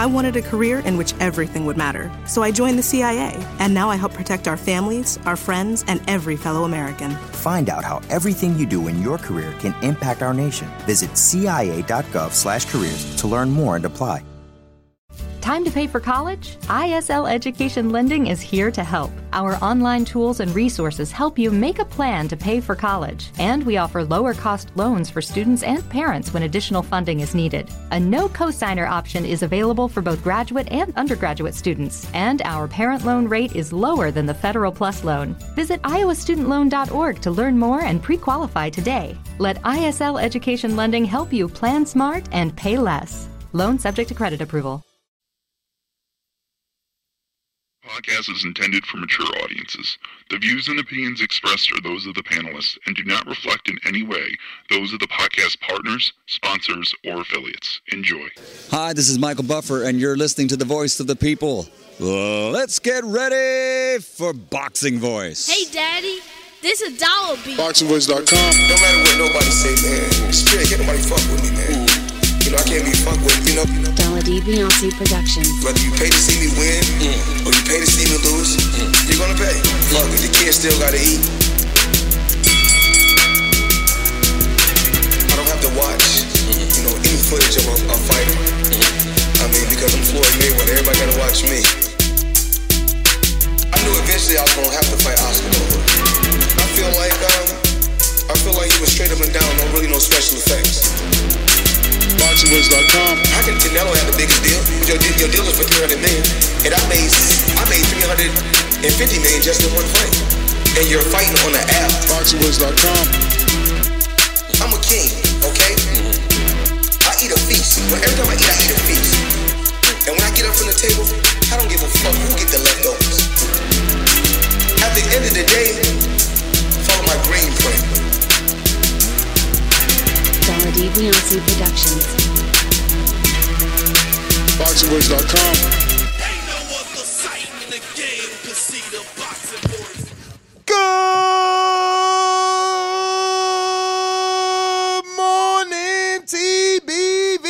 I wanted a career in which everything would matter, so I joined the CIA, and now I help protect our families, our friends, and every fellow American. Find out how everything you do in your career can impact our nation. Visit cia.gov/careers to learn more and apply. Time to pay for college? ISL Education Lending is here to help. Our online tools and resources help you make a plan to pay for college, and we offer lower cost loans for students and parents when additional funding is needed. A no cosigner option is available for both graduate and undergraduate students, and our parent loan rate is lower than the Federal Plus loan. Visit iowastudentloan.org to learn more and pre qualify today. Let ISL Education Lending help you plan smart and pay less. Loan subject to credit approval. Podcast is intended for mature audiences. The views and opinions expressed are those of the panelists and do not reflect in any way those of the podcast partners, sponsors, or affiliates. Enjoy. Hi, this is Michael Buffer, and you're listening to the voice of the people. Let's get ready for Boxing Voice. Hey, Daddy. This is Dollar Beat. BoxingVoice.com. No matter what nobody say, man. Spirit, can't nobody fuck with me, man. You know, I can't be fucked with, you know. Dollar D Beyonce Productions. Whether you pay to see me win mm. or you pay to see me lose, mm. you're gonna pay. Fuck it, the kids still gotta eat. I don't have to watch, mm-hmm. you know, any footage of a, a fighter. Mm-hmm. I mean, because I'm Floyd Mayweather, everybody gotta watch me. I knew eventually I was gonna have to fight Oscar Nova. I feel like, um, I feel like he was straight up and down, no really no special effects. BoxingVoice.com. How can Canelo have the biggest deal? Your, your deal is for 300 million, and I made I made 350 million just in one fight. And you're fighting on the app. BoxingVoice.com. I'm a king, okay? Mm-hmm. I eat a feast. Well, every time I eat, I eat a feast. And when I get up from the table, I don't give a fuck who get the leftovers. At the end of the day, follow my green print. Dollar D Beyonce Productions. BoxingVoice.com. Good morning, TBV.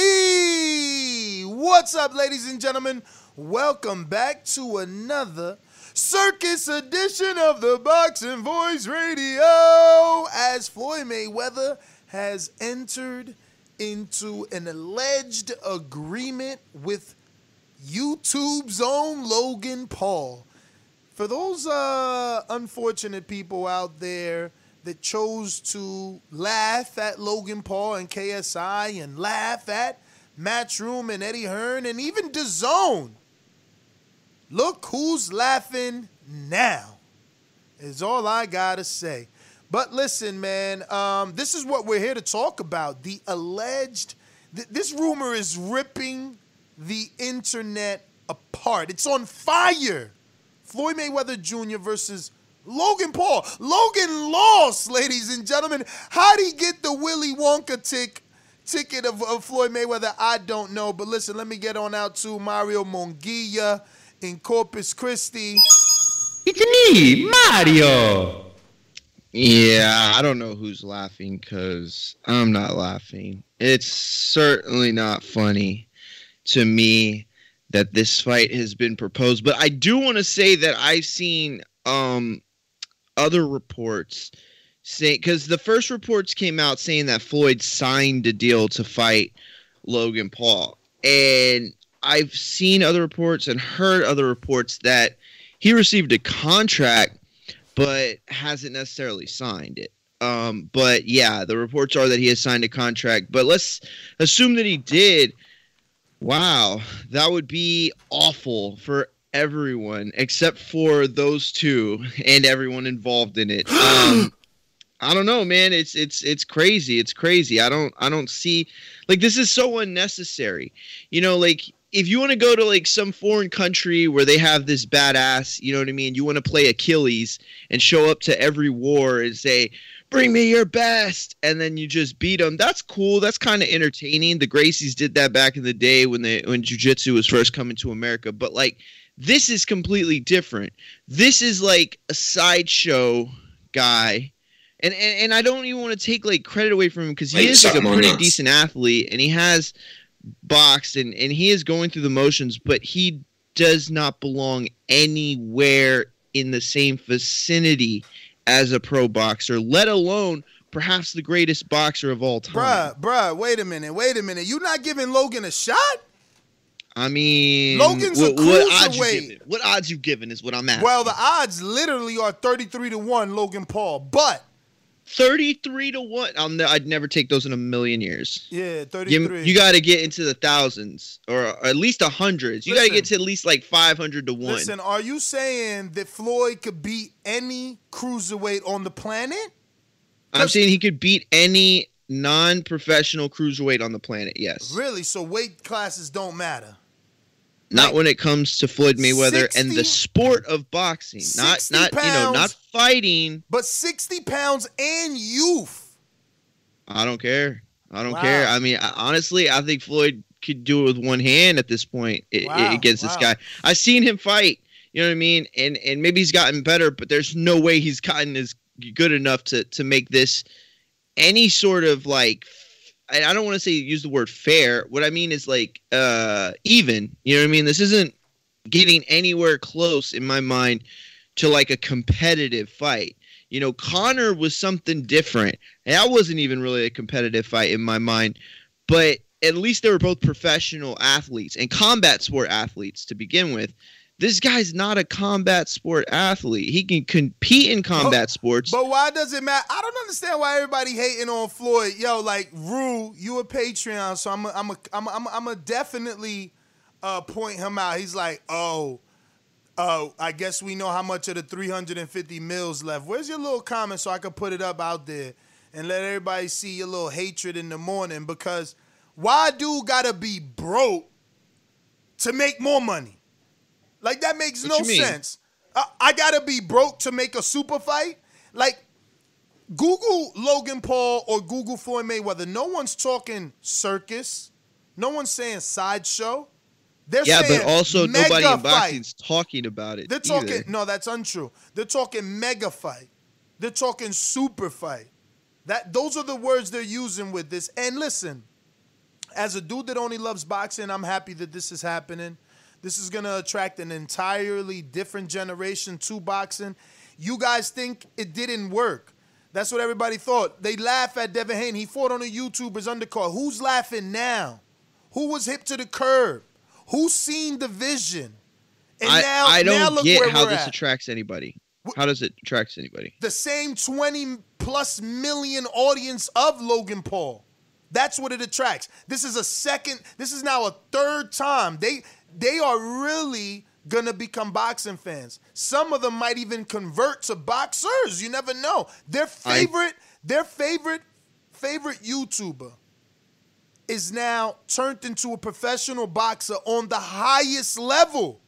What's up, ladies and gentlemen? Welcome back to another circus edition of the Boxing Voice Radio. As Floyd Mayweather has entered into an alleged agreement with YouTube's own Logan Paul. For those uh, unfortunate people out there that chose to laugh at Logan Paul and KSI and laugh at Matchroom and Eddie Hearn and even DAZN, look who's laughing now, is all I gotta say. But listen, man, um, this is what we're here to talk about. The alleged, th- this rumor is ripping the internet apart. It's on fire. Floyd Mayweather Jr. versus Logan Paul. Logan lost, ladies and gentlemen. How'd he get the Willy Wonka tick, ticket of, of Floyd Mayweather? I don't know. But listen, let me get on out to Mario Monguia in Corpus Christi. It's me, Mario. Yeah, I don't know who's laughing because I'm not laughing. It's certainly not funny to me that this fight has been proposed. But I do want to say that I've seen um, other reports say because the first reports came out saying that Floyd signed a deal to fight Logan Paul, and I've seen other reports and heard other reports that he received a contract but hasn't necessarily signed it. Um, but yeah, the reports are that he has signed a contract. But let's assume that he did. Wow, that would be awful for everyone except for those two and everyone involved in it. Um, I don't know, man. It's it's it's crazy. It's crazy. I don't I don't see like this is so unnecessary. You know, like if you want to go to like some foreign country where they have this badass, you know what I mean? You want to play Achilles and show up to every war and say, "Bring me your best," and then you just beat them. That's cool. That's kind of entertaining. The Gracies did that back in the day when they when jiu-jitsu was first coming to America, but like this is completely different. This is like a sideshow guy. And, and, and I don't even want to take like credit away from him because he Wait, is like a pretty decent athlete and he has boxed and, and he is going through the motions, but he does not belong anywhere in the same vicinity as a pro boxer, let alone perhaps the greatest boxer of all time. Bruh, bruh, wait a minute, wait a minute. You not giving Logan a shot? I mean, Logan's what, a what odds you cruiserweight. What odds you giving is what I'm asking. Well, the odds literally are 33 to 1 Logan Paul, but 33 to 1. I'll ne- I'd never take those in a million years. yeah, You, 33. you got to get into the thousands or at least a hundreds. You got to get to at least like 500 to 1. Listen, are you saying that Floyd could beat any cruiserweight on the planet? I'm saying he could beat any non-professional cruiserweight on the planet. Yes. Really? So weight classes don't matter. Not when it comes to Floyd Mayweather and the sport of boxing. Not 60 not you know, not fighting. But 60 pounds and youth. I don't care. I don't Wow. care. I mean, I, honestly, I think Floyd could do it with one hand at this point Wow, against this guy. I've seen him fight. You know what I mean? And and maybe he's gotten better, but there's no way he's gotten as good enough to to make this any sort of like. I don't want to say use the word fair. What I mean is like uh even. You know what I mean? This isn't getting anywhere close in my mind to like a competitive fight. You know, Conor was something different. That wasn't even really a competitive fight in my mind, but at least they were both professional athletes and combat sport athletes to begin with. This guy's not a combat sport athlete. He can compete in combat sports. But why does it matter? I don't understand why everybody hating on Floyd. Yo, like Rue, you a Patreon, so I'm a, I'm a, I'm a, I'm a, I'm a definitely uh, point him out. He's like, oh, oh, I guess we know how much of the 350 mils left. Where's your little comment so I can put it up out there and let everybody see your little hatred in the morning? Because why dude gotta be broke to make more money? Like that makes What no sense. I, I gotta be broke to make a super fight. Like Google Logan Paul or Google Floyd Mayweather. No one's talking circus. No one's saying sideshow. They're yeah, but also nobody in fight. boxing's talking about it. They're talking. either. No, that's untrue. They're talking mega fight. They're talking super fight. That those are the words they're using with this. And listen, as a dude that only loves boxing, I'm happy that this is happening. This is gonna attract an entirely different generation to boxing. You guys think it didn't work. That's what everybody thought. They laugh at Devin Haney. He fought on a YouTuber's undercard. Who's laughing now? Who was hip to the curb? Who's seen the vision? And I, now, I don't look get where how this at. attracts anybody. How does it attract anybody? the same 20 plus million audience of Logan Paul. That's what it attracts. This is a second, this is now a third time. They they are really gonna become boxing fans. Some of them might even convert to boxers. You never know. Their I- favorite, their favorite, favorite YouTuber is now turned into a professional boxer on the highest level.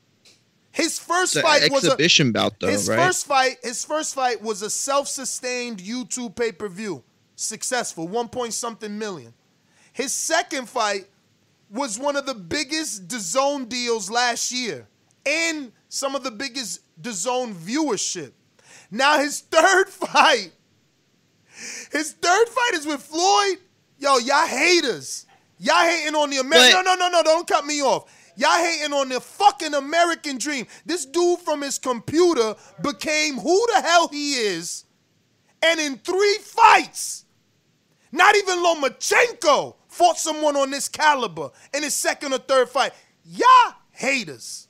His first It's fight was a exhibition bout, though, his right? first fight, his first fight was a self-sustained YouTube pay-per-view, successful, one point something million. His second fight was one of the biggest DAZN deals last year, and some of the biggest DAZN viewership. Now his third fight, his third fight is with Floyd. Yo, y'all haters, y'all hating on the American. No, no, no, no, don't cut me off. Y'all hating on the fucking American dream. This dude from his computer became who the hell he is, and in three fights, not even Lomachenko fought someone on this caliber in his second or third fight. Y'all haters,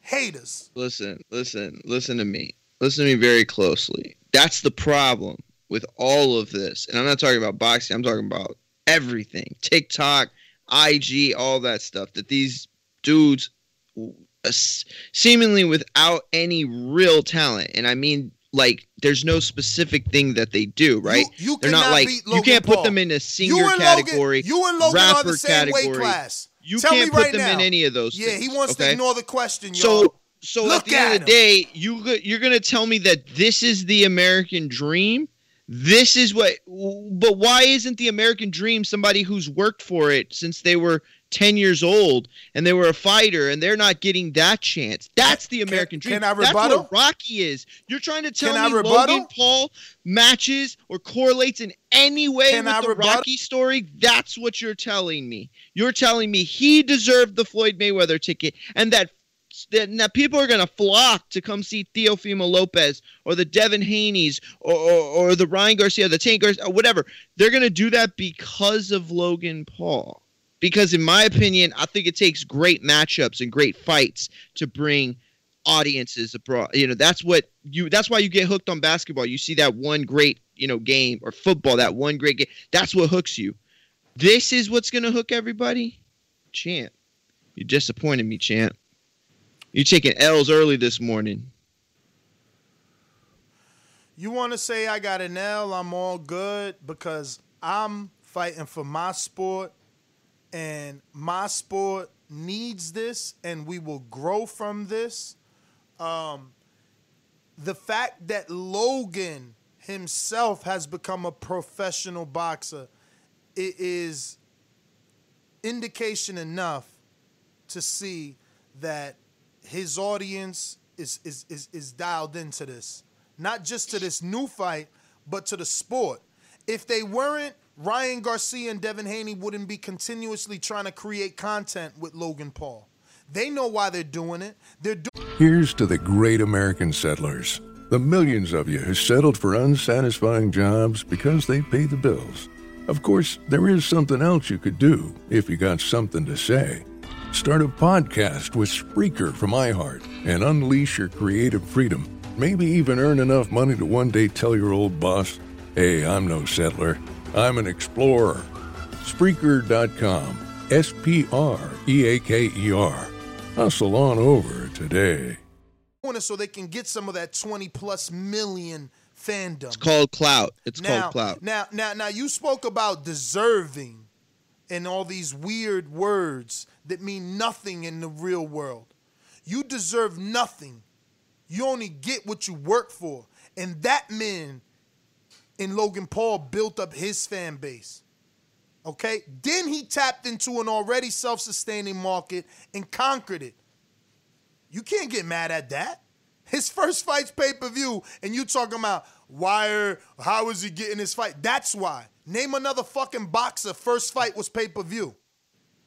haters. Listen, listen, listen to me. Listen to me very closely. That's the problem with all of this. And I'm not talking about boxing, I'm talking about everything TikTok, IG, all that stuff that these dudes, uh, seemingly without any real talent, and I mean, like, there's no specific thing that they do, right? You, you They're not like, you can't put them in a You singer Logan- category, you and Logan rapper are the same weight class. You Tell can't me put right them in any of those Yeah, he things, wants to ignore the question. So so Look at the end at of the day, you you're gonna tell me that this is the American dream. This is what. But why isn't the American dream somebody who's worked for it since they were 10 years old and they were a fighter and they're not getting that chance. That's the American can, dream. Can I That's rebuttal? what Rocky is. You're trying to tell Can me? Logan Paul matches or correlates in any way Can with I the rebuttal? Rocky story? That's what you're telling me. You're telling me he deserved the Floyd Mayweather ticket and that that, that people are going to flock to come see Teofimo Lopez or the Devin Haney's or, or, or the Ryan Garcia, the Tank Garcia, whatever. They're going to do that because of Logan Paul. Because, in my opinion, I think it takes great matchups and great fights to bring audiences abroad. You know, that's what you. That's why you get hooked on basketball. You see that one great, you know, game or football, that one great game. That's what hooks you. This is what's going to hook everybody. Champ, you disappointed me, champ. You're taking L's early this morning. You want to say I got an L, I'm all good because I'm fighting for my sport and my sport needs this and we will grow from this. Um, the fact that Logan himself has become a professional boxer it is indication enough to see that his audience is, is, is, is dialed into this. Not just to this new fight, but to the sport. If they weren't, Ryan Garcia and Devin Haney wouldn't be continuously trying to create content with Logan Paul. They know why they're doing it. They're doing Here's to the great American settlers, the millions of you who settled for unsatisfying jobs because they pay the bills. Of course, there is something else you could do if you got something to say. Start a podcast with Spreaker from iHeart and unleash your creative freedom. Maybe even earn enough money to one day tell your old boss, hey, I'm no settler, I'm an explorer. Spreaker.com. S P R E A K E R. Hustle on over today. so they can get some of that 20 plus million fandom. It's called clout. It's now, called clout. Now, now, now, you spoke about deserving and all these weird words that mean nothing in the real world. You deserve nothing. You only get what you work for. And that man in Logan Paul built up his fan base. Okay? Then he tapped into an already self sustaining market and conquered it. You can't get mad at that. His first fight's pay per view, and you talking about why are, how is he getting his fight? That's why. Name another fucking boxer. First fight was pay per view.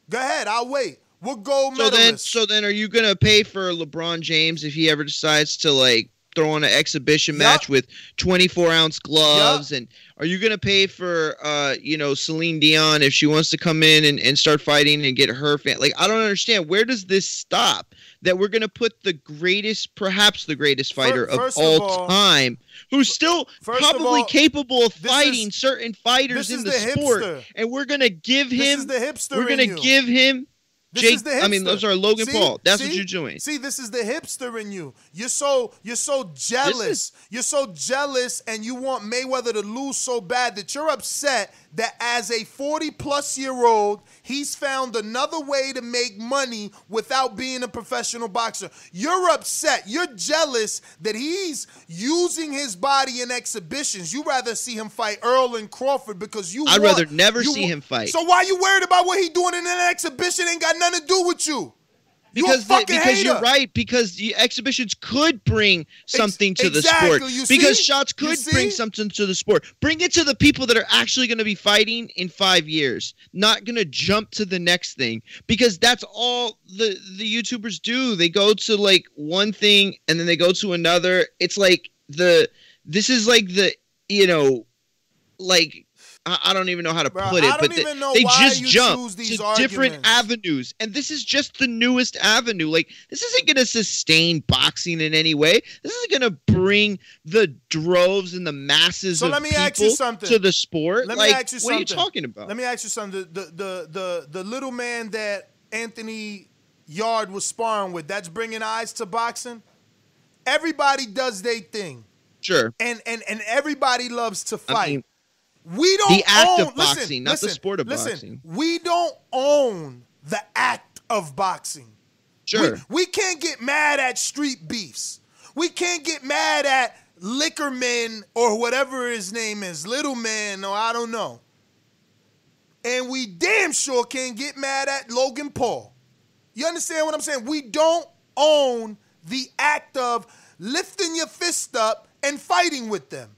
Go ahead, I'll wait. What gold So medalist? then, so then, are you gonna pay for LeBron James if he ever decides to like throw on an exhibition match with 24 ounce gloves? And are you gonna pay for, uh, you know, Celine Dion if she wants to come in and, and start fighting and get her fan? Like, I don't understand. Where does this stop? That we're gonna put the greatest, perhaps the greatest fighter of first of all all- time, who's still First of probably all, capable of fighting is- certain fighters in the, the sport, hipster. and we're gonna give This him. is the hipster We're gonna give him. This Jake, is the hipster. I mean, I'm sorry, Logan See? Paul. That's what you're doing. See, this is the hipster in you. You're so you're so jealous. you're so jealous, and you want Mayweather to lose so bad that you're upset that as a 40 plus year old, he's found another way to make money without being a professional boxer. You're upset. You're jealous that he's using his body in exhibitions. You rather see him fight Errol and Crawford because you. I'd want- rather never see him fight. So why are you worried about what he doing in an exhibition? Ain't got nothing to do with you. Because the- because hater. you're right because the exhibitions could bring something to the exactly, sport. Because shots could bring something to the sport. Bring it to the people that are actually going to be fighting in five years. Not going to jump to the next thing. Because that's all the the youtubers do. They go to like one thing and then they go to another. It's like the this is like the you know like I I don't even know how to Bruh, put it, but they, they just jump to these different avenues, and this is just the newest avenue. Like this isn't going to sustain boxing in any way. This isn't going to bring the droves and the masses So of let me people ask you something. to the sport. Let like, me ask you what something. What are you talking about? Let me ask you something. The, the the the the little man that Anthony Yarde was sparring with, that's bringing eyes to boxing. Everybody does their thing, sure. and and and everybody loves to I fight. mean, we don't the act own, of boxing, listen, not listen, the sport of listen, boxing. We don't own the act of boxing. Sure. We, we can't get mad at street beefs. We can't get mad at Liquorman or whatever his name is, Little Man, or I don't know. And we damn sure can't get mad at Logan Paul. You understand what I'm saying? We don't own the act of lifting your fist up and fighting with them.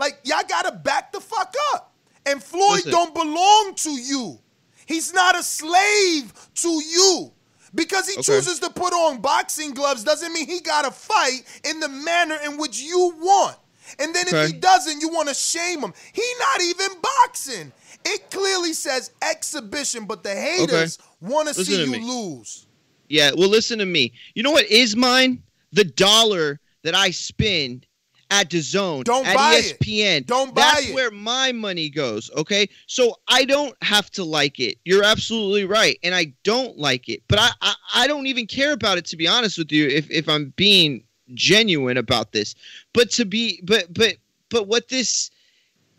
Like, y'all gotta back the fuck up. And Floyd Listen. don't belong to you. He's not a slave to you. Because he Okay. chooses to put on boxing gloves doesn't mean he gotta fight in the manner in which you want. And then if he doesn't, you want to shame him. He not even boxing. It clearly says exhibition, but the haters want to see you me. lose. Yeah, well, listen to me. You know what is mine? The dollar that I spend at DAZN, Don't at buy it. ESPN. Don't buy That's it. where my money goes. Okay, so I don't have to like it. You're absolutely right, and I don't like it. But I, I, I don't even care about it to be honest with you. If if I'm being genuine about this, but to be, but but but what this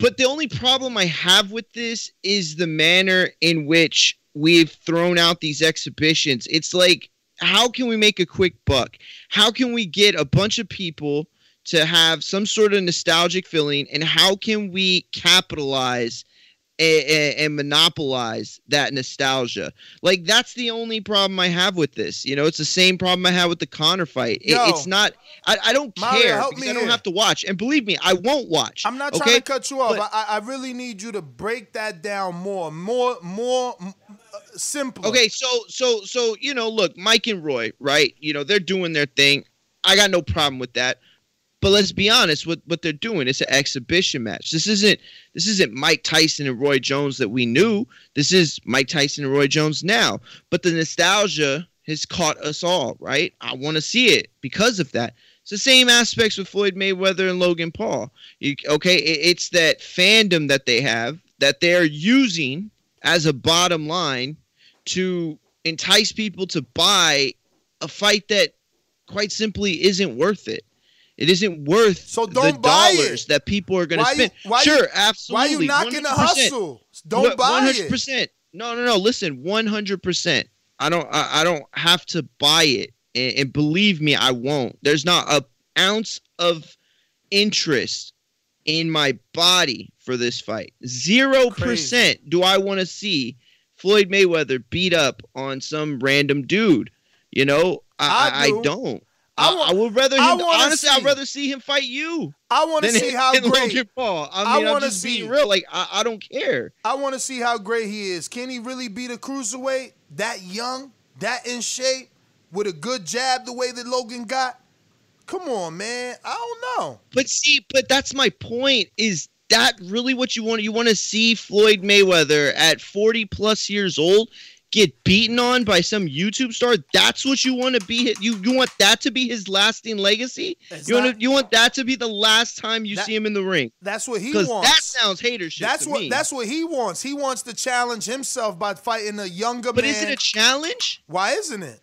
but the only problem I have with this is the manner in which we've thrown out these exhibitions. It's like, how can we make a quick buck? How can we get a bunch of people to have some sort of nostalgic feeling? And how can we capitalize and monopolize that nostalgia? Like, that's the only problem I have with this. You know, it's the same problem I had with the Conor fight. It- Yo. it's not, I, I don't Mario, care help because me I don't here. have to watch. And believe me, I won't watch. I'm not okay? trying to cut you off. But- I, I really need you to break that down more, more, more m- uh, simple. Okay, so so so you know, look, Mike and Roy, right? You know, they're doing their thing. I got no problem with that. But let's be honest, what what they're doing it's an exhibition match. This isn't this isn't Mike Tyson and Roy Jones that we knew. This is Mike Tyson and Roy Jones now. But the nostalgia has caught us all, right? I want to see it because of that. It's the same aspects with Floyd Mayweather and Logan Paul. You, okay, it, it's that fandom that they have that they're using as a bottom line to entice people to buy a fight that quite simply isn't worth it. It isn't worth So the don't buy dollars it. that people are going to Why you- spend. why you- sure, Why absolutely. you knocking the 100%. hustle? Don't buy One hundred it. percent. No, no, no. Listen, one hundred percent. I don't. I, I don't have to buy it, and, and believe me, I won't. There's not a ounce of interest in my body for this fight. Zero percent do I want to see Floyd Mayweather beat up on some random dude. You know, I, I I, do. I don't. I I, wa- I would rather him. wanna Honestly, see- I'd rather see him fight you. I want to see how great. Logan Paul. I I mean, I am just see- being real. Like I, I don't care. I want to see how great he is. Can he really beat a cruiserweight that young, that in shape, with a good jab the way that Logan got? Come on, man. I don't know. But see, but that's my point. Is that really what you want? You want to see Floyd Mayweather at 40 plus years old get beaten on by some YouTube star? That's what you want to be. You you want that to be his lasting legacy? It's you want you want that to be the last time you That- see him in the ring? That's what he wants. that sounds hater shit That's to what me. that's what he wants. He wants to challenge himself by fighting a younger but man. is it a challenge? Why isn't it?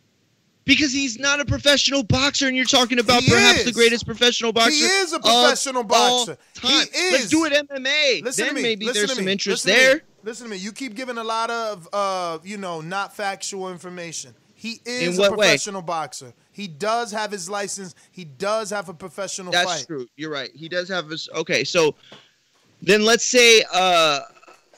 Because he's not a professional boxer, and you're talking about He perhaps is. the greatest professional boxer. He is a of professional boxer. He is. Let's do it MMA. Listen then to me. maybe Listen there's some me. interest Listen to there. Listen to me. You keep giving a lot of, uh, you know, not factual information. He is In a what way? professional boxer. He does have his license. He does have a professional That's fight. true. You're right. He does have his. Okay, so then let's say, uh,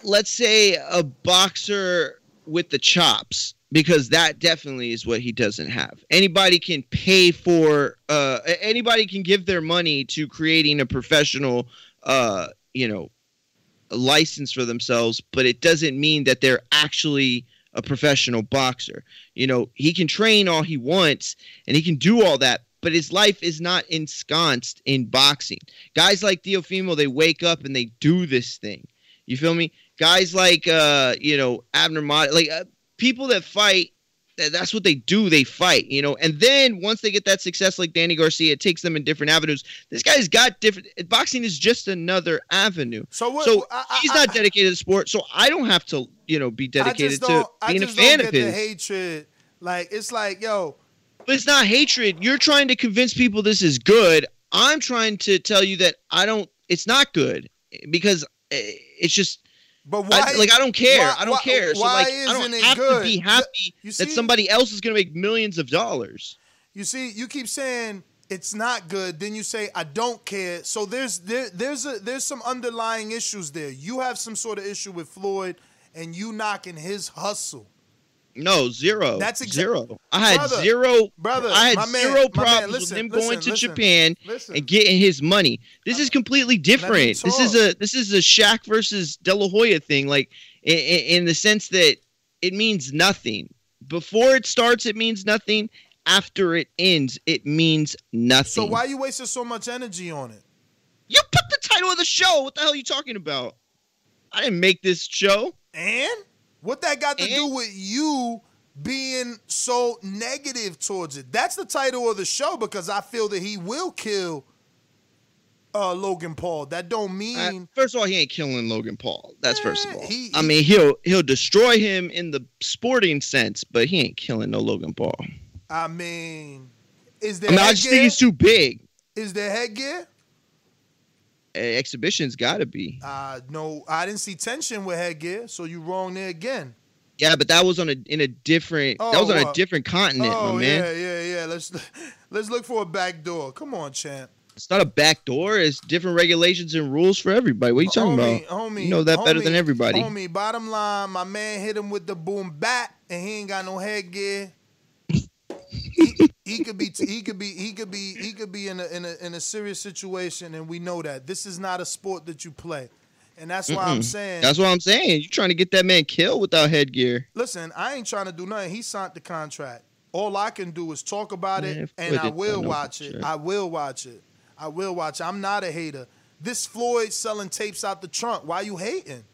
let's say a boxer with the chops, because that definitely is what he doesn't have. Anybody can pay for. Uh, anybody can give their money to creating a professional. Uh, you know, license for themselves, but it doesn't mean that they're actually a professional boxer. You know, he can train all he wants and he can do all that, but his life is not ensconced in boxing. Guys like Teofimo, they wake up and they do this thing. You feel me? Guys like uh, you know, Abner Mott, like uh, people that fight that's what they do. They fight, you know, and then once they get that success, like Danny Garcia, it takes them in different avenues. This guy's got different. Boxing is just another avenue. So what- So I- I- he's not dedicated to sport. So I don't have to, you know, be dedicated to being a fan don't of his. the hatred. Like it's like, yo, But it's not hatred. You're trying to convince people this is good. I'm trying to tell you that I don't. It's not good because eh, it's just. But I- like I don't care. why- I don't why- care. So why like I don't have to be happy You that somebody else is going to make millions of dollars. You see, you keep saying it's not good, then you say I don't care. So there's there there's a there's some underlying issues there. You have some sort of issue with Floyd, and you knocking his hustle. No, zero. That's exa- zero. I had Brother, zero. brother, I had zero man, problems listen, with him listen, going to listen, Japan listen. and getting his money. This is completely different. This is a this is a Shaq versus De La Hoya thing. Like in, in the sense that it means nothing. Before it starts, it means nothing. After it ends, it means nothing. So why are you wasting so much energy on it? You put the title of the show. What the hell are you talking about? I didn't make this show. And what that got to do with you being so negative towards it? That's the title of the show because I feel that he will kill uh, Logan Paul. That don't mean Uh, first of all, he ain't killing Logan Paul. That's first of all. he- I mean, he'll he'll destroy him in the sporting sense, but he ain't killing no Logan Paul. I mean, is I there mean, I just think he's too big. Is there headgear? Uh, exhibition's got to be. Uh, no, I didn't see Tenshin with headgear, so you wrong there again. Yeah, but that was on a in a different. that Oh, was on a uh, different continent, oh my man. yeah, yeah, yeah. Let's let's look for a back door. Come on, champ. It's not a back door. It's different regulations and rules for everybody. What are you talking homie, about? Homie, you know that better than everybody. Homie, bottom line, my man hit him with the boom bat, and he ain't got no headgear. he, he could be, he could be, he could be, he could be in a in a in a serious situation, and we know that this is not a sport that you play, and that's why I'm saying. That's what I'm saying. You're trying to get that man killed without headgear. Listen, I ain't trying to do nothing. He signed the contract. All I can do is talk about Man, it, and I will no watch it. contract. I will watch it. I will watch it. I'm not a hater. This Floyd selling tapes out the trunk. Why you hating?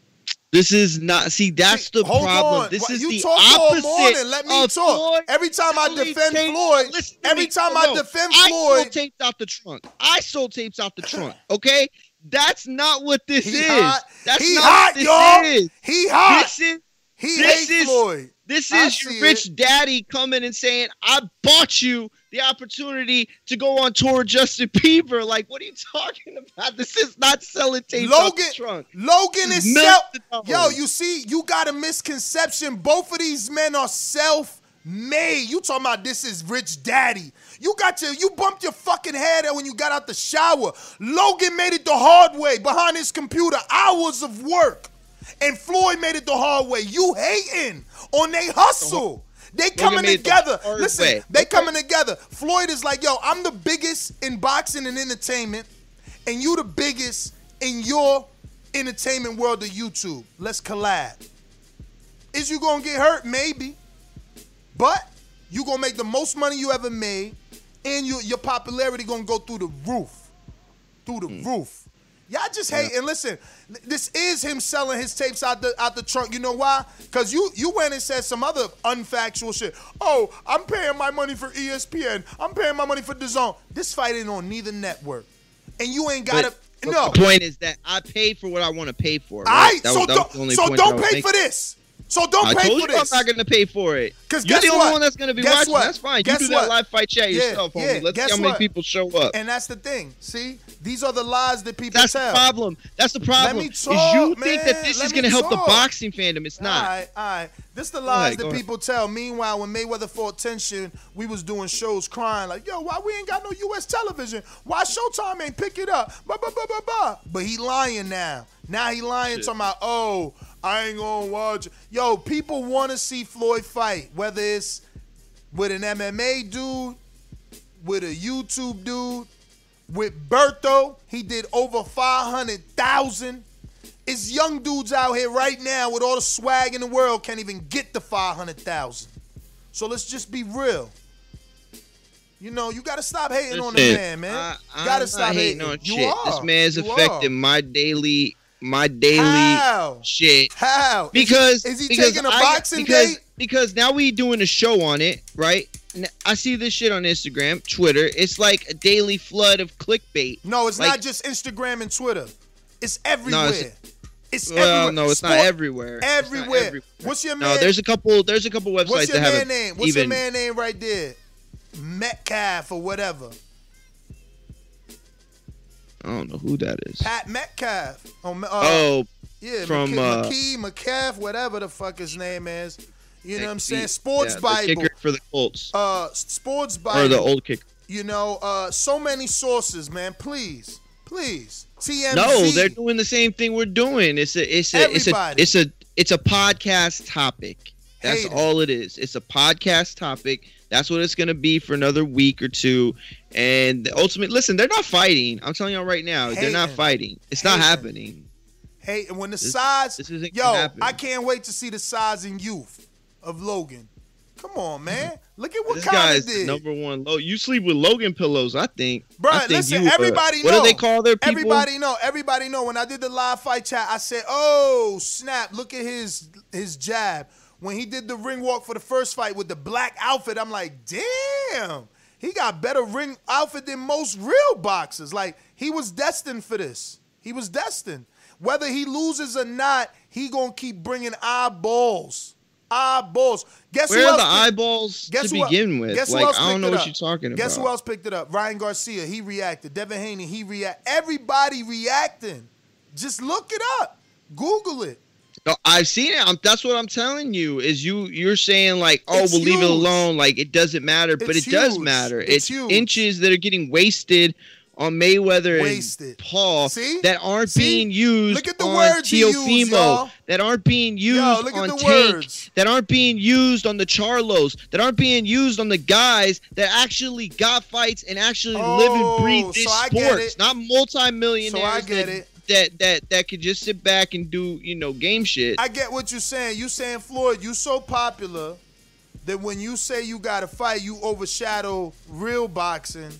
This is not. See, that's the Hold problem. on. This is you the talk all opposite morning. Let me talk. Floyd Every time I defend tapes- Floyd, every me. time No, I defend I Floyd- sold tapes out the trunk. I sold tapes out the trunk. Okay, that's not what this He is. hot. That's He not hot, what this y'all. is. He hot. This is. He this hate is, Floyd. This I is your rich it. daddy coming and saying, "I bought you the opportunity to go on tour, with Justin Bieber." Like, what are you talking about? This is not selling tapes out Logan, the trunk. Logan is self. Yo, you see, you got a misconception. Both of these men are self-made. You talking about this is rich daddy? You got your, you bumped your fucking head out when you got out the shower. Logan made it the hard way behind his computer, hours of work, and Floyd made it the hard way. You hating on they hustle. They coming the together. Listen, way. they coming together. Floyd is like, yo, I'm the biggest in boxing and entertainment, and you the biggest in your entertainment world of YouTube. Let's collab. Is you gonna get hurt? Maybe. But you gonna make the most money you ever made, and you, your popularity gonna go through the roof. Through the mm. roof. Y'all just hate and listen. This is him selling his tapes out the out the trunk. You know why? Cause you you went and said some other unfactual shit. Oh, I'm paying my money for ESPN. I'm paying my money for DAZN. This fight ain't on neither network, and you ain't gotta. No, The point is that I pay for what I want to pay for. Right? right. That So was- don't the only so don't pay for this. So don't I pay told for you this. I'm not going to pay for it. Because You're the what? only one that's going to be Guess watching. what? That's fine. Guess you do what? that live fight chat Yeah, yourself, homie. yeah. Let's Guess see how many what? people show up. And that's the thing. See, these are the lies that people That's tell. That's the problem. That's the problem. me is talk, you think that this Let is going to help the boxing fandom. It's not. All right, all right. This the lies ahead, that go ahead. people tell. Meanwhile, when Mayweather fought Tenshin, we was doing shows crying like, "Yo, why we ain't got no U.S. television? Why Showtime ain't pick it up?" Bah, bah, bah, bah, bah. But he lying now. Now he lying, Shit. talking about, "Oh, I ain't gonna watch." Yo, people want to see Floyd fight, whether it's with an MMA dude, with a YouTube dude, with Berto. He did over five hundred thousand. It's young dudes out here right now with all the swag in the world can't even get the 500,000. So let's just be real. You know, you gotta stop hating on the man, man. I, you I'm gotta not stop hating hating. on You shit. are. This man's You affecting are. my daily, my daily How? shit. How? Because is he, is he taking a boxing because, date? Because now we doing a show on it, right? I see this shit on Instagram, Twitter. It's like a daily flood of clickbait. No, it's Like- not just Instagram and Twitter. It's everywhere. it's- it's Well, everywhere. no, it's not Sport- everywhere. It's not Everywhere. everywhere. What's your man? No, there's a couple. There's a couple websites What's your that man name? What's even. your man name right there? Metcalf or whatever. I don't know who that is. Pat Metcalf. Oh, uh, oh, yeah, from, McKee, uh, McKee, McCaff, whatever the fuck his name is. You know what I'm saying? Sports yeah, Bible. kicker for the Colts Uh, Sports Bible. or the old kicker. You know, uh, so many sources, man. Please, please. TMZ. No, they're doing the same thing we're doing. It's a, it's a, it's a, it's a, it's a podcast topic. That's Hate it. all it is. It's a podcast topic. That's what it's gonna be for another week or two. And ultimately, listen, they're not fighting. I'm telling y'all right now, they're not fighting. It's not happening. Hey, and when the This- size, this yo. I can't wait to see the size and youth of Logan. Come on, man. Look at what this guy's did. number one low. You sleep with Logan pillows, I think. Bro, I think listen, you, uh, everybody what do they call their people? Everybody know. Everybody know. When I did the live fight chat, I said, "Oh snap! Look at his his jab." When he did the ring walk for the first fight with the black outfit, I'm like, "Damn, he got better ring outfit than most real boxers." Like he was destined for this. He was destined. Whether he loses or not, he gonna keep bringing eyeballs. Eyeballs. Guess Where who are else the picked- eyeballs Guess to who begin with? Guess who Like, else I don't picked know what up? you're talking Guess who else picked it up? Ryan Garcia. He reacted. Devin Haney. He reacted. Everybody reacting. Just look it up. Google it. No, I've seen it. I'm, that's what I'm telling you. Is you you're saying like, oh, It's we'll leave it alone. Like it doesn't matter, but It's it does matter. It's It's, inches that are getting wasted on Mayweather Wasted. and Paul See? that aren't See? being used Look at the on words Teofimo, y'all. that aren't being used Yo, on Tank, words. that aren't being used on the Charlos, that aren't being used on the guys that actually got fights and actually live and Oh, breathe this so sport. it. Not multimillionaires So I get it. That that that could just sit back and do you know game shit. I get what you're saying. You saying Floyd, you so popular that when you say you got to fight, you overshadow real boxing.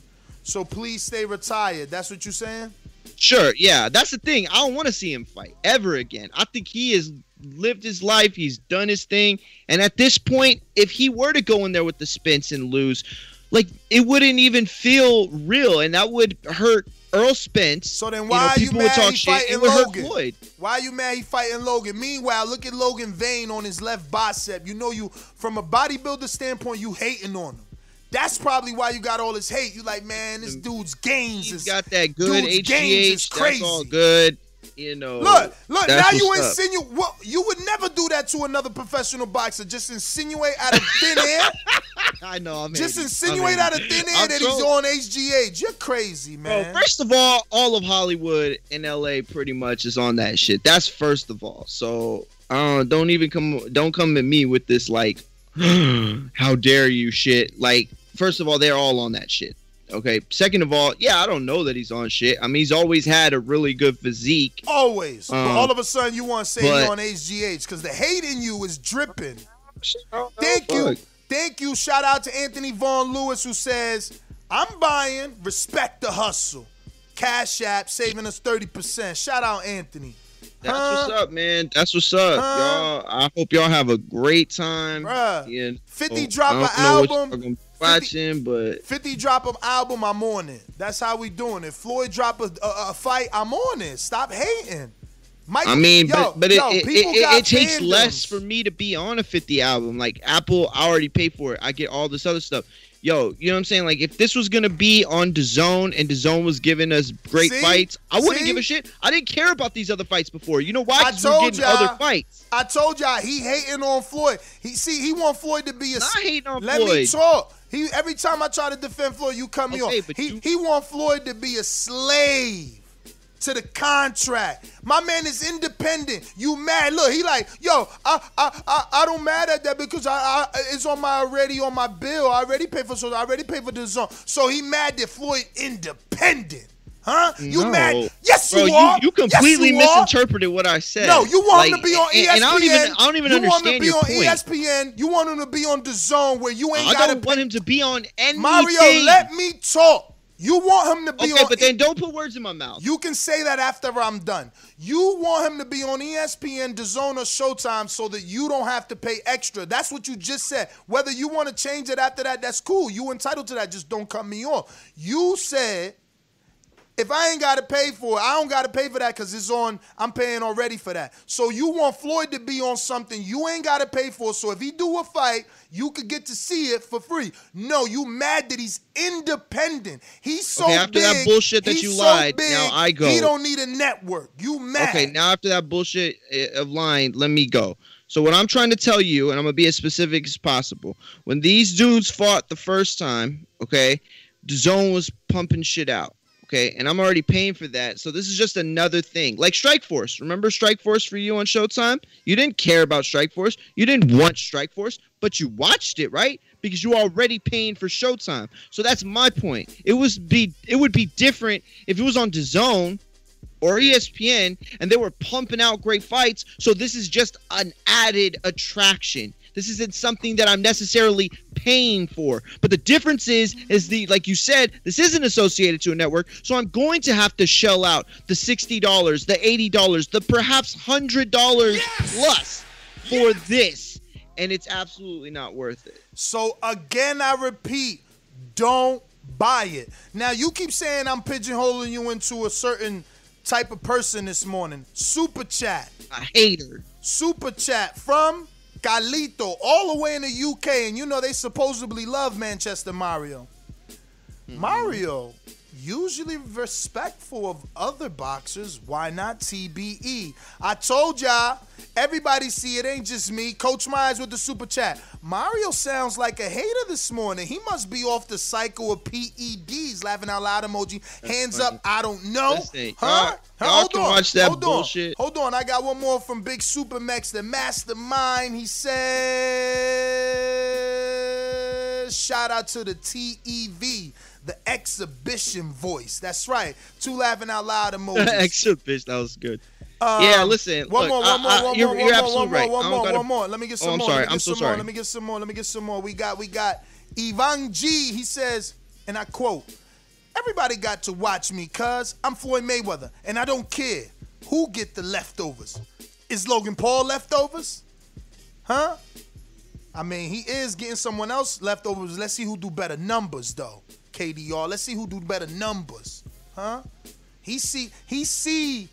So please stay retired. That's what you're saying? Sure, yeah, that's the thing. I don't want to see him fight ever again. I think he has lived his life, he's done his thing, and at this point, if he were to go in there with the Spence and lose, like it wouldn't even feel real, and that would hurt Errol Spence. So then You why know, are you mad he fighting Logan? Why are you mad he fighting Logan? Meanwhile, look at Logan vein on his left bicep. You know you from a bodybuilder standpoint, you hating on him. That's probably why you got all this hate. You like, man, this dude's gains He's is got that good HGH. crazy. That's all good. You know. Look, look. now you what's up. insinuate. What you would never do that to another professional boxer. Just insinuate out of thin air. I know. I'm just hating. insinuate I'm out of hating. thin air I'm that he's on HGH. You're crazy, Bro, man. first of all, all of Hollywood and LA pretty much is on that shit. That's first of all. So uh, don't even come don't come at me with this like how dare you shit. Like, first of all, they're all on that shit. Okay. Second of all, yeah, I don't know that he's on shit. I mean, he's always had a really good physique. Always. but Um, all of a sudden, you want to say but- on HGH because the hate in you is dripping. Thank you. fuck. Thank you. Shout out to Anthony Vaughn Lewis who says, I'm buying, respect the hustle. Cash App saving us 30%. Shout out Anthony. That's Huh? what's up, man. That's what's up, Huh? y'all. I hope y'all have a great time. Bruh, Yeah, 50 oh, drop an don't know what album, watching, but 50 drop an album, I'm on it. That's how we doing it. Floyd drop a, a, a fight, I'm on it. Stop hating. Mike, I mean, yo, but but yo, it, it, it, it takes less for me to be on a 50 album. Like Apple, I already paid for it. I get all this other stuff. Yo, you know what I'm saying? Like if this was gonna be on DAZN and DAZN was giving us great See? fights, I wouldn't See? give a shit. I didn't care about these other fights before. You know why? I told getting y'all. other fights. I told y'all he hating on Floyd. He see he want Floyd to be a. Not hating on let me talk. He every time I try to defend Floyd, you cut me Okay, off. He you- he want Floyd to be a slave to the contract. My man is independent. You mad? Look, he like yo. I I I, I don't mad at that because I, I it's on my already on my bill. I already pay for so I already pay for DAZN. So he mad that Floyd independent. Huh? You No. mad? Yes, Bro, you are. You, Yes, completely you are. misinterpreted what I said. No, you want him to be on ESPN. and- I don't even, I don't even you want him to be on point. ESPN. You want him to be on DAZN where you ain't I got to don't want him to be on anything. Mario, let me talk. You want him to be Okay, on but then don't put words in my mouth. You can say that after I'm done. You want him to be on ESPN, DAZN, or Showtime so that you don't have to pay extra. That's what you just said. Whether you want to change it after that, that's cool. You entitled to that. Just don't cut me off. You said if I ain't got to pay for it, I don't got to pay for that because it's on. I'm paying already for that. So you want Floyd to be on something you ain't got to pay for. So if he do a fight, you could get to see it for free. No, you mad that he's independent. He's so Okay, after big. that bullshit that you so lied, big, now I go. He don't need a network. You mad? Okay, now after that bullshit uh, of lying, let me go. So what I'm trying to tell you, and I'm gonna be as specific as possible. When these dudes fought the first time, okay, DAZN was pumping shit out. Okay, and I'm already paying for that. So this is just another thing. Like Strikeforce. Remember Strikeforce for you on Showtime? You didn't care about Strikeforce. You didn't want Strikeforce, but you watched it, right? Because you're already paying for Showtime. So that's my point. It was be it would be different if it was on DAZN or ESPN and they were pumping out great fights. So this is just an added attraction. This isn't something that I'm necessarily paying for. But the difference is, is the like you said, this isn't associated to a network, so I'm going to have to shell out the sixty dollars, the eighty dollars, the perhaps hundred dollars plus for this, and it's absolutely not worth it. So again, I repeat, don't buy it. Now you keep saying I'm pigeonholing you into a certain type of person this morning. Super chat. A hater. Super chat from Galito, all the way in the UK, and you know they supposedly love Manchester Mario. Mm-hmm. Mario, usually respectful of other boxers. Why not TBE? I told y'all, everybody see it ain't just me. Coach Myers with the super chat. Mario sounds like a hater this morning. He must be off the cycle of PEDs. Laughing out loud emoji. Hands up, I don't know. Listen, huh? y'all- y'all Hold can on. watch that Hold bullshit. on. Hold on. I got one more from Big Super Max, the mastermind. He says, shout out to the TEV, the exhibition voice. That's right. Two laughing out loud emojis. Exhibition, that was good. Um, yeah, listen. One look, more, one more, I- one you're, more, you're one more, absolutely one more, right. one I more, gotta- one more. Let me get some Oh, I'm more. sorry. Let me I'm so some more. sorry. Let me get some more. Let me get some more. We got, we got Ivan G. He says, and I quote, "Everybody got to watch me, cause I'm Floyd Mayweather, and I don't care who get the leftovers. Is Logan Paul leftovers? Huh? I mean, he is getting someone else leftovers. Let's see who do better numbers, though. KDR. Let's see who do better numbers. Huh? He see he see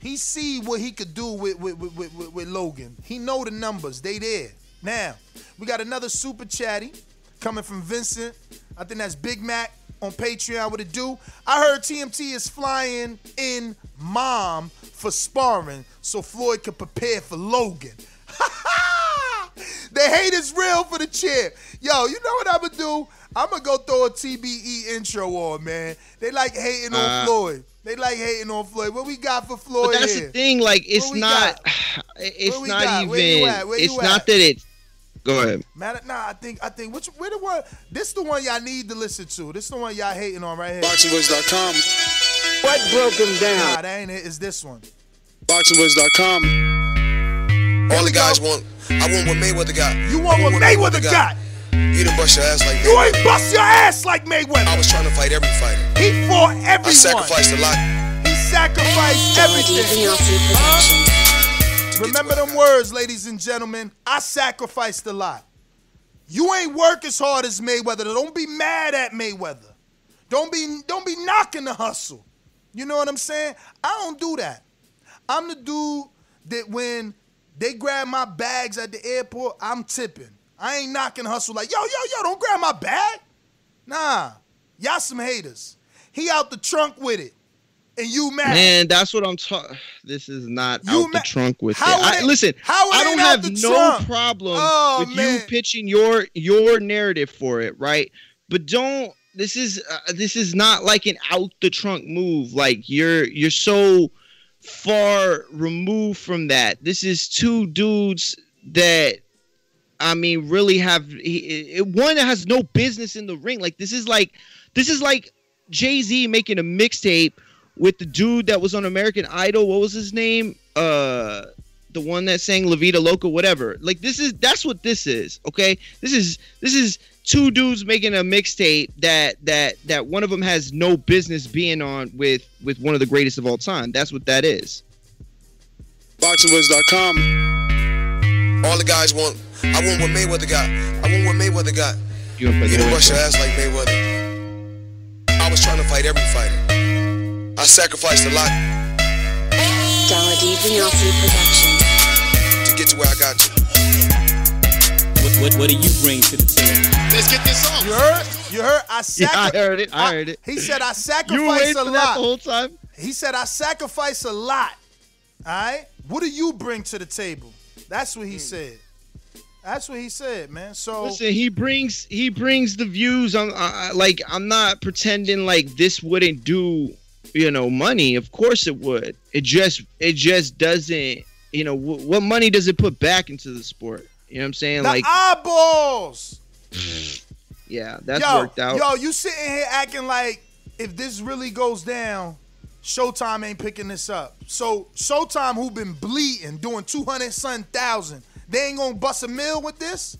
he see what he could do with with, with, with, with- Logan. He know the numbers. They there. Now, we got another super chatty coming from Vincent. I think that's Big Mac on Patreon. What it do? I heard TMT is flying in mom for sparring so Floyd could prepare for Logan. the hate is real for the champ. Yo, you know what I'm gonna do? I'm gonna go throw a TBE intro on, man. They like hating on Uh, Floyd. They like hating on Floyd. What we got for Floyd But that's here? the thing. Like, it's not. got? It's not got? even. Where you at? Where it's you not that it's. Go ahead. Man, nah, I think I think which where the one this is the one y'all need to listen to. This is the one y'all hating on right here. BoxingVoice.com. What broke him down? Nah, that ain't it. It's this one. BoxingVoice.com. All the guys want. I want what Mayweather got. You want what Mayweather got? You done bust your ass like You ain't bust your ass like Mayweather. I was trying to fight every fighter. He fought everyone. I sacrificed a lot. He sacrificed everything. Huh? Remember them words, ladies and gentlemen. I sacrificed a lot. You ain't work as hard as Mayweather. Don't be mad at Mayweather. Don't be don't be knocking the hustle. You know what I'm saying? I don't do that. I'm the dude that when they grab my bags at the airport, I'm tipping. I ain't knocking hustle like, yo, yo, yo, don't grab my bag. Nah. Y'all some haters. He out the trunk with it. And you mad. Man, that's what I'm talking. This is not You out ma- the trunk with How it. I, listen, how it I don't have no trunk? problem Oh, with you pitching your your narrative for it, right? But don't. This is uh, this is not like an out the trunk move. Like you're you're so far removed from that. This is two dudes that I mean really have he, it, one that has no business in the ring. Like this is like this is like Jay Z making a mixtape with the dude that was on American Idol. What was his name? Uh, the one that sang La Vida Loca, whatever. Like this is that's what this is. Okay, this is this is two dudes making a mixtape that that that one of them has no business being on with with one of the greatest of all time. That's what that is. BoxingVoice.com. All the guys want. I want what Mayweather got. I want what Mayweather got. You You done bust your ass like Mayweather. I was trying to fight every fighter. I sacrificed a lot Dollar D Beyonce Productions. to get to where I got to. What, what, what do you bring to the table? Let's get this on. You heard? You heard? I Yeah, I heard it. I heard it. He said I You were sacrificed waiting a for that lot. the whole time. He said I sacrifice a lot. All right? What do you bring to the table? That's what he Hmm. said. That's what he said, man. So Listen, he brings he brings the views. on uh, like I'm not pretending like this wouldn't do you know money. Of course it would. It just it just doesn't. You know w- what money does it put back into the sport? You know what I'm saying? the like eyeballs. yeah, that's yo, worked out. Yo, you sitting here acting like if this really goes down, Showtime ain't picking this up. So Showtime, who been bleeding, doing two hundred something thousand, they ain't gonna bust a mill with this.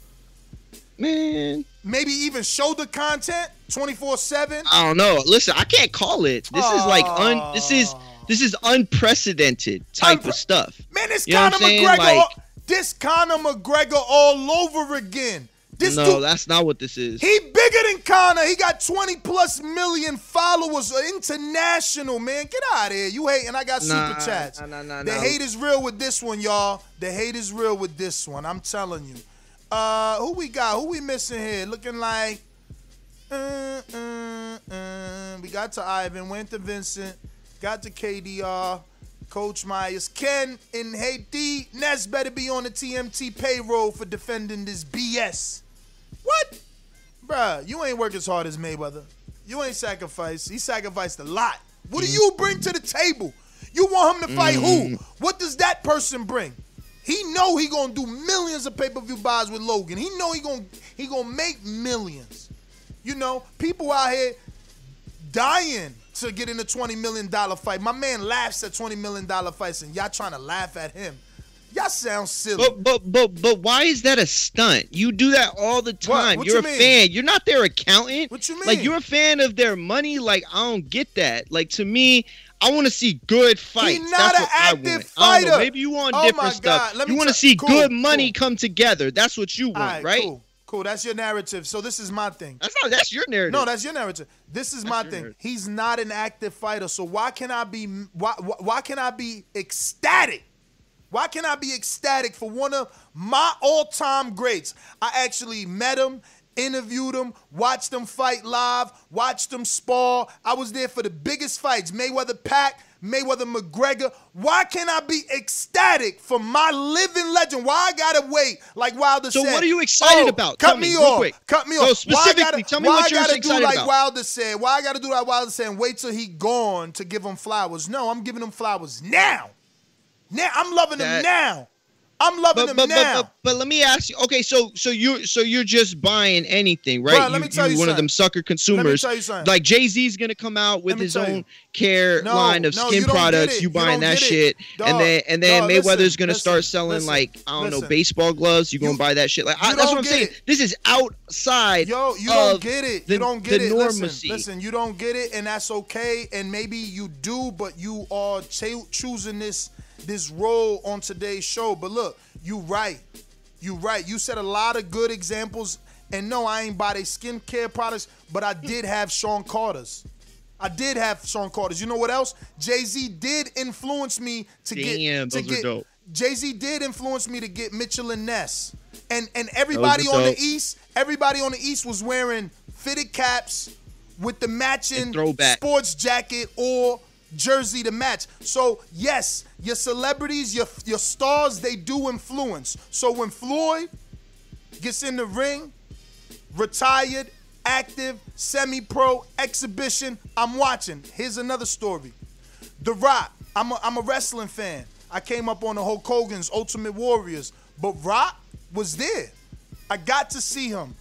Man, maybe even show the content twenty four seven. I don't know. Listen, I can't call it. This is like un. This is this is unprecedented type of stuff. Man, it's You Conor McGregor, Like- this Conor McGregor all over again. This no, dude, that's not what this is. he bigger than Conor. He got 20 plus million followers, uh, international, man. Get out of here. You hating. I got Nah, super chats. nah, nah, nah, the nah. hate is real with this one, y'all. The hate is real with this one. I'm telling you. Uh, who we got? Who we missing here? Looking like uh, uh, uh, we got to Ivan, went to Vincent, got to KDR, Coach Myers, Ken in Haiti. Ness better be on the TMT payroll for defending this BS. What? Bruh, you ain't work as hard as Mayweather. You ain't sacrificed. He sacrificed a lot. What do mm-hmm. you bring to the table? You want him to fight who? Mm-hmm. What does that person bring? He know he gonna do millions of pay-per-view buys with Logan. He know he gonna he gonna make millions. You know, people out here dying to get in a twenty million dollar fight. My man laughs at twenty million dollar fights, and y'all trying to laugh at him. Y'all sound silly. But but but but why is that a stunt? You do that all the time. What You're you a mean? fan. You're not their accountant. What you mean? Like you're a fan of their money. Like I don't get that. Like to me, I want to see good fights. He's not That's an what I active. I know. fighter. Maybe you want Oh different stuff. You want to see cool, good money come together. That's what you want, right, right? Cool, cool. That's your narrative. So this is my thing. That's not. That's your narrative. No, that's your narrative. This is my thing. narrative. He's not an active fighter. So why can I be why, why why can I be ecstatic? Why can I be ecstatic for one of my all-time greats? I actually met him, interviewed him, watched him fight live, watched him spar. I was there for the biggest fights, Mayweather Pack, Mayweather McGregor. Why can't I be ecstatic for my living legend? Why I gotta wait? Like Wilder So said. So what are you excited "Oh, about? Cut me, me off. quick. Cut me No, off. Why I specifically, gotta- tell me what I you're gotta excited do like about. Wilder said. Why I gotta do like Wilder said? and Wait till he gone to give him flowers. No, I'm giving him flowers now. Now I'm loving him That- now. I'm loving But, him but, now. but, but, let me ask you. Okay, so so you're so you're just buying anything, right? Bruh, let me tell you one of them sucker consumers. tell you something. Like Jay Z's gonna come out with his tell you. own care No, line of no, skin you products. You You buying that shit, Dog, and then and then dog, Mayweather's listen, gonna start selling listen, like I don't know baseball gloves. You gonna You- buy that shit? Like I, that's what I'm saying. it. This is outside. Yo, you don't get it. The, you don't get it. Listen, normacy. listen, you don't get it, and that's okay. And maybe you do, but you are choosing this this role on today's show. But look, you right. You right. You said a lot of good examples. And no, I ain't buy their skincare products, but I did have Sean Carter's. I did have Sean Carter's. You know what else? Jay Z did influence me to Damn, get to those are get. dope. Jay Z did influence me to get Mitchell and Ness, and and everybody on the. East, everybody on the East was wearing fitted caps with the matching sports jacket or jersey to match. So yes, your celebrities, your your stars, they do influence. So when Floyd gets in the ring, retired, active, semi-pro, exhibition, I'm watching. Here's another story. The Rock. I'm a, I'm a wrestling fan. I came up on the Hulk Hogan's Ultimate Warriors, but Rock was there. I got to see him.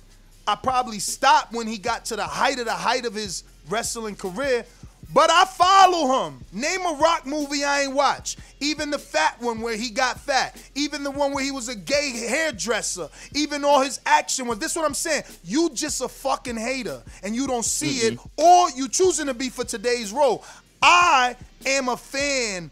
I probably stopped when he got to the height of the height of his wrestling career, but I follow him. Name a Rock movie I ain't watch. Even the fat one where he got fat. Even the one where he was a gay hairdresser. Even all his action was. This is what I'm saying. You just a fucking hater and you don't see it, mm-hmm. or you choosing to be for today's role. I am a fan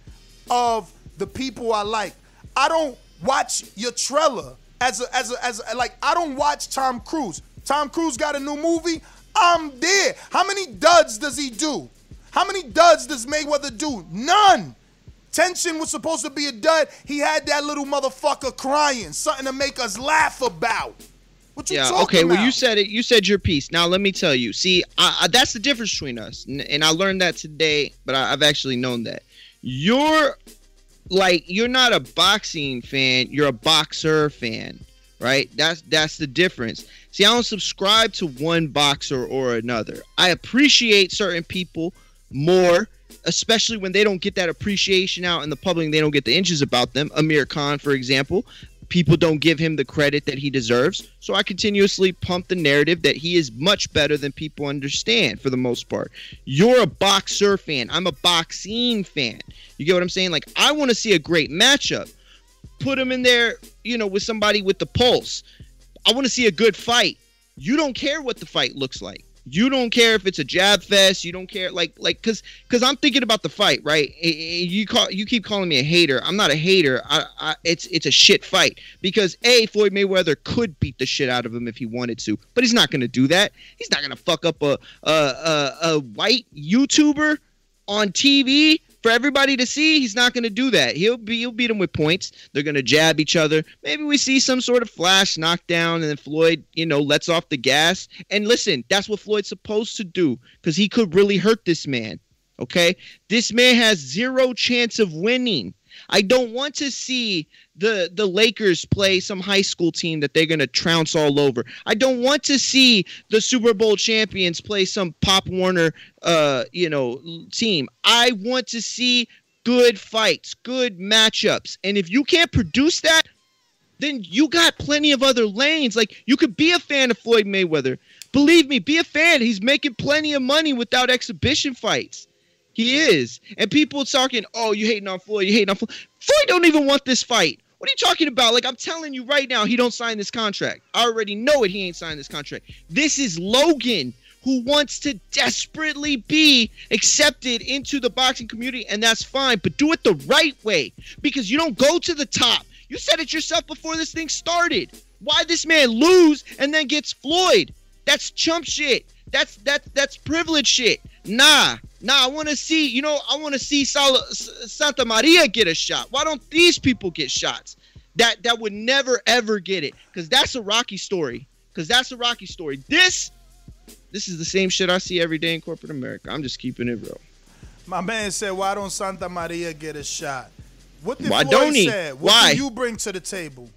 of the people I like. I don't watch your trailer as a as a as a, like I don't watch Tom Cruise. Tom Cruise got a new movie. I'm there. How many duds does he do? How many duds does Mayweather do? None. Tenshin was supposed to be a dud. He had that little motherfucker crying, something to make us laugh about. What you yeah. talking Okay. about? Well, you said it. You said your piece. Now let me tell you. See, I, I, that's the difference between us, and, and I learned that today. But I, I've actually known that you're like you're not a boxing fan. You're a boxer fan, right? That's that's the difference. See, I don't subscribe to one boxer or another. I appreciate certain people more, especially when they don't get that appreciation out in the public. They don't get the inches about them. Amir Khan, for example, people don't give him the credit that he deserves. So I continuously pump the narrative that he is much better than people understand for the most part. You're a boxer fan. I'm a boxing fan. You get what I'm saying? Like I want to see a great matchup. Put him in there, you know, with somebody with the pulse. I want to see a good fight. You don't care what the fight looks like. You don't care if it's a jab fest. You don't care like like because because I'm thinking about the fight, right? You call you keep calling me a hater. I'm not a hater. I, I it's it's a shit fight because a Floyd Mayweather could beat the shit out of him if he wanted to, but he's not gonna do that. He's not gonna fuck up a a a, a white YouTuber on TV for everybody to see, he's not going to do that. He'll be he'll beat him with points. They're going to jab each other. Maybe we see some sort of flash knockdown, and then Floyd, you know, lets off the gas. And listen, that's what Floyd's supposed to do because he could really hurt this man. Okay, this man has zero chance of winning. I don't want to see the the Lakers play some high school team that they're going to trounce all over. I don't want to see the Super Bowl champions play some Pop Warner uh, you know, team. I want to see good fights, good matchups. And if you can't produce that, then you got plenty of other lanes. Like you could be a fan of Floyd Mayweather. Believe me, be a fan. He's making plenty of money without exhibition fights. He is. And people talking, oh, you hating on Floyd, you hating on Floyd. Floyd don't even want this fight. What are you talking about? Like I'm telling you right now, he don't sign this contract. I already know it. He ain't signed this contract. This is Logan who wants to desperately be accepted into the boxing community, and that's fine. But do it the right way because you don't go to the top. You said it yourself before this thing started. Why this man lose and then gets Floyd? That's chump shit. That's that's that's privilege shit. Nah, nah. I want to see. You know, I want to see Sal- Santa Maria get a shot. Why don't these people get shots? That that would never ever get it because that's a Rocky story. Because that's a Rocky story. This this is the same shit I see every day in corporate America. I'm just keeping it real. My man said, "Why don't Santa Maria get a shot?" What did Why Floyd don't he? Say? What Why? do you bring to the table?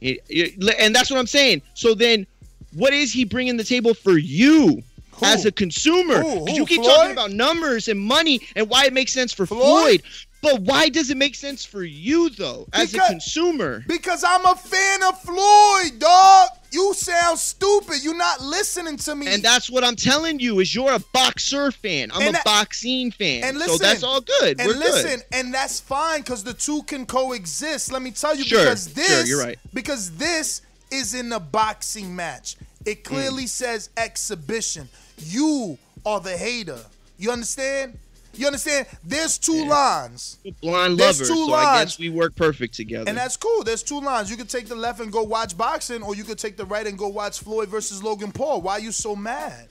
And that's what I'm saying. So then, what is he bringing to the table for you? As a consumer, Who? Who? you keep Floyd? talking about numbers and money and why it makes sense for Floyd. But why does it make sense for you though, as Because- a consumer? Because I'm a fan of Floyd, dog. You sound stupid. You're not listening to me. And that's what I'm telling you is you're a boxer fan. I'm And a that- boxing fan. And listen, so that's all good. And We're listen, good. and that's fine because the two can coexist. Let me tell you, Sure, because this, sure, you're right. because this is in a boxing match. It clearly Mm. says exhibition. You are the hater. You understand? You understand? There's two lines. Blind There's lover. two So I lines. guess we work perfect together. And that's cool. There's two lines. You could take the left and go watch boxing, or you could take the right and go watch Floyd versus Logan Paul. Why are you so mad?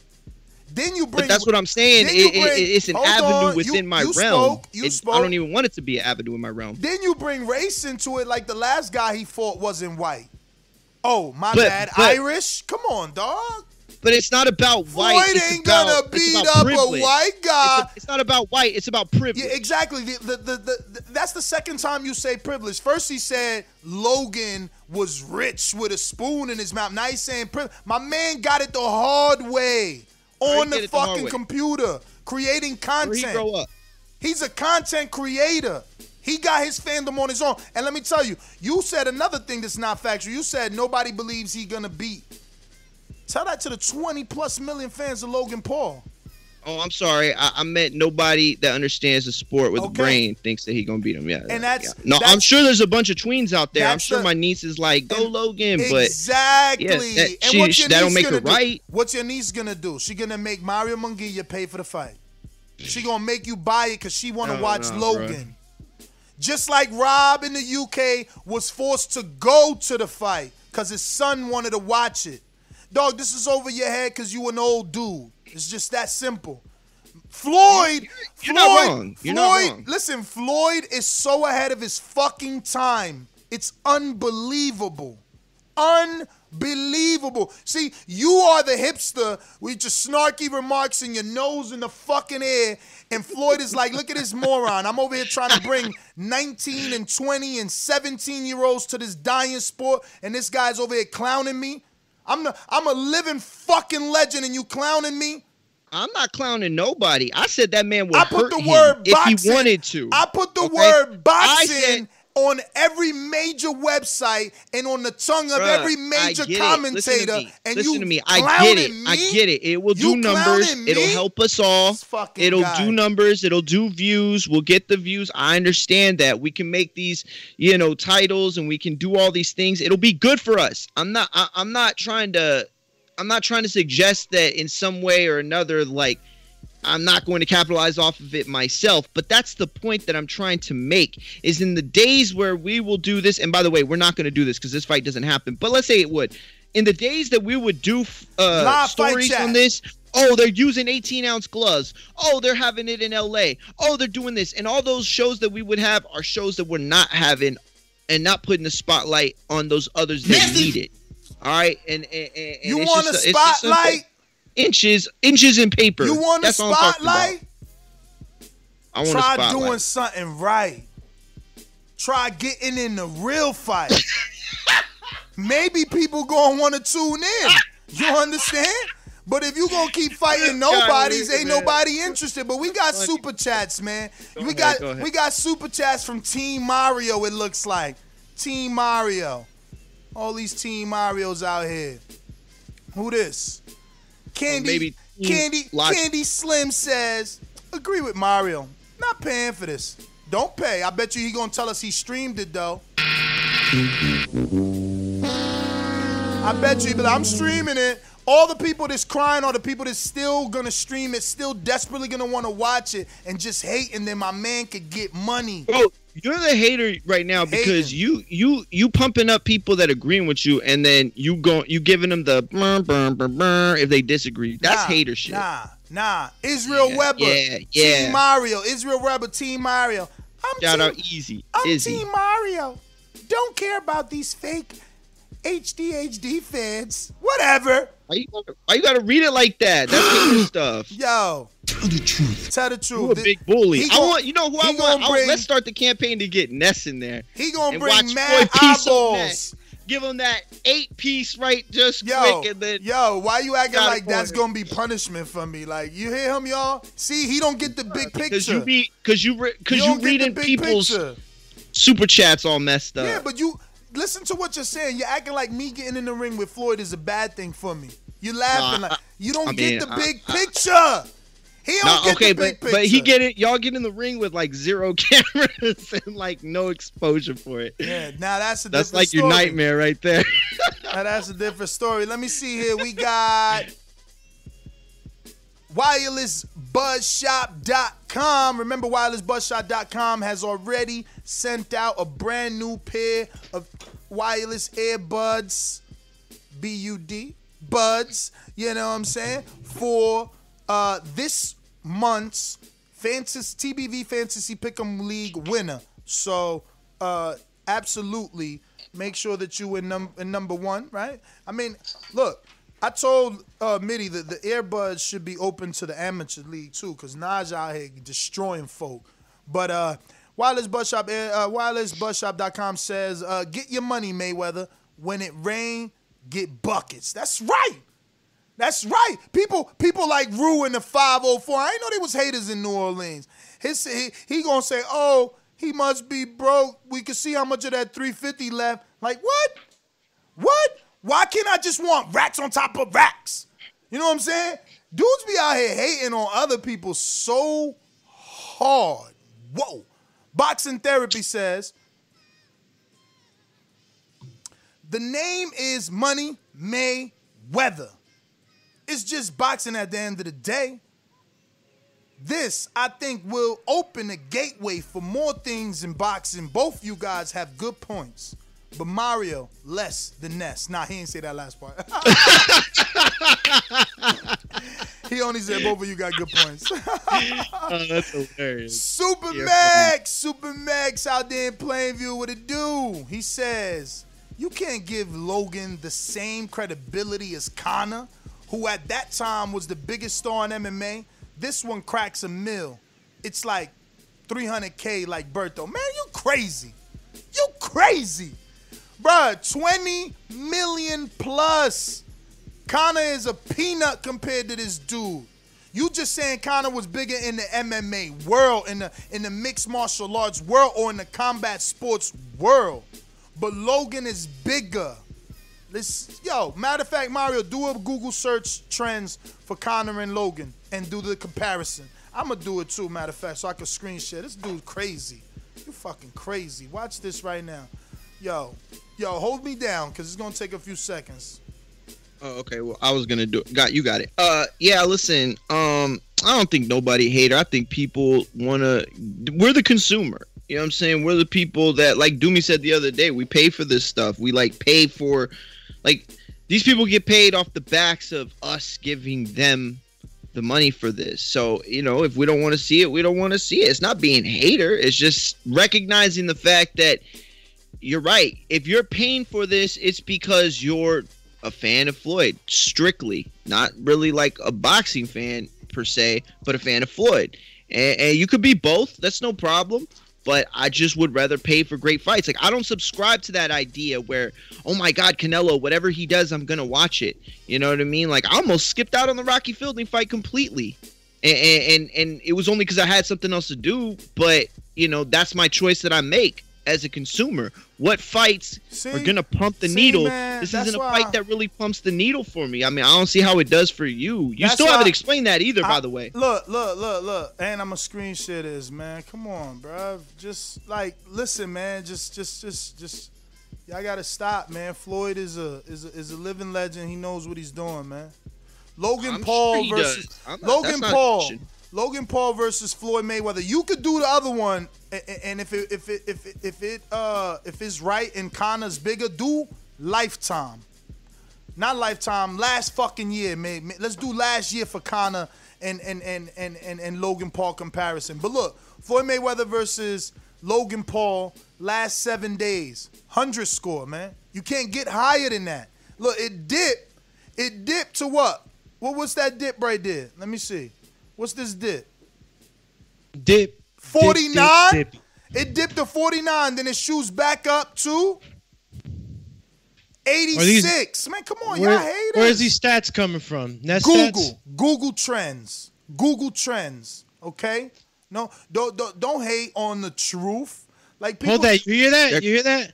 Then you bring. but that's what I'm saying. It- it- it's an avenue on. within You- my you realm. Spoke, you It- spoke. I don't even want it to be an avenue in my realm. Then you bring race into it, like the last guy he fought wasn't white. Oh, my But- bad. but- Irish? Come on, dog. But it's not about white. Floyd ain't about, gonna beat up privilege. a white guy. It's, it's not about white. It's about privilege. Yeah, exactly. The, the, the, the, that's the second time you say privilege. First he said Logan was rich with a spoon in his mouth. Now he's saying privilege. My man got it the hard way on the it the fucking computer, creating Where'd he content. grow up? He's a content creator. He got his fandom on his own. And let me tell you, you said another thing that's not factual. You said nobody believes he gonna beat. Tell that to the 20 plus million fans of Logan Paul. Oh, I'm sorry. I, I meant nobody that understands the sport with Okay. a brain thinks that he gonna beat him. Yeah. And that's- yeah. no. I'm sure there's a bunch of tweens out there. I'm sure the- my niece is like, "Go Logan," but exactly. yeah, that, and she, what's your that don't niece make it do? right. What's your niece gonna do? She gonna make Mario Munguia pay for the fight. She gonna make you buy it because she want to No, watch no, Logan. Just like Rob in the UK was forced to go to the fight because his son wanted to watch it. Dog, this is over your head because you an old dude. It's just that simple. Floyd, You're Floyd, not wrong. You're not Floyd, wrong. listen, Floyd is so ahead of his fucking time. It's unbelievable. Unbelievable. See, you are the hipster with your snarky remarks and your nose in the fucking air. And Floyd is like, look at this moron. I'm over here trying to bring 19 and 20 and 17 year olds to this dying sport, and this guy's over here clowning me. I'm the, I'm a living fucking legend, and you clowning me. I'm not clowning nobody. I said that man would I put hurt the him word if he wanted to. I put the Okay? word boxing said- on every major website and on the tongue of Bruh, every major commentator. Listen. And Listen you to me. I get it. Me? I get it. It will You do numbers. It'll help us all. It'll guy. do numbers. It'll do views. We'll get the views. I understand that. We can make these, you know, titles and we can do all these things. It'll be good for us. I'm not I, I'm not trying to I'm not trying to suggest that in some way or another like I'm not going to capitalize off of it myself, but that's the point that I'm trying to make is in the days where we will do this and by the way, we're not going to do this cuz this fight doesn't happen. But let's say it would. In the days that we would do uh stories on this, oh, they're using 18 ounce gloves. Oh, they're having it in LA. Oh, they're doing this. And all those shows that we would have are shows that we're not having and not putting the spotlight on those others that need it. All right, and, and, and You want a spotlight? Inches, inches in paper. You want a That's all I'm talking about. spotlight? I want Try a spotlight. doing something right. Try getting in the real fight. Maybe people gonna want to tune in. You understand? But if you gonna keep fighting nobodies, ain't nobody interested. But we got super chats, man. we got we got super chats from Team Mario. It looks like Team Mario. All these Team Mario's out here. Who this? Candy. maybe Candy. Logic. Candy Slim says, agree with Mario. Not paying for this. Don't pay. I bet you he gonna tell us he streamed it though. I bet you, but I'm streaming it. All the people that's crying are the people that's still gonna stream it, still desperately gonna wanna watch it, and just hating that my man could get money. Bro, you're the hater right now because you you you pumping up people that agreeing with you, and then you go you giving them the burn burn burn burn if they disagree. That's Nah, hater shit. Nah, nah. Israel Yeah, Weber. yeah, yeah. Team Mario. Israel Weber, Team Mario. I'm Shout team, out Easy, I'm Izzy. Team Mario. Don't care about these fake HDHD fans. Whatever. Why you, gotta, why you gotta read it like that? That's hater stuff. Yo. Tell the truth. Tell the truth. You a big bully. He I gon- want you know who I want. gonna I- let's start the campaign to get Ness in there. He gonna and bring watch mad Floyd piece eyeballs. Give him that eight piece right just Yo, quick and then yo, why you acting Got it like that's gonna be punishment for me? Like you hear him, y'all? See, he don't get the big picture. because picture. you read because you re, because You you, don't get the reading people's picture. super chats all messed up. Yeah, but you listen to what you're saying. You're acting like me getting in the ring with Floyd is a bad thing for me. You're laughing Nah, like you don't I get mean, the I- big picture. He don't Nah, get okay, the big but but he get it. Y'all get in the ring with like zero cameras and like no exposure for it. Yeah, now that's a That's like your nightmare right there. Now that's a different story. Let me see here. We got wirelessbuzzshop.com. Remember, wirelessbuzzshop.com has already sent out a brand new pair of wireless earbuds, B U D, buds, you know what I'm saying, for uh, this month's fantasy TBV Fantasy Pick'em League winner. So, uh, absolutely make sure that you in, num- in number one, right? I mean, look, I told uh, Mitty that the earbuds should be open to the amateur league too, because Naj out here destroying folk. But uh, Wireless Buzz Shop, uh, wirelessbuzzshop.com says, uh, get your money, Mayweather. When it rain, get buckets. That's right. That's right. People people like Rue in the 504. I ain't know they was haters in New Orleans. His he, he gonna say, oh, he must be broke. We can see how much of that 350 left. Like what? What? Why can't I just want racks on top of racks? You know what I'm saying? Dudes be out here hating on other people so hard. Whoa. Boxing Therapy says the name is Money May Weather. It's just boxing at the end of the day. This, I think, will open a gateway for more things in boxing. Both you guys have good points. But Mario, less than Ness. Nah, he didn't say that last part. he only said both of you got good points. oh, that's hilarious. Super Yeah, Max, Super Max out there in Plainview. What it do? He says, You can't give Logan the same credibility as Conor, who at that time was the biggest star in MMA. This one cracks a mill. It's like 300K like Berto. Man, you crazy. You crazy. Bruh, 20 million plus. Conor is a peanut compared to this dude. You just saying Conor was bigger in the MMA world, in the in the mixed martial arts world, or in the combat sports world. But Logan is bigger. Let's yo, matter of fact, Mario, do a Google search trends for Conor and Logan and do the comparison. I'ma do it too, matter of fact, so I can screen share. This dude crazy. You fucking crazy. Watch this right now. Yo, yo, hold me down, cause it's gonna take a few seconds. Oh, okay. Well, I was gonna do. it. Got you. Got it. Uh, yeah. Listen. Um, I don't think nobody hater. I think people wanna. We're the consumer. You know what I'm saying? We're the people that, like Doomy said the other day, we pay for this stuff. We like pay for, like, these people get paid off the backs of us giving them the money for this. So, you know, if we don't want to see it, we don't want to see it. It's not being hater. It's just recognizing the fact that you're right. If you're paying for this, it's because you're a fan of Floyd, strictly, not really like a boxing fan per se, but a fan of Floyd. And, and you could be both. That's no problem. But I just would rather pay for great fights. Like I don't subscribe to that idea where, oh my God, Canelo, whatever he does, I'm gonna watch it. You know what I mean? Like I almost skipped out on the Rocky Fielding fight completely, and and and it was only because I had something else to do. But you know that's my choice that I make as a consumer. What fights See? are gonna pump the See, needle? man, this isn't a fight that really pumps the needle for me. I mean, I don't see how it does for you. You still haven't explained that either, by the way. Look, look, look, look. And I'm a screen share this, man. Come on, bruh. Just like listen, man. Just just just just y'all gotta stop, man. Floyd is a is a, is a living legend. He knows what he's doing, man. Logan I'm Paul sure versus does. I'm not- Logan Paul. Logan Paul versus Floyd Mayweather. You could do the other one, and if it if it if it, if it uh if it's right and Conor's bigger, do Lifetime. Not Lifetime. Last fucking year, man. Let's do last year for Conor and and and and and, and Logan Paul comparison. But look, Floyd Mayweather versus Logan Paul last seven days, hundred score, man. You can't get higher than that. Look, it dipped. It dipped to what? What was that dip right there? Let me see. What's this dip? Dip. 49? dip, dip. It dipped to 49, then it shoots back up to Are these- 86. Man, come on, Where- y'all haters. Where's these stats coming from? Ness Google, stats? Google Trends, Google Trends. Okay, no, don't don't, don't hate on the truth. Like people, Hold that. You hear that? You hear that?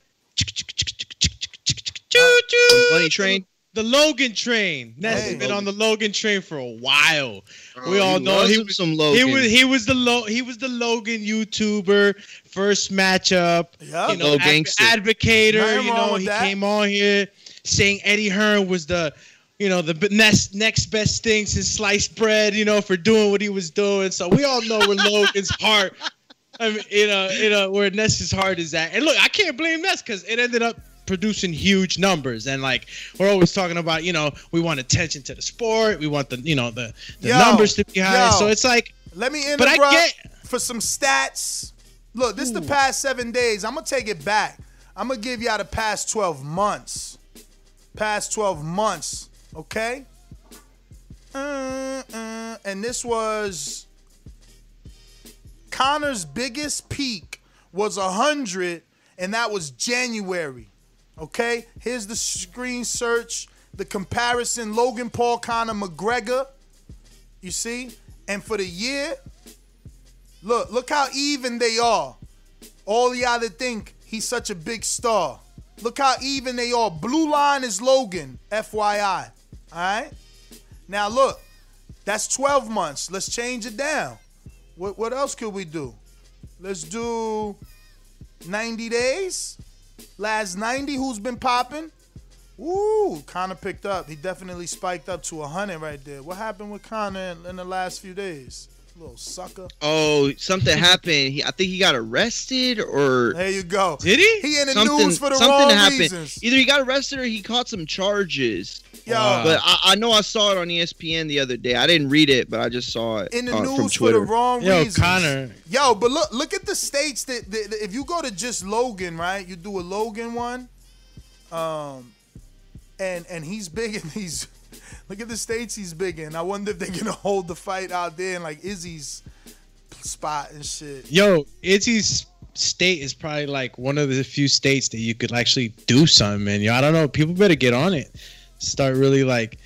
Uh, Money train. The Logan train. Ness has been on the Logan train for a while. Oh, we all he know he was some Logan. He Logan. was he was the Lo, he was the Logan YouTuber first matchup. Yeah. you know, Low ad- gangster. advocator. Nothing You know, he that. came on here saying Eddie Hearn was the you know the b- next next best thing since sliced bread. You know, for doing what he was doing. So we all know where Logan's heart. I mean, you know, you know where Ness's heart is at. And look, I can't blame Ness because it ended up producing huge numbers. And like we're always talking about, you know, we want attention to the sport. We want the, you know, the, the Yo, numbers to be high. yo. So it's like, let me But I interrupt get- for some stats. Look, this is the past seven days. I'm gonna take it back. I'm gonna give y'all the past 12 months. Past 12 months, okay? Uh, uh, and this was Conor's biggest peak was 100, and that was January. Okay? Here's the screen search, the comparison Logan Paul, Conor McGregor. You see? And for the year, look, look how even they are. All y'all that think he's such a big star. Look how even they are. Blue line is Logan, FYI. All right? Now look, that's 12 months. Let's change it down. What what else could we do? Let's do 90 days. Last 90, who's been popping? Ooh, Conor picked up. He definitely spiked up to 100 right there. What happened with Conor in, in the last few days? Little sucker. Oh, something happened. He, I think he got arrested or There you go. Did he? He in the something. news for the something wrong happened. reasons. Either he got arrested or he caught some charges. Yo, But I, I know I saw it on ESPN the other day. I didn't read it, but I just saw it in the uh, from news for the Twitter. wrong Yo, reasons. Conor. Yo, but look, look at the states that, that, that- if you go to just Logan, right? You do a Logan one. Um, and and he's big in these. Look at the states he's big in. I wonder if they're gonna hold the fight out there in like Izzy's spot and shit. Yo, Izzy's state is probably like one of the few states that you could actually do something in. Yo, I don't know. People better get on it. Start really like.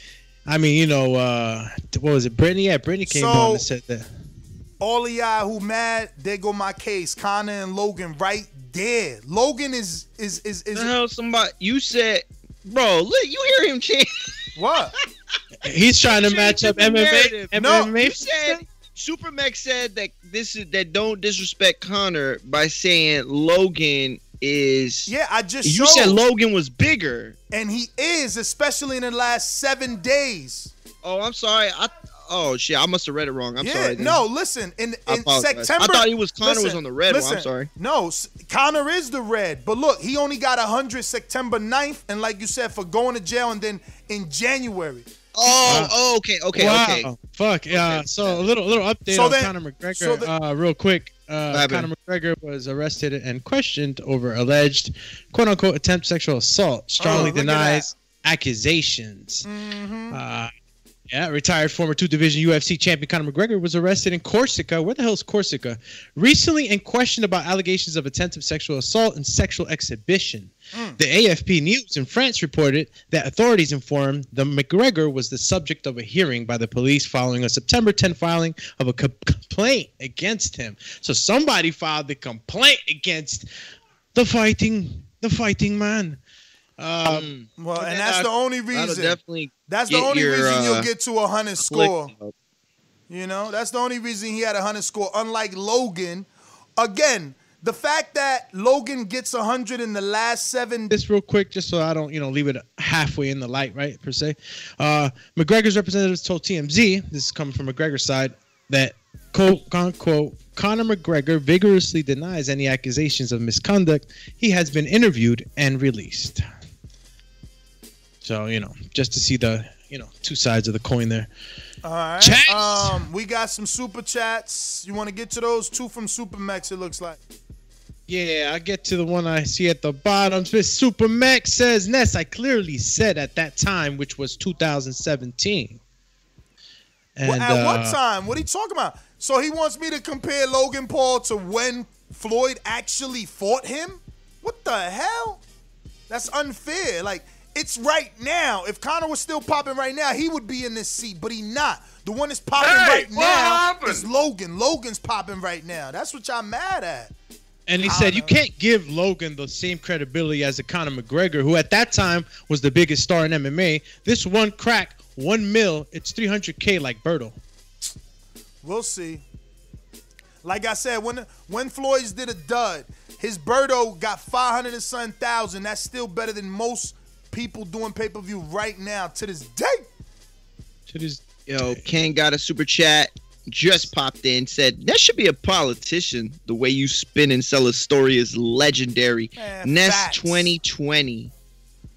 I mean, you know, uh what was it? Brittany? Yeah, Brittany came So- on and said that. All of y'all who mad, there go my case. Conor and Logan right there. Logan is is is is. The hell, somebody you said, bro. Look, you hear him chant. What? He's trying to match up MMA. Narrative. MMA you said Super Mech said that this is that don't disrespect Conor by saying Logan is. Yeah, I just You showed. said Logan was bigger. and he is, especially in the last seven days. Oh, I'm sorry. I oh shit, I must have read it wrong. I'm yeah, sorry. then. no, listen. In, in apologize. September, I thought he was- Conor was on the red one. I'm sorry. No, S- Conor is the red. But look, he only got 100 September 9th, and like you said, for going to jail, and then in January. Oh, oh, okay, okay, wow. okay. Fuck. Yeah. So a little a little update So on then- Conor McGregor. so the- uh, real quick. Uh. Conor McGregor was arrested and questioned over alleged "quote unquote" attempt sexual assault. Strongly Oh, denies accusations. Mm-hmm. Uh, yeah, retired former two division UFC champion Conor McGregor was arrested in Corsica. Where the hell is Corsica? Recently and questioned about allegations of attempted sexual assault and sexual exhibition. Mm. The AFP News in France reported that authorities informed the McGregor was the subject of a hearing by the police following a September 10 filing of a co- complaint against him. So somebody filed the complaint against the fighting, the fighting man. Um, Well, and that's uh, the only That'll reason. definitely. That's the only your, reason uh, you'll get to a hundred score. up. You know, that's the only reason he had a hundred score. Unlike Logan, again, the fact that Logan gets a hundred in the last seven. this real quick, just so I don't, you know, leave it halfway in the light, right, per se. Uh, McGregor's representatives told TMZ, this is coming from McGregor's side, that quote unquote Conor McGregor vigorously denies any accusations of misconduct. He has been interviewed and released. So you know, just to see the you know two sides of the coin there. All right. Chats. Um, we got some super chats. You want to get to those two from Super Mex? It looks like. Yeah, I get to the one I see at the bottom. Miss Super Max says, Ness, I clearly said at that time, which was 2017. And, Well, at what uh, time? What are you talking about? So he wants me to compare Logan Paul to when Floyd actually fought him? What the hell? That's unfair. Like it's right now. If Conor was still popping right now, he would be in this seat, but he not. The one that's popping Hey, right now happened? is Logan. Logan's popping right now. That's what y'all mad at. And he I said, you can't give Logan the same credibility as a Conor McGregor, who at that time was the biggest star in MMA. This one crack, one mil, it's 300K like Berto. We'll see. Like I said, when when Floyd's did a dud, his Berto got 500 and something thousand. That's still better than most people doing pay per view right now to this day. To this Yo, Ken got a super chat. Just popped in. Said that should be a politician. The way you spin and sell a story is legendary. Man, Ness facts. 2020.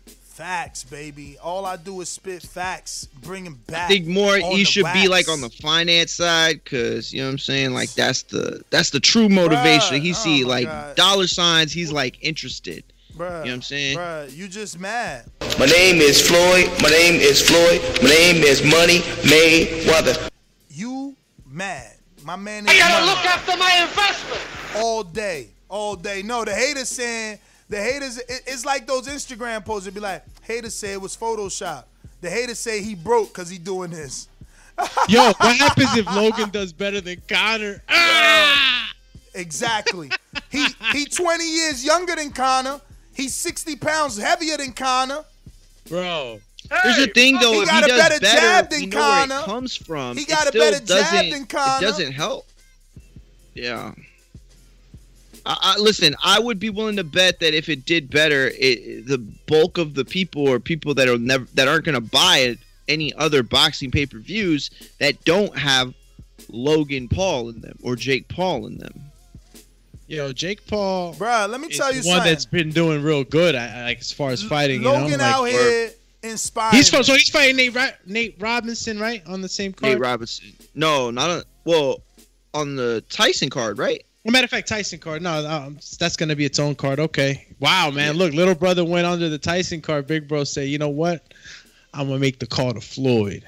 Facts, baby. All I do is spit facts, bring him back. I think more you should be like on the finance side, cause you know what I'm saying. Like that's the that's the true motivation. Bruh, he oh see my like God. dollar signs. He's like interested. Bruh, You know what I'm saying? Bruh, you just mad. My name is Floyd. My name is Floyd. My name is Money Mayweather. You mad. My man is I gotta mad. look after my investment. all day, all day. No, the haters saying the haters. it- It's like those Instagram posts. It'd be like, haters say it was Photoshop. The haters say he broke because he doing this. Yo, what happens if Logan does better than Conor? Ah! Exactly. he he 20 years younger than Conor. He's 60 pounds heavier than Conor. Bro. Here's the thing though, He if got he a does better better, jab than we know where Conor. it comes from. He It got a still better jab doesn't- than Conor. It doesn't help. Yeah. I, I, listen, I would be willing to bet that if it did better, it, the bulk of the people or people that are never that aren't going to buy it, any other boxing pay per views that don't have Logan Paul in them or Jake Paul in them. Yo, Jake Paul. Bruh, let me tell you the one something. that's been doing real good, I, I- like as far as fighting. Logan you know? out like, here inspiring. He's so he's fighting Nate Nate Robinson, right, on the same card. Nate Robinson. No, not on. Well, on the Tyson card, right? a matter of fact, Tyson card. No, um, that's gonna be its own card. Okay. Wow, man. Look, little brother went under the Tyson card. Big bro said, you know what? I'm gonna make the call to Floyd.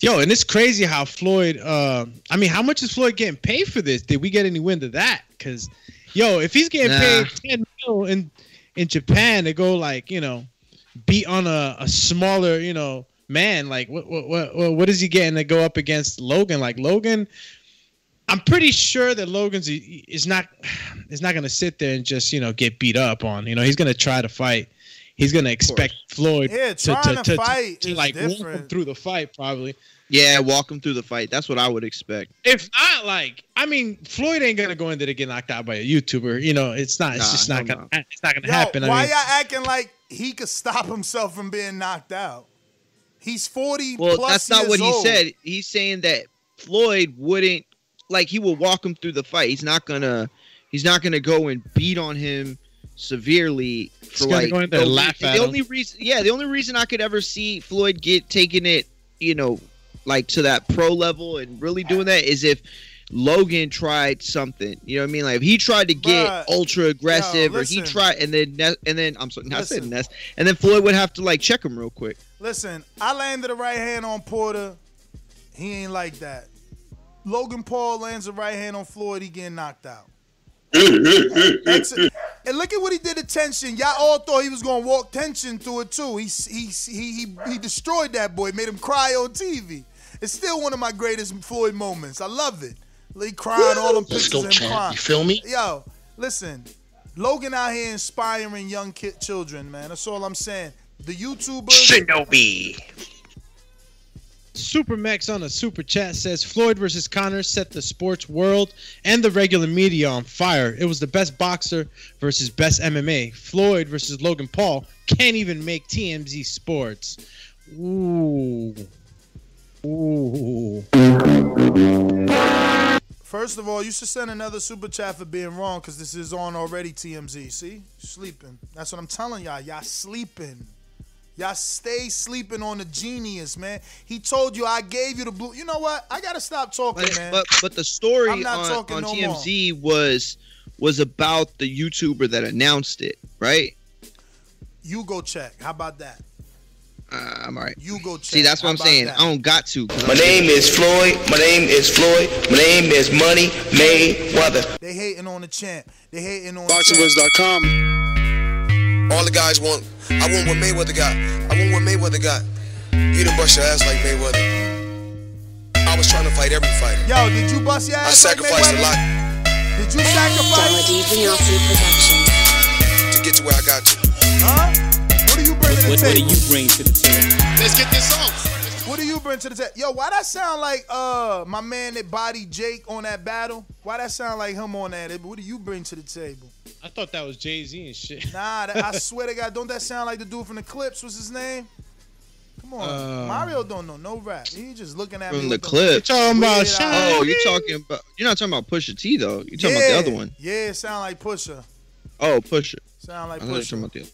Yo, and it's crazy how Floyd. Uh, I mean, how much is Floyd getting paid for this? Did we get any wind of that? Because, yo, if he's getting Nah. paid ten mil in in Japan to go like you know beat on a, a smaller you know man, like what what what what is he getting to go up against Logan? Like Logan, I'm pretty sure that Logan's is not is not gonna sit there and just you know get beat up on. You know, he's gonna try to fight. He's gonna expect Floyd Yeah, to, trying to, to to, fight to, is like walk him through the fight probably. Yeah, walk him through the fight. That's what I would expect. If not, like I mean, Floyd ain't gonna go in there to get knocked out by a YouTuber. You know, it's not. It's Nah, just not hell gonna. no. It's not gonna Yo, happen. why I mean, y'all acting like he could stop himself from being knocked out? He's 40 Well, plus that's not years what he old. said. He's saying that Floyd wouldn't like he will walk him through the fight. He's not gonna he's not gonna go and beat on him severely for like go in there and laugh the him. only reason yeah, the only reason I could ever see Floyd get taking it, you know, like to that pro level and really doing that is if Logan tried something, you know what I mean? Like if he tried to get Bruh, ultra aggressive, yo, or he tried, and then and then I'm sorry, I said Listen. Ness, and then Floyd would have to like check him real quick. Listen, I landed a right hand on Porter. He ain't like that. Logan Paul lands a right hand on Floyd. He getting knocked out. That's it. And look at what he did to Tenshin. Y'all all thought he was gonna walk Tenshin through it too. He he he he, he destroyed that boy. Made him cry on TV. It's still one of my greatest Floyd moments. I love it. He crying all them Let's pictures go, of champ. crying. You feel me? Yo, listen. Logan out here inspiring young kid children, man. That's all I'm saying. The YouTubers. Shinobi. Supermax on a super chat says Floyd versus Conor set the sports world and the regular media on fire. It was the best boxer versus best MMA. Floyd versus Logan Paul can't even make TMZ Sports. Ooh. Ooh. First of all, you should send another super chat for being wrong because this is on already TMZ. See? Sleeping. That's what I'm telling y'all. Y'all sleeping. Y'all stay sleeping on the genius, man. He told you I gave you the blue. You know what? I gotta stop talking, But, man. but but the story I'm not on, talking on no TMZ was was about the YouTuber that announced it, right? you go check. How about that? Uh, I'm alright. You go check. See, that's what How I'm saying. that? I don't got to. My name is Floyd. My name is Floyd. My name is Money Mayweather. They hating on the champ. They hating on the champ. BoxingViz.com. All the guys want. I want what Mayweather got. I want what Mayweather got. You didn't bust your ass like Mayweather. I was trying to fight every fighter. Yo, did you bust your ass like Mayweather? I sacrificed a lot Did you sacrifice? Dollar Vinyasa Productions. to get to where I got to. Huh? What do you bring to the What, what do you bring to the table? Let's get this on. What do you bring to the table? Yo, why that sound like uh my man that body Jake on that battle? Why that sound like him on that? What do you bring to the table? I thought that was Jay Z and shit. Nah, that, I swear to God, don't that sound like the dude from the clips? What's his name? Come on, Uh, Mario don't know no rap. He just looking at me From the with them clip. Talking about weird Oh, you're talking about. You're not talking about Pusha T though. You're talking yeah, about the other one. Yeah, it sound like Pusha. Oh, Pusha. Sound like I thought Pusha. talking about the.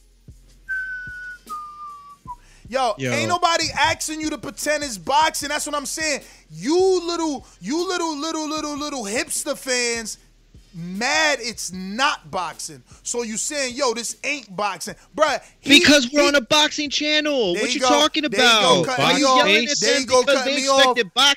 Yo, Yo. ain't nobody asking you to pretend it's boxing. That's what I'm saying. You little, you little, little, little, little hipster fans, mad it's not boxing. So you saying, yo, this ain't boxing, bruh. he- Because we're he- on a boxing channel. What you talking There you go, about? cut me off. There you go, cut they me off.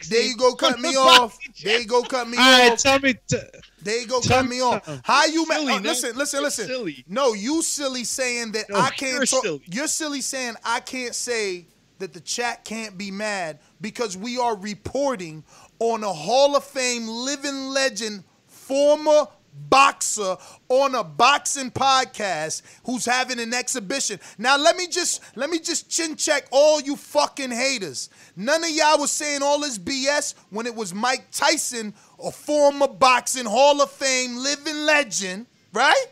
There you go, cut me off. There you go, cut me All right, off. tell me. T- There you go, cut me off. How you mad? Oh, uh, listen, listen, listen. silly. No, you silly saying that No, I can't you're talk. silly. You're silly saying I can't say that the chat can't be mad because we are reporting on a Hall of Fame living legend, former boxer on a boxing podcast who's having an exhibition. Now let me just let me just chin check all you fucking haters. None of y'all was saying all this BS when it was Mike Tyson, a former boxing Hall of Fame living legend, right?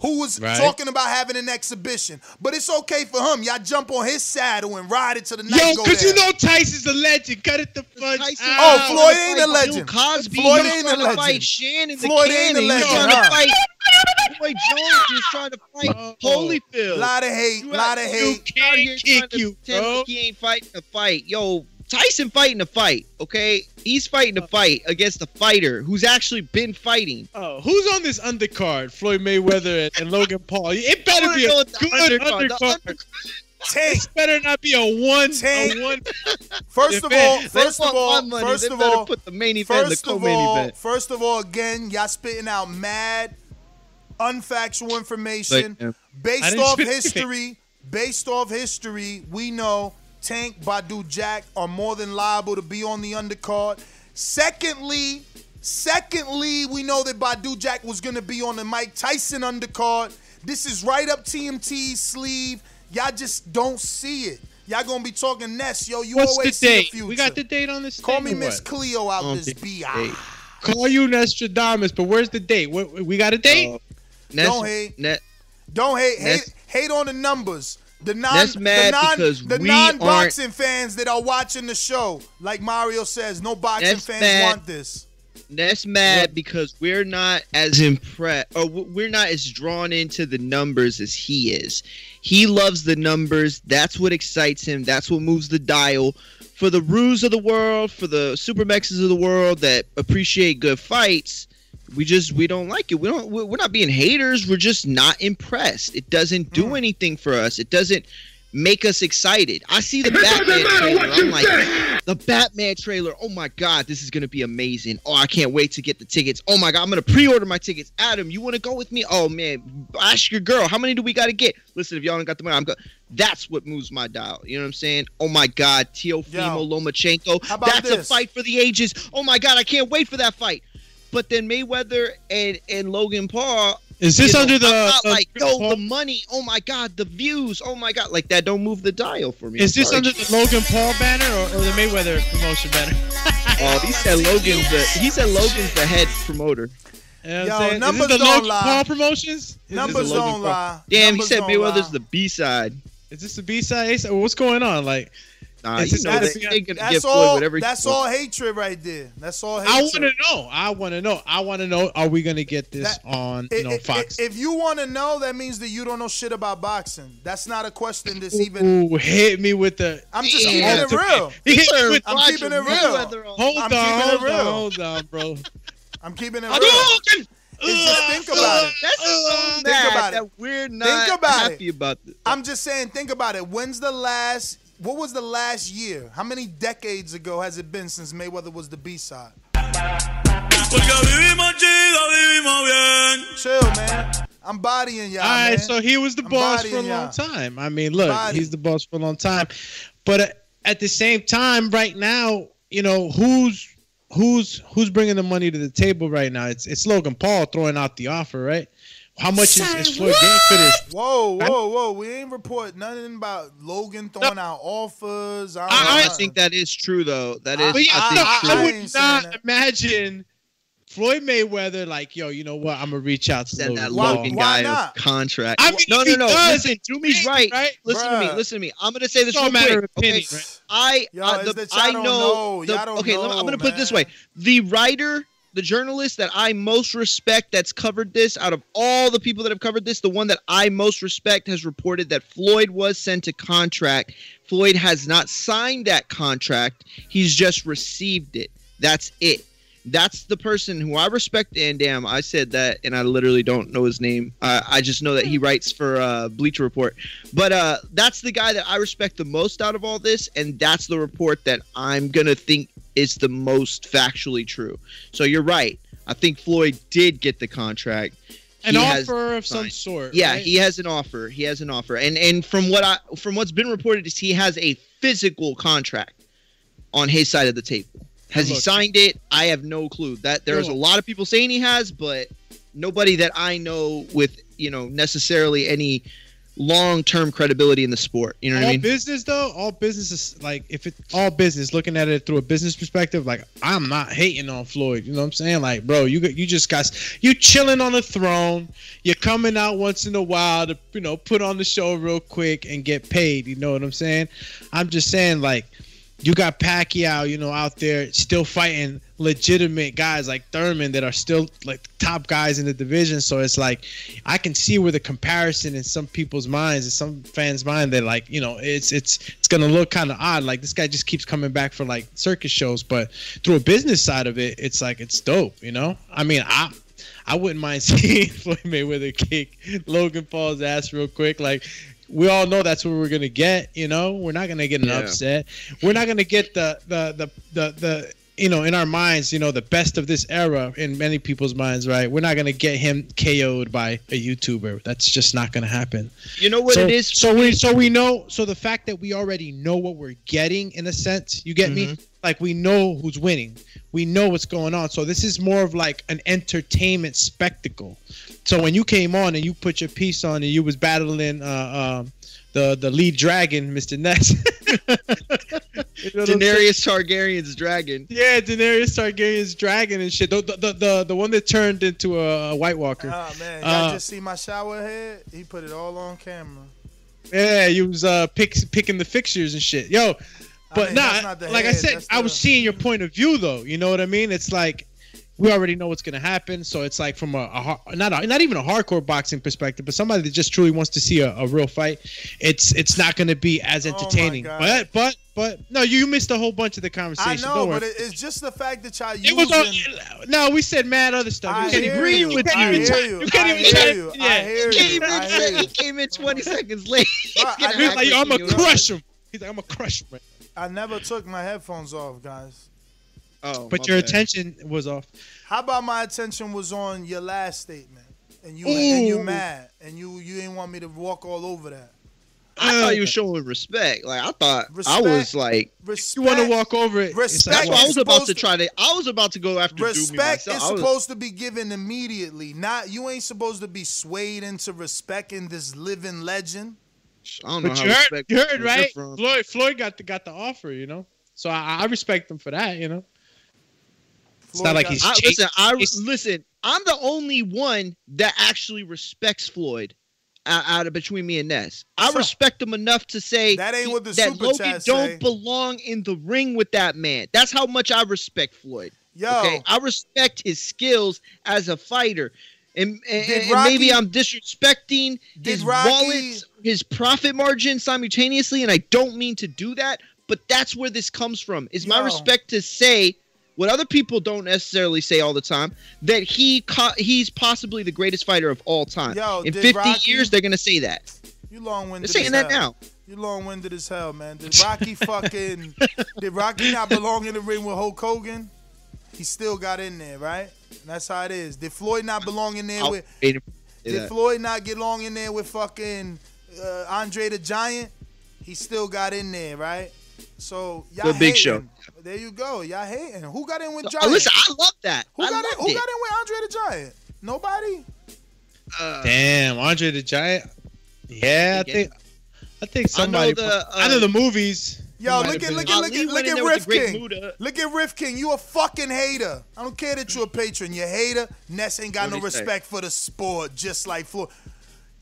Who was Right. talking about having an exhibition. But it's okay for him. Y'all jump on his saddle and ride it to the night Yo, because you know Tyson's a legend. Cut it the fudge Tyson- Oh, Floyd Trying to ain't a legend. Bill Cosby. Floyd he was ain't a legend. fight Shannon Floyd ain't a Cannon. He legend, trying huh? to fight Roy Jones. He was trying to fight Oh. Holyfield. lot of hate, You lot of out- hate. you out here Can't trying kick to you, pretend bro. like He ain't fighting a fight. Yo, Tyson fighting a fight, okay? He's fighting a fight against a fighter who's actually been fighting. Oh, who's on this undercard? Floyd Mayweather and, and Logan Paul. It better be a good undercard, undercard. the Tank. This better not be a one. Tank. A one. First of all, first of all, my money, first they of better all, put the main event, first the of co-main all, event. first of all, again, y'all spitting out mad, unfactual information Like, uh, based off spit anything. history. Based off history, we know Tank, Badou, Jack are more than liable to be on the undercard. Secondly, secondly, we know that Badou Jack was gonna be on the Mike Tyson undercard. This is right up TMT's sleeve. Y'all just don't see it. Y'all gonna be talking Ness, yo. You What's the always see date? the future. We got the date on this. Call me or Miss what? Cleo out this the bi. Call you Nostradamus, but where's the date? What, we got a date? Uh, Ness, Don't hate. Net, Don't hate hate hate on the numbers. The non That's mad the non because the we non boxing fans that are watching the show, like Mario says, no boxing fans mad. want this. That's mad because we're not as impressed, or we're not as drawn into the numbers as he is. He loves the numbers. That's what excites him. That's what moves the dial. For the Ruse of the world, for the Supermaxes of the world that appreciate good fights, we just we don't like it. We don't. We're not being haters. We're just not impressed. It doesn't do anything for us. It doesn't make us excited. I see the Batman trailer. I'm like, the Batman trailer. Oh my god, this is gonna be amazing. Oh, I can't wait to get the tickets. Oh my god, I'm gonna pre-order my tickets. Adam, you want to go with me? Oh man, ask your girl. How many do we gotta get? Listen, if y'all don't got the money, I'm go. That's what moves my dial. You know what I'm saying? Oh my god, Teofimo Lomachenko. How about That's a fight for the ages. Oh my god, I can't wait for that fight. But then Mayweather and and Logan Paul. Is this you know, under the- I'm not the- like yo the money? Oh my god, the views. Oh my god, like that don't move the dial for me. Is I'm this sorry. under the Logan Paul banner or, or the Mayweather promotion banner? Oh, he said Logan's the he said Logan's the head promoter. You know Yo, I'm? Is numbers this the don't Logan lie. Paul promotions? Is Numbers the don't Paul- lie. Damn, Numbers he said Mayweather's lie. the B side. Is this the B side? A side? What's going on? Like, Nah, you know not they, they gonna That's give Floyd all. whatever. That's all hatred right there. That's all hatred. I want to know. I want to know. I want to know. Are we gonna get this That- on I- you know I- Fox? If you want to know, that means that you don't know shit about boxing. That's not a question that's even. Ooh, hit me with the. I'm just Yeah. keeping it real. He hit me with- I'm Roger keeping it real. Hold I'm on, hold real. on, hold on, bro. I'm keeping it real. Hadouken! It's just uh, think about it. That's so Think mad about it. that we're not Think about happy it. about this. I'm just saying, think about it. When's the last? What was the last year? How many decades ago has it been since Mayweather was the B side? Chill, man. I'm bodying y'all, All right, man. so he was the I'm boss for a long y'all. time. I mean, look, Body. he's the boss for a long time, but uh, at the same time, right now, you know who's who's who's bringing the money to the table right now? It's it's Logan Paul throwing out the offer, right? How much is, is Floyd getting for this? Whoa, whoa, whoa! We ain't report nothing about Logan throwing out offers. I, I, I think that is true though. That is, But yeah, I think I, true. I would ain't not that. imagine Floyd Mayweather like, yo, you know what? I'm gonna reach out to Send that Logan. Why- Logan why guy not? a contract. I mean, no, no, no. does, Listen, it's Doomy's right. right? Listen to me. Listen to me. I'm gonna say this It's all real quick. opinion, okay? right? I, Yo, uh, it's the, that y'all I don't know. know. the- Y'all don't okay, let me- I'm gonna put it this way: the writer, the journalist that I most respect, that's covered this out of all the people that have covered this, the one that I most respect has reported that Floyd was sent a contract. Floyd has not signed that contract. He's just received it. That's it. That's the person who I respect. And damn, I said that, and I literally don't know his name. Uh, I just know that he writes for uh, Bleacher Report. But uh, that's the guy that I respect the most out of all this, and that's the report that I'm gonna think is the most factually true. So you're right. I think Floyd did get the contract. An He has offer of some sort. Yeah, right? he has an offer. He has an offer, and and from what I from what's been reported is he has a physical contract on his side of the table. Has he signed it? I have no clue. That there's a lot of people saying he has, but nobody that I know with you know necessarily any long term credibility in the sport. You know what all I mean? business though, all business is like if it's all business, looking at it through a business perspective, like I'm not hating on Floyd. You know what I'm saying? Like, bro, you you just got you chilling on the throne. You're coming out once in a while to you know put on the show real quick and get paid. You know what I'm saying? I'm just saying like you got Pacquiao, you know, out there still fighting legitimate guys like Thurman that are still like top guys in the division. So it's like I can see where the comparison in some people's minds, in some fans' mind, that like you know it's it's it's gonna look kind of odd. Like this guy just keeps coming back for like circus shows, but through a business side of it, it's like it's dope. You know, I mean, I. I wouldn't mind seeing Floyd Mayweather kick Logan Paul's ass real quick. Like we all know that's what we're gonna get. You know, we're not gonna get an Yeah. upset. We're not gonna get the the the the the you know in our minds. You know, the best of this era in many people's minds. Right? We're not gonna get him KO'd by a YouTuber. That's just not gonna happen. You know what so, it is? So we so we know. So the fact that we already know what we're getting in a sense. You get me? Mhm. Like we know who's winning. We know what's going on. So this is more of like an entertainment spectacle. So when you came on and you put your piece on and you was battling uh, um, the the lead dragon, Mr. Ness. You know what I'm saying? Daenerys Targaryen's dragon. Yeah, Daenerys Targaryen's dragon and shit. The the, the, the, the one that turned into a, a White Walker. Oh man, y'all Uh, just see my shower head? He put it all on camera. Yeah, he was uh pick, picking the fixtures and shit. Yo, but mean, nah, not the like I said, I was the- seeing your point of view though. You know what I mean? It's like we already know what's gonna happen, so it's like from a, a not a, not even a hardcore boxing perspective, but somebody that just truly wants to see a, a real fight. It's it's not gonna be as Oh entertaining. God. but but but no, you missed a whole bunch of the conversation. I know, Don't but it, it's just the fact that y'all It was using. all, no, we said mad other stuff. I You can't hear agree you. with I you. hear you. You can't I even hear try- you. I yeah. hear He you. came, in, he came in 20 seconds late. Bro, I He's never- like, I'm gonna crush him. He's like, I'm gonna crush him. I never took my headphones off, guys. Oh, But your bad. attention was off. How about my attention was on your last statement, and you and you mad, and you you didn't want me to walk all over that. I thought you were showing respect. Like I thought I was like Respect. You want to walk over it? Respect that's why I was about to supposed try to. I was about to go after Respect myself. is I was- supposed to be given immediately. Not you ain't supposed to be swayed into respecting this living legend. I don't know But how you heard, respect you heard, right? from. Floyd, Floyd got the got the offer, you know. So I, I respect them for that, you know. It's not like he's I, chas- listen, I chas- listen. I'm the only one that actually respects Floyd out, out of between me and Ness. I So- respect him enough to say That ain't what the that super Logan chat don't say. belong in the ring with that man. That's how much I respect Floyd. Yo, Okay, I respect his skills as a fighter. And, and, Did and maybe I'm disrespecting his Rocky- wallet, his profit margin simultaneously, and I don't mean to do that, but that's where this comes from. Is my respect to say what other people don't necessarily say all the time that he co- he's possibly the greatest fighter of all time. Yo, In 50 Rocky- years, they're gonna say that. you long winded. They're saying that now. You long winded as hell, man. Did Rocky fucking did Rocky not belong in the ring with Hulk Hogan? He still got in there, right? And that's how it is. Did Floyd not belong in there I'll with Did that. Floyd not get long in there with fucking uh, Andre the Giant? He still got in there, right? So y'all The Big hating. Show. There you go. Y'all hating. Who got in with Uh, Giant? listen, I love that. who I got in? Who it. got in with Andre the Giant? Nobody. Uh, Damn, Andre the Giant. Yeah, I think I think somebody. the, uh, I know the movies. Yo, look at look at look at look went in at Riff King. Muda. Look at Riff King. You a fucking hater. I don't care that you a patron. You hater. Ness ain't got What'd no he say? respect for the sport, just like Floyd.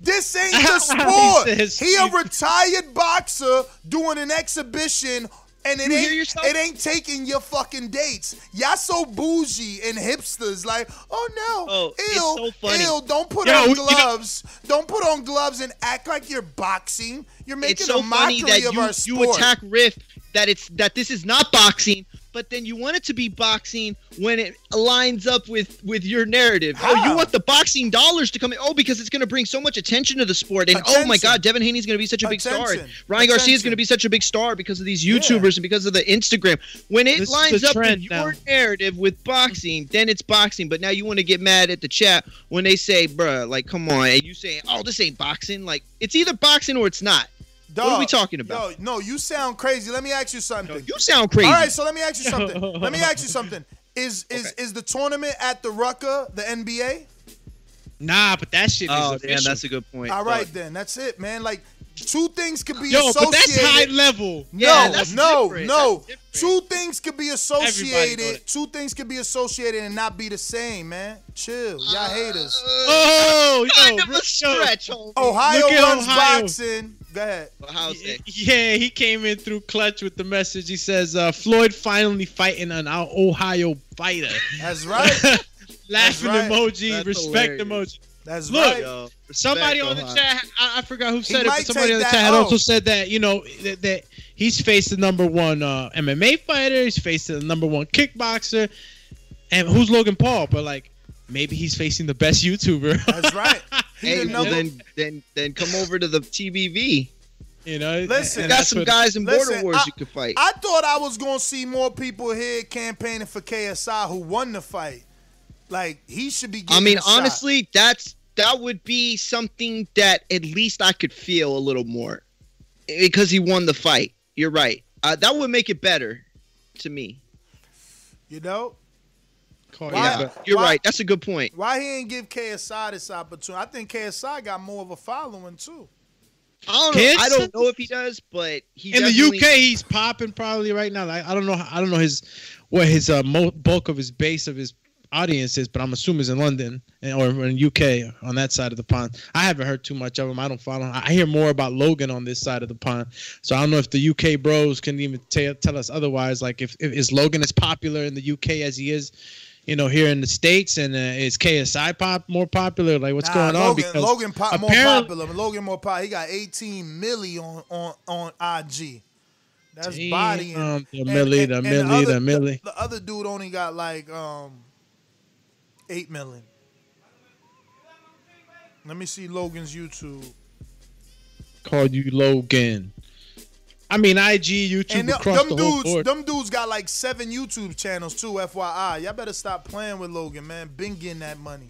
This ain't He the sport. says- he a retired boxer doing an exhibition. And it You ain't it ain't taking your fucking dates. Y'all so bougie and hipsters, like, oh no, Oh, it's ill, so funny. ill. Don't put Yo, on you know- gloves. Don't put on gloves and act like you're boxing. You're making it's so a mockery funny that of you, our you attack Riff that it's that this is not boxing, but then you want it to be boxing when it lines up with with your narrative. Oh, you want the boxing dollars to come in? Oh, because it's going to bring so much attention to the sport. And oh my God, Devin Haney's going to be such a big star. And Ryan Garcia is going to be such a big star because of these YouTubers and because of the Instagram. When it This lines up with trend your narrative with boxing, then it's boxing. But now you want to get mad at the chat when they say, "Bruh, like, come on," and you say, "Oh, this ain't boxing." Like, it's either boxing or it's not. What are we talking about? Yo, no, you sound crazy. Let me ask you something. You sound crazy. All right, so let me ask you something. let me ask you something. Is is Okay. is the tournament at the Rucker the NBA? Nah, but that shit is Oh, official. damn, that's a good point. All right, then that's it, man. Like two things could be Yo, associated. but that's high level. No, Yeah, that's no, different. no. That's. Two things could be associated. Two things could be associated and not be the same, man. Chill, y'all haters. Oh, yo, kind of real- a stretch, homie. Ohio Look at runs Ohio. boxing. Go ahead. how's it? Yeah, he came in through clutch with the message. He says uh, Floyd finally fighting an Ohio fighter. That's right. Laughing right. emoji, That's respect hilarious. emoji. That's Look, right. Yo, Somebody on the Ohio. chat, I, I forgot who said He it, but somebody on the chat had also said that you know that, that he's faced the number one uh, MMA fighter, he's faced the number one kickboxer, and who's Logan Paul? But like maybe he's facing the best YouTuber. That's right. Hey, the well, then, then, then come over to the TBV. you know, Listen, Got some guys in Border Wars I- you could fight. I thought I was gonna see more people here campaigning for KSI who won the fight. Like he should be. I mean, a shot. honestly, that's that would be something that at least I could feel a little more because he won the fight. You're right. Uh, that would make it better to me. you know Call- Why- yeah, Yeah, you're why- right. That's a good point. why he ain't give KSI this opportunity. I think KSI got more of a following too. I don't know. I don't know if he does, but he in the UK, he's popping probably right now. Like, I don't know. I don't know his what his uh, mo- bulk of his base of his audience is, but I'm assuming it's in London and, or in UK on that side of the pond. I haven't heard too much of him. I don't follow. Him. I hear more about Logan on this side of the pond. So I don't know if the UK bros can even tell tell us otherwise. Like if, if is Logan as popular in the UK as he is. You know, here in the states, and uh, is KSI pop more popular? Like, what's Nah, going on? Logan, Logan pop, more popular. Logan more popular. He got 18 milli on on on IG. That's Damn, body. the milli, the milli, the milli. The, other dude only got like um eight million. Let me see Logan's YouTube. called you Logan. I mean, IG, YouTube And them, across them the whole dudes, board. them dudes got like seven YouTube channels too. FYI, y'all better stop playing with Logan, man. Been getting that money.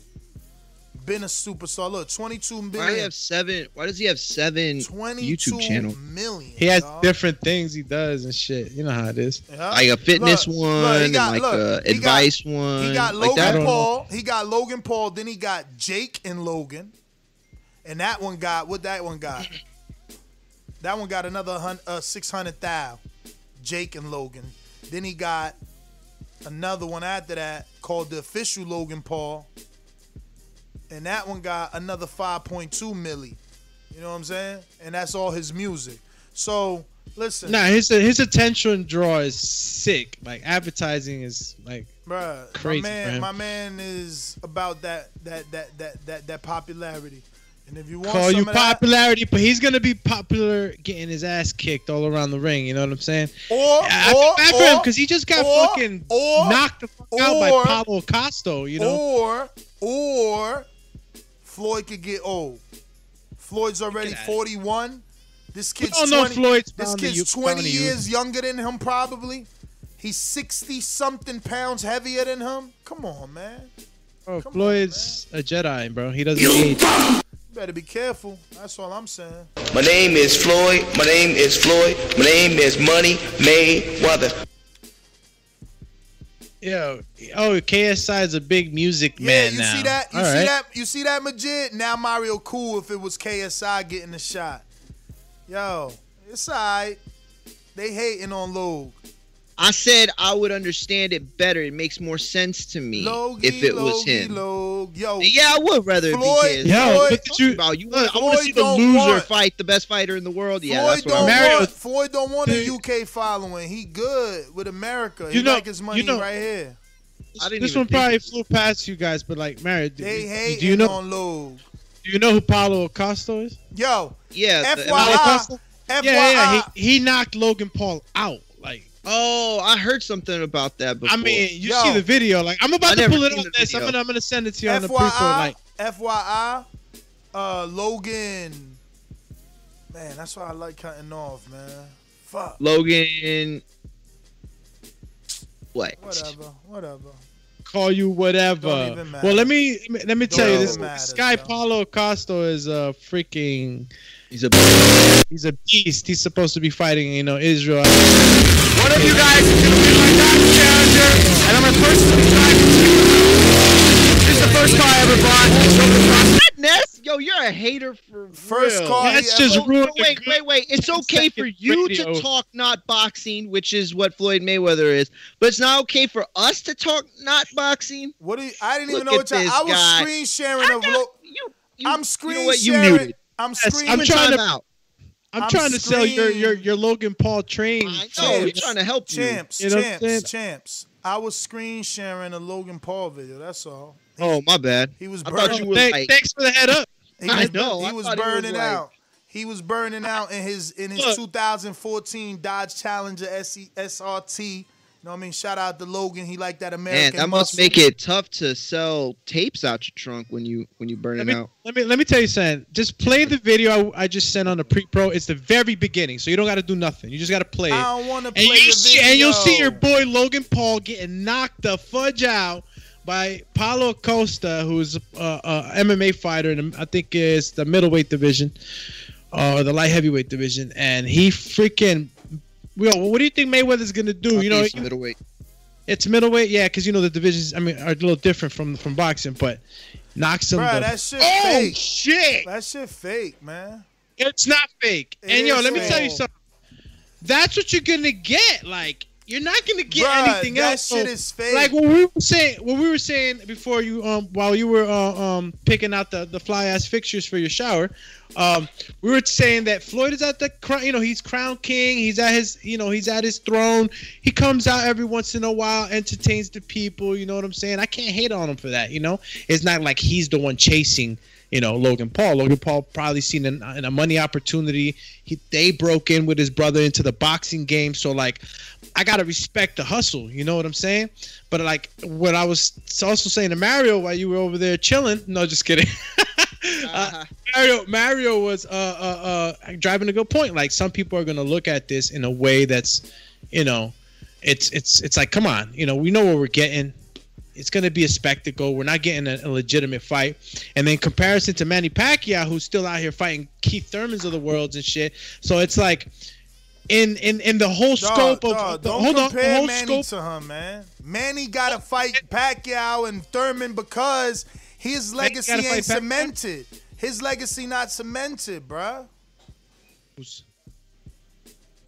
Been a superstar. Look, twenty-two million. Why he have seven? Why does he have seven 22 YouTube channels? million. he has dog. different things he does and shit. You know how it is. Yeah. Like a fitness Look, one, look, he and like look, a he got- advice one. He got like Logan that. Paul. He got Logan Paul. Then he got Jake and Logan, and that one got what? That one got. That one got another hun- uh, six hundred thousand. Jake and Logan. Then he got another one after that called the official Logan Paul, and that one got another five point two milli. You know what I'm saying? And that's all his music. So listen, Nah, his his attention draw is sick. Like advertising is like Bruh, Crazy my man, my man is about that that that that that that popularity. And if you want call some you of that, popularity, but he's gonna be popular getting his ass kicked all around the ring. You know what I'm saying? or I or feel bad for him or, because he just got or- fucking or- knocked the fuck out by or- Paulo Costa. You know? or or Floyd could get old. Floyd's already at it. 41. This kid's don't know 20. Floyd's this bound to kid's you- 20 bound to you. years younger than him probably. He's 60 something pounds heavier than him. Come on, man. Bro, Come on, Floyd's a Jedi, bro. He doesn't age. Better be careful. That's all I'm saying. My name is Floyd. My name is Floyd. My name is Money Mayweather. Yo, oh, KSI is a big music Yeah, man you now. see that? You All see right. that? You see that, Majid? Now Mario cool if it was KSI getting the shot. Yo, it's alright. They hating on Logue. I said I would understand it better. It makes more sense to me Logie, if it was Logie, him. Logue. Yo, Yeah, I would rather Floyd- it be Yo, KSI. Floyd- look at you. About you, Look, I want to see the loser want- fight the best fighter in the world. Yeah, Floyd that's what I'm. Mario- want. Floyd don't want a UK following. He good with America. He You know- like his money you know- right here. I didn't This one probably of- flew past you guys, but like, Mary, do, They do you know? on Logue. Do you know who Paulo Acosta is? Yo, Yeah. FYI, FYI. Yeah, yeah, yeah. He, he knocked Logan Paul out. Like, Oh, I heard something about that before. I mean, you Yo. see the video. Like, I'm I about to never pull it seen on the this. I'm gonna, I'm gonna send it to you on the pre-show. FYI, Like, FYI, uh, Logan. Man, that's why I like cutting off, man. Fuck. Logan. What? Whatever, whatever. call you whatever. Don't even. Well, let me let me tell you Don't this. even This matter, guy yo. Paulo Acosta is a freaking. He's a. He's a beast. He's supposed to be fighting, you know, Israel. One of you guys is gonna win my battle challenger, and I'm gonna personally drive it to you. This is the first car I ever bought. It's over the process. Ness, yo, you're a hater for First real. car That's just So- so ruined wait, wait, wait. It's okay for you radio. to talk not boxing, which is what Floyd Mayweather is, but it's not okay for us to talk not boxing. What do you, I didn't even know what y'all. this I was guy. screen sharing I of. got- Lo- you, you, I'm you screen know what? You sharing. muted. I'm Yes, screen. I'm I'm trying trying to- out. I'm, I'm trying to sell your your your Logan Paul train. I know, we're trying to help you. Champs, You know what champs, champs. I was screen sharing a Logan Paul video. That's all. Oh, my bad. He was I burning. thought you were Thank- like, thanks for the head up. He I was, know, He I was thought he was burning like- out. He was burning out in his in his Look. 2014 Dodge Challenger E, SE, SRT. You know what I mean? Shout out to Logan. He like that American. man, American that must make it tough to sell tapes out your trunk when you when you burn Let it me, out. let me let me tell you something. Just play the video I, I just sent on the pre-pro. It's the very beginning, so you don't got to do nothing. You just got to play. I don't want to play and you the see, and you'll see your boy Logan Paul getting knocked the fudge out by Paulo Costa, who's a, a MMA fighter, and I think it's the middleweight division uh, or the light heavyweight division, and he freaking. Yo, what do you think Mayweather's gonna do? You know, It's middleweight. it's middleweight, yeah, because you know the divisions. I mean, are a little different from from boxing, but knocks him. Bruh, the- that shit oh fake. shit! That shit fake, man. It's not fake. It and yo, is let me tell you something. That's what you're gonna get. Like you're not gonna get Bruh, anything that else. shit So, is fake. Like what we were saying, what we were saying before you, um, while you were uh, um picking out the the fly ass fixtures for your shower, um, we were saying that Floyd is at the crown. You know, he's crown king. He's at his, you know, he's at his throne. He comes out every once in a while, entertains the people. You know what I'm saying? I can't hate on him for that. You know, it's not like he's the one chasing you know Logan Paul. Logan Paul probably seen an, an, a money opportunity. He they broke in with his brother into the boxing game, so like I gotta respect the hustle. You know what I'm saying? But like what I was also saying to Mario while you were over there chilling. No, just kidding. uh, Mario Mario was uh, uh, uh, driving a good point. Like some people are gonna look at this in a way that's, you know, it's it's it's like come on, you know, we know what we're getting. It's going to be a spectacle. We're not getting a, a legitimate fight. And then comparison to Manny Pacquiao, who's still out here fighting Keith Thurmans of the world and shit. So it's like, in in in the whole scope of Dog, the, don't hold on, the compare whole Manny scope. to him, man. Manny got to fight Pacquiao and Thurman because his legacy ain't Pacquiao? cemented. His legacy not cemented, bruh.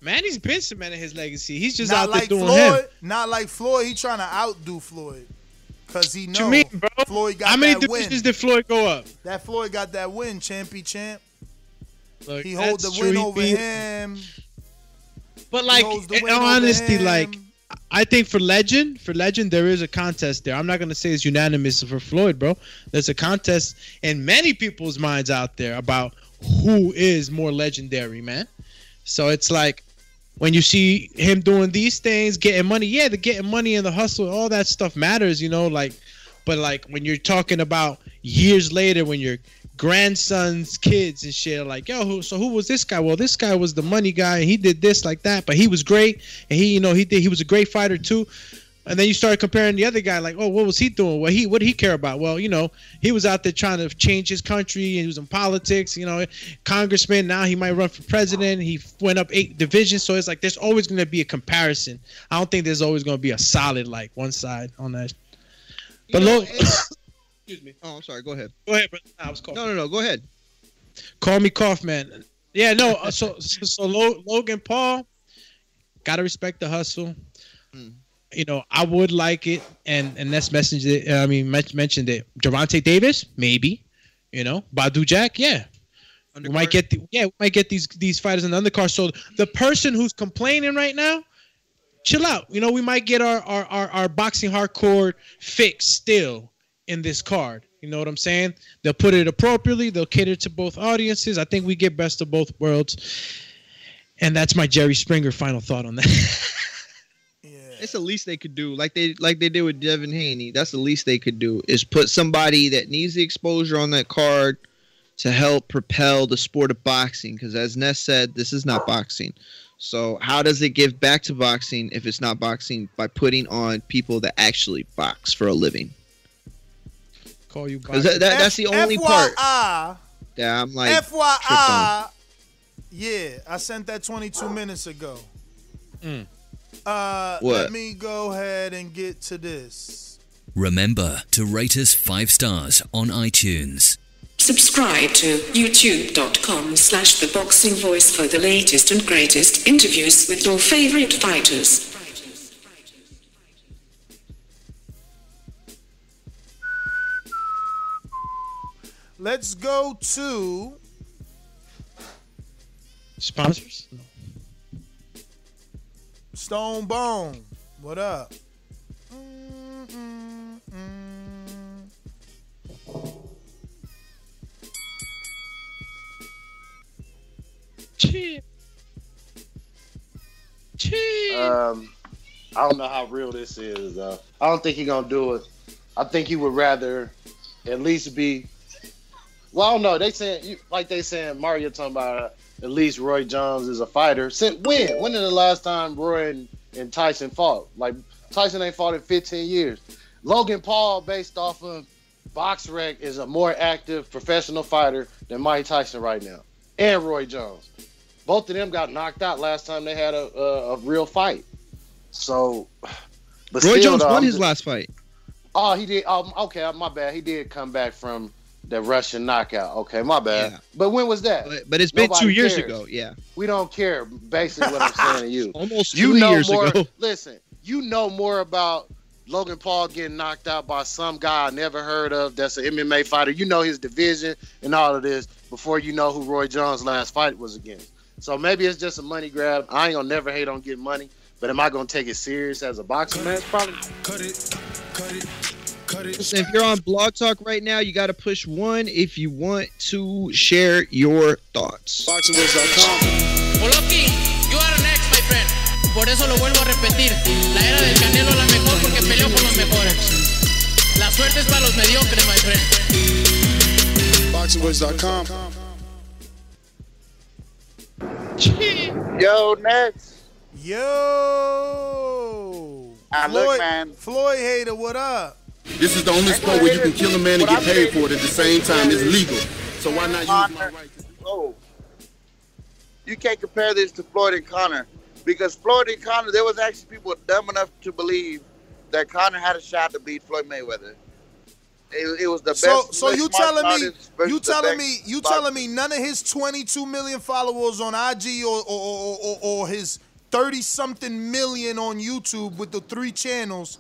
Manny's been cementing his legacy. He's just not out there like doing Floyd. him. Not like Floyd. He trying to outdo Floyd because he know you mean, bro? Floyd got How many that divisions win. did Floyd go up? that Floyd got that win, champy champ. Look, He hold the win. He over beat- him. But like, holds in honesty, like, I think for legend, for legend, there is a contest there. I'm not gonna say it's unanimous for Floyd, bro. There's a contest in many people's minds out there about who is more legendary, man. So it's like when you see him doing these things, getting money, yeah, the getting money and the hustle, all that stuff matters, you know, like but like when you're talking about years later when your grandson's kids and shit like, yo, who, so who was this guy? Well, this guy was the money guy and he did this like that, but he was great and he, you know, he did he was a great fighter too. And then you start comparing the other guy, like, oh, what was he doing? What he what did he care about? Well, you know, he was out there trying to change his country and he was in politics, you know, congressman. Now he might run for president. He went up eight divisions, so it's like there's always going to be a comparison. I don't think there's always going to be a solid like one side on that. But You know, look, Excuse me. Oh, I'm sorry. Go ahead. Go ahead, bro. Nah, I was No, no, no. Go ahead. Call me Kaufman. Yeah, no. uh, So, so, so Lo- Logan Paul, gotta respect the hustle. You know, I would like it, and and that's message it. I mean, men- mentioned it. Gervonta Davis, maybe. You know, Badou Jack, yeah. We might get the, yeah, we might get these these fighters in the undercard. So the person who's complaining right now, chill out. You know, we might get our our our, our boxing hardcore fix still in this card. You know what I'm saying? They'll put it appropriately. They'll cater to both audiences. I think we get best of both worlds. And that's my Jerry Springer final thought on that. It's the least they could do, like they like they did with Devin Haney. That's the least they could do is put somebody that needs the exposure on that card to help propel the sport of boxing. Because as Ness said, this is not boxing. So how does it give back to boxing if it's not boxing by putting on people that actually box for a living? Call you 'Cause that, that, that's the only part FYI, that I'm like. FYI, yeah, I sent that 22 minutes ago. Mm. Uh, What? let me go ahead and get to this. Remember to rate us five stars on iTunes. Subscribe to youtube.com slash the boxing voice for the latest and greatest interviews with your favorite fighters. Let's go to sponsors? Stone Bone, what up? Cheer. Um, I don't know how real this is. though. I don't think he gonna do it. I think he would rather at least be. Well, I don't know. They saying like they saying Mario talking about uh, at least Roy Jones is a fighter. Since when? When is the last time Roy and, and Tyson fought? Like Tyson ain't fought in 15 years. Logan Paul, based off of BoxRec, is a more active professional fighter than Mike Tyson right now, and Roy Jones. Both of them got knocked out last time they had a a, a real fight. So, but Roy still, Jones though, won I'm his just- last fight. Oh, he did. Um, okay, my bad. He did come back from the Russian knockout. Okay, my bad. But when was that? But, but it's been Nobody two years cares. ago. Yeah. We don't care. Basically, what I'm saying to you. Almost you two know years more. ago. Listen, you know more about Logan Paul getting knocked out by some guy I never heard of. That's an MMA fighter. You know his division and all of this before you know who Roy Jones' last fight was against. So maybe it's just a money grab. I ain't gonna never hate on getting money, but am I gonna take it serious as a boxing match? Probably. Cut it, cut it, cut it. Listen, if you're on Blog Talk right now, you got to push one if you want to share your thoughts. BoxingWords.com. Oloki, you are next, my friend. Por eso lo vuelvo a repetir. La era del Canelo es la mejor porque peleó con los mejores. La suerte es para los mediocres, my friend. BoxingWords.com. Yo, next. Yo. Ah, look, Floyd, man. Floyd hater, what up? This is the only sport where you can kill a man and get paid for it at the same time. It's legal. So why not use my right Conor, oh, you can't compare this to Floyd and Conor because Floyd and Conor, there was actually people dumb enough to believe that Conor had a shot to beat Floyd Mayweather. It, it was the best. so so you telling me, you telling me, you telling me none of his 22 million followers on IG or or, or, or, or his 30 something million on YouTube with the three channels,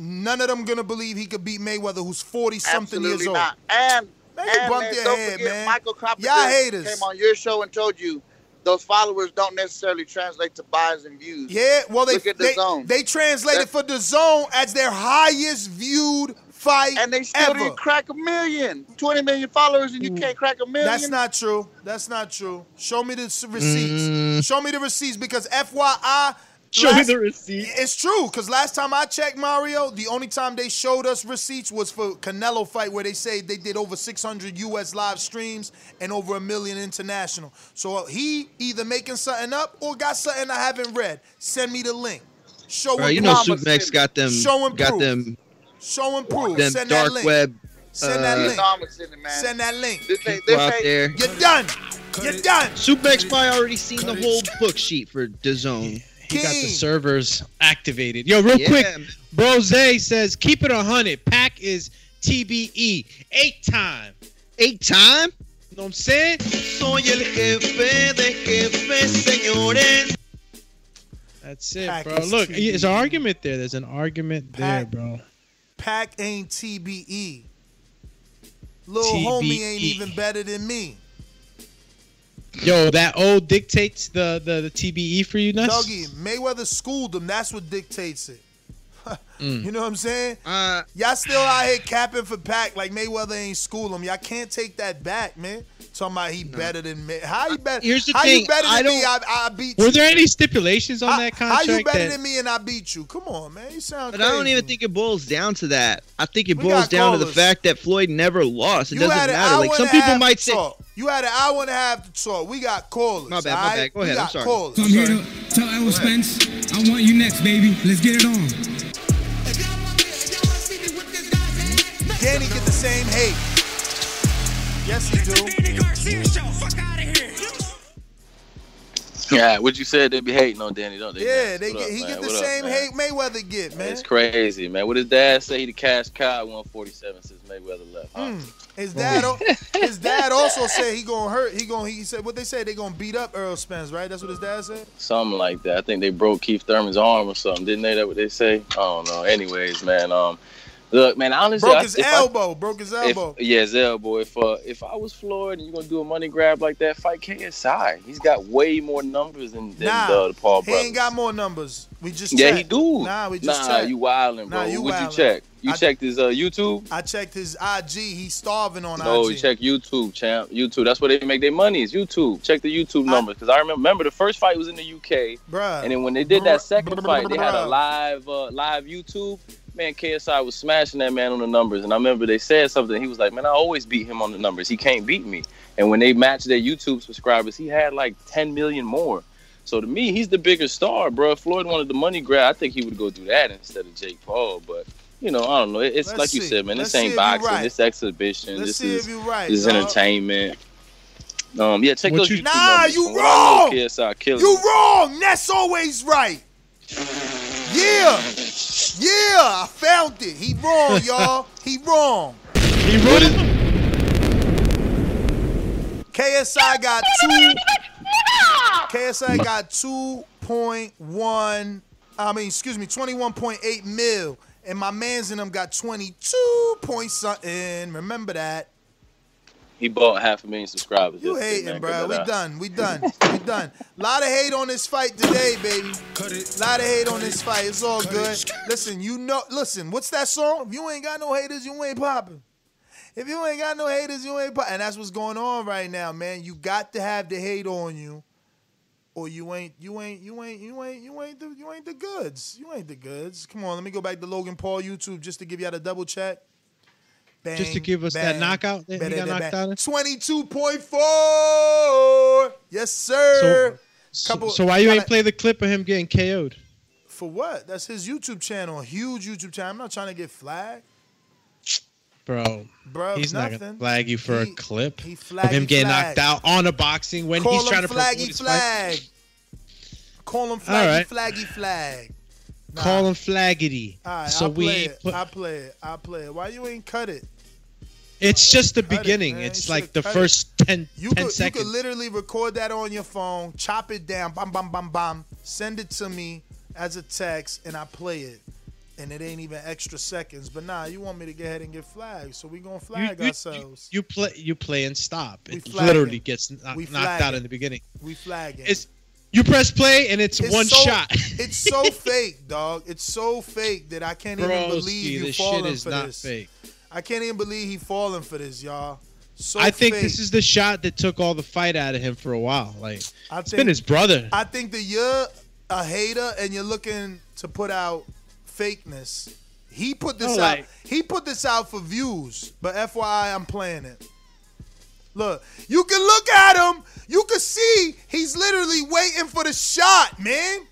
none of them gonna believe he could beat Mayweather, who's 40 something years Absolutely old. not. And, Man, you and bump man, your don't head, forget, man. Michael Copper Y'all haters. came on your show and told you those followers don't necessarily translate to buys and views. Yeah, well they Look at the they, zone. they translated for DAZN as their highest viewed fight and they still ever. didn't crack a million. 20 million followers and you can't crack a million. That's not true. That's not true. Show me the receipts. Mm. Show me the receipts because FYI. Show me the receipts. It's true because last time I checked Mario, the only time they showed us receipts was for Canelo fight where they say they did over 600 U.S. live streams and over a million international. So he either making something up or got something I haven't read. Send me the link. Show Bro, and you know proof. Supermax got them, Show and got proof. them, Show and proof. them Send that link. web. Send that uh, link. man. Send that link. This ain't, people out there. You're done. You're done. Supermax probably already seen the whole book sheet for DAZN. He got the servers activated. Yo, real Yeah, quick, man. Brose says keep it a hundred. Pack is TBE. Eight time. Eight time? You know what I'm saying? Soy el jefe de jefes, señores. That's it, Pack bro. is Look, TBE. there's an argument there. There's an argument there, bro. Pack ain't TBE. Little TBE. homie ain't even better than me. Yo, that old dictates the the, the TBE for you, nuts. Dougie, Mayweather schooled him. That's what dictates it. Mm. You know what I'm saying? Uh, Y'all still out here capping for Pack like Mayweather ain't school him. Y'all can't take that back, man. Talking about he better than me. How you better? Here's the how thing, you better than I me? I, don't- I beat you. Were there any stipulations on how, that how contract? you better that- than me and I beat you? Come on, man. You sound But crazy. I don't even think it boils down to that. I think it We boils got down to the fact that Floyd never lost. It You doesn't matter. Like some people might say, talk. You had an hour and a half to talk. We got callers. My bad, my all bad. Go ahead, I'm got sorry. Callers. So I'm here to tell Errol Spence, I want you next, baby. Let's get it on. Danny get the same hate. Yes, he do. Yeah, what you said they be hating on Danny, don't they? Yeah, they get, up, he man? get the What same man? hate Mayweather get, man. It's crazy, man. What his dad say? He the cash cow 147 since Mayweather left. Huh? Mm. His dad, his dad also said he gonna hurt. He gonna. He said what they said. They gonna beat up Errol Spence, right? That's what his dad said. Something like that. I think they broke Keith Thurman's arm or something, didn't they? That what they say? I don't know. Anyways, man. Um, Look, man, honestly, Broke I- his if I- elbow. broke his if- elbow. yeah, his elbow. If uh, if I was Floyd and you're gonna do a money grab like that, fight KSI. He's got way more numbers than, than nah, the, the Paul he brothers. ain't got more numbers. We just yeah, checked. he do. Nah, we just nah, checked. you wildin', bro. Nah, you what wildin'. you check? You I- checked his uh, YouTube? I checked his IG. He's starving on No, IG. you check YouTube, champ. YouTube. That's where they make their money. Is YouTube. Check the YouTube numbers because I remember. Remember the first fight was in the UK, Bruh. and then when they did that second fight, they had a live uh, live YouTube. Man, KSI was smashing that man on the numbers, and I remember they said something. He was like, "Man, I always beat him on the numbers. He can't beat me." And when they matched their YouTube subscribers, he had like 10 million more. So to me, he's the bigger star, bro. If Floyd wanted the money grab, I think he would go do that instead of Jake Paul. But you know, I don't know. It's Let's like you see. said, man. Let's This ain't boxing. right. This exhibition. Let's this is right, this is entertainment. Um, yeah, check What those you- YouTube Nah, numbers. you From what I know, wrong. KSI killing. You wrong. That's always right. Yeah. Yeah, I found it. He wrong, y'all. He wrong. He wrong. KSI got two. KSI got two point one. I mean, excuse me, twenty one point eight mil, and my man's in them got twenty two point something. Remember that. He bought half a million subscribers. You yesterday, hating, man. bro. We that out. done. We done. We done. A lot of hate on this fight today, baby. Cut it. A lot of hate on this fight. It's all good. Listen, you know. Listen, what's that song? If you ain't got no haters, you ain't popping. If you ain't got no haters, you ain't popping. And that's what's going on right now, man. You got to have the hate on you, or you ain't. You ain't. You ain't. You ain't. You ain't the. You ain't the goods. You ain't the goods. Come on, let me go back to Logan Paul YouTube just to give you the double check. Bang, Just to give us that knockout that he got bang, knocked bang. out in? 22.4. Yes, sir. So, Couple- so why you ain't play the clip of him getting KO'd? For what? That's his YouTube channel. Huge YouTube channel. I'm not trying to get flagged. Bro, Bro, he's not gonna flag you for He- a clip he of him getting flag. knocked out on a boxing when Call he's trying to promote flaggy fight. flag. Call him flaggy right. flaggy flag. Nah. Call him flaggity. All right, so I'll we play it. put- I play it. I play it. Why you ain't cut it? It's just the Cut it, beginning. it's like the cut it. first 10, You 10 could, seconds. you could literally record that on your phone, chop it down, bam, bam, bam, bam, send it to me as a text, and I play it. And it ain't even extra seconds. But nah, you want me to go ahead and get flagged, so we gonna flag you- ourselves. you play you play and stop. It literally gets knock- knocked out in the beginning. we flagging. It's you press play and it's, It's one so- shot. it's so fake, dog. It's so fake that I can't even believe you this falling shit is for not this. fake. I can't even believe he falling for this, y'all. So I think fake. this is the shot that took all the fight out of him for a while. Like I it's think- been his brother. I think that you're a hater and you're looking to put out fakeness. He put this No, out. like- he put this out for views, but FYI, I'm playing it. Look, you can look at him. You can see he's literally waiting for the shot, man.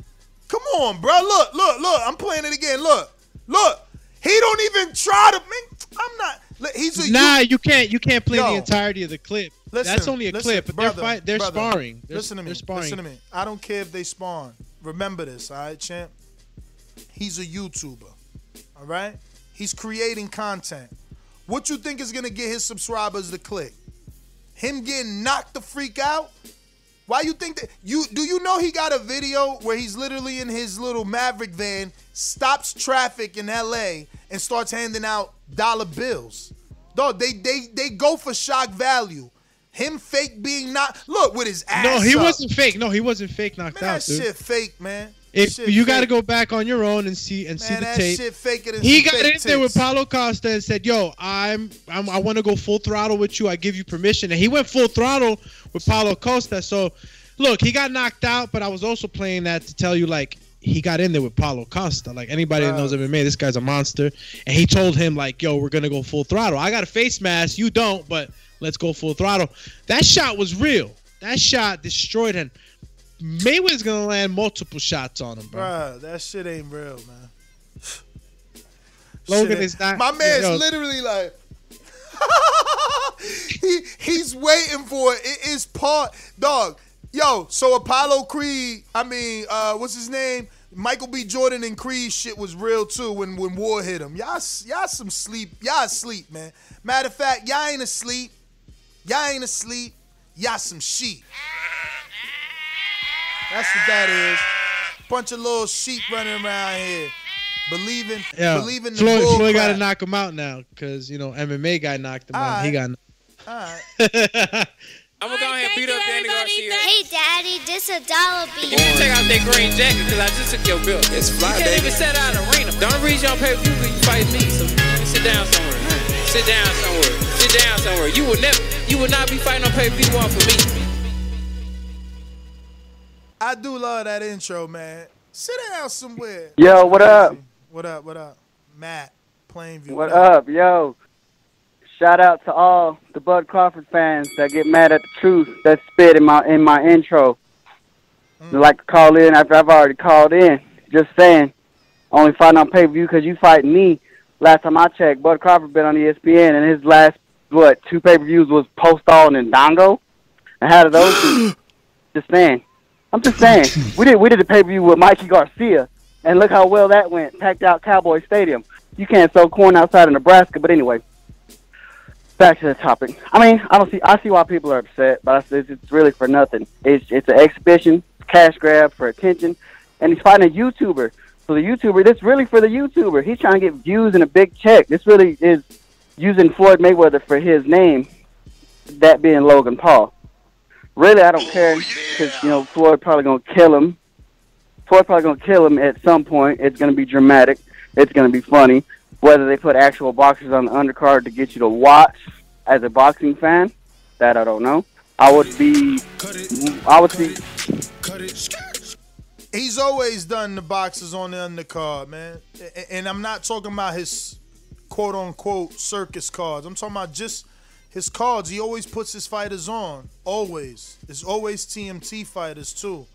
Come on, bro. Look, look, look. I'm playing it again. Look, look. He don't even try to. Man, I'm not. He's a Nah, you can't you can't play Yo. the entirety of the clip. Listen, That's only a listen, clip, but brother, they're fight, they're brother, sparring. They're, listen to me. They're sparring. Listen to me. I don't care if they spawn. Remember this, all right, champ? He's a YouTuber. All right? He's creating content. What you think is gonna get his subscribers to click? Him getting knocked the freak out? Why you think that you do you know he got a video where he's literally in his little Maverick van, stops traffic in LA and starts handing out dollar bills. Dog, they they they go for shock value. Him fake being not look with his ass. No, he up. wasn't fake. No, he wasn't fake knocked Man, out, that dude. shit fake, man. If Shit you got to go back on your own and see and see the that tape. shit faker than he got in there with. Paulo Costa and said, "Yo, I'm, I'm I want to go full throttle with you. I give you permission." And he went full throttle with Paulo Costa. So, look, he got knocked out, but I was also playing that to tell you like he got in there with Paulo Costa. Like anybody that knows MMA, this guy's a monster. And he told him like, "Yo, we're gonna go full throttle. I got a face mask, you don't, but let's go full throttle." That shot was real. That shot destroyed him. Mayweather's gonna land multiple shots on him, bro. Bruh, that shit ain't real, man. Logan is not- My man's yo. literally like. he he's waiting for it. It is part dog. Yo, so Apollo Creed, I mean, uh, what's his name? Michael B. Jordan and Creed shit was real too when when war hit him. Y'all y'all some sleep. Y'all asleep, man. Matter of fact, y'all ain't asleep. Y'all ain't asleep. Y'all some sheep. That's what that is. Bunch of little sheep running around here. believing, Yeah, believing the Floyd, bull Floyd got to knock him out now because you know MMA guy knocked him out. He got. All right. I'm gonna go ahead and beat up Danny Garcia. Hey, Daddy, this a dollar You bill. need to take out that green jacket because I just took your bill. It's fly, You can't baby. even set out an arena. The only reason y'all pay per view because you fight me. So sit down somewhere. Sit down somewhere. Sit down somewhere. You will never. You will not be fighting on pay per view one for me. I do love that intro, man. Sit down somewhere. Yo, what up? What up? What up? Matt, Plainview. What up, yo? Shout out to all the Bud Crawford fans that get mad at the truth that spit in my in my intro. Mm. They like to call in after I've already called in. Just saying, only fighting on pay per view because you fighting me. Last time I checked, Bud Crawford been on ESPN, and his last what two pay per views was Postol and Dongo. And how did those two? Just saying. I'm just saying. We did we did the pay per view with Mikey Garcia, and look how well that went. Packed out Cowboy Stadium. You can't sow corn outside of Nebraska, but anyway. Back to the topic. I mean, I don't see. I see why people are upset, but I it's, it's really for nothing. It's it's an exhibition, cash grab for attention, and he's fighting a YouTuber. So the YouTuber, this really for the YouTuber. He's trying to get views and a big check. This really is using Floyd Mayweather for his name, that being Logan Paul. Really, I don't oh, care because you know Floyd probably gonna kill him. Floyd probably gonna kill him at some point. It's gonna be dramatic. It's gonna be funny. Whether they put actual boxers on the undercard to get you to watch as a boxing fan, that I don't know. I would be, I would see. He's always done the boxes on the undercard, man. And I'm not talking about his quote unquote circus cards. I'm talking about just his cards. He always puts his fighters on. Always. It's always TMT fighters too.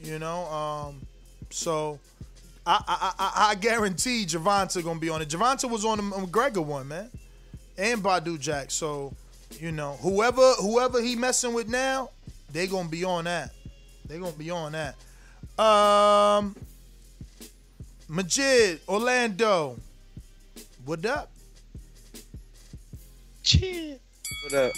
You know? Um, so I I, I, I guarantee Gervonta gonna be on it. Gervonta was on the McGregor one, man. And Badou Jack. So, you know, whoever whoever he messing with now, they gonna be on that. They gonna be on that. Um, Majid, Orlando, what up? What up?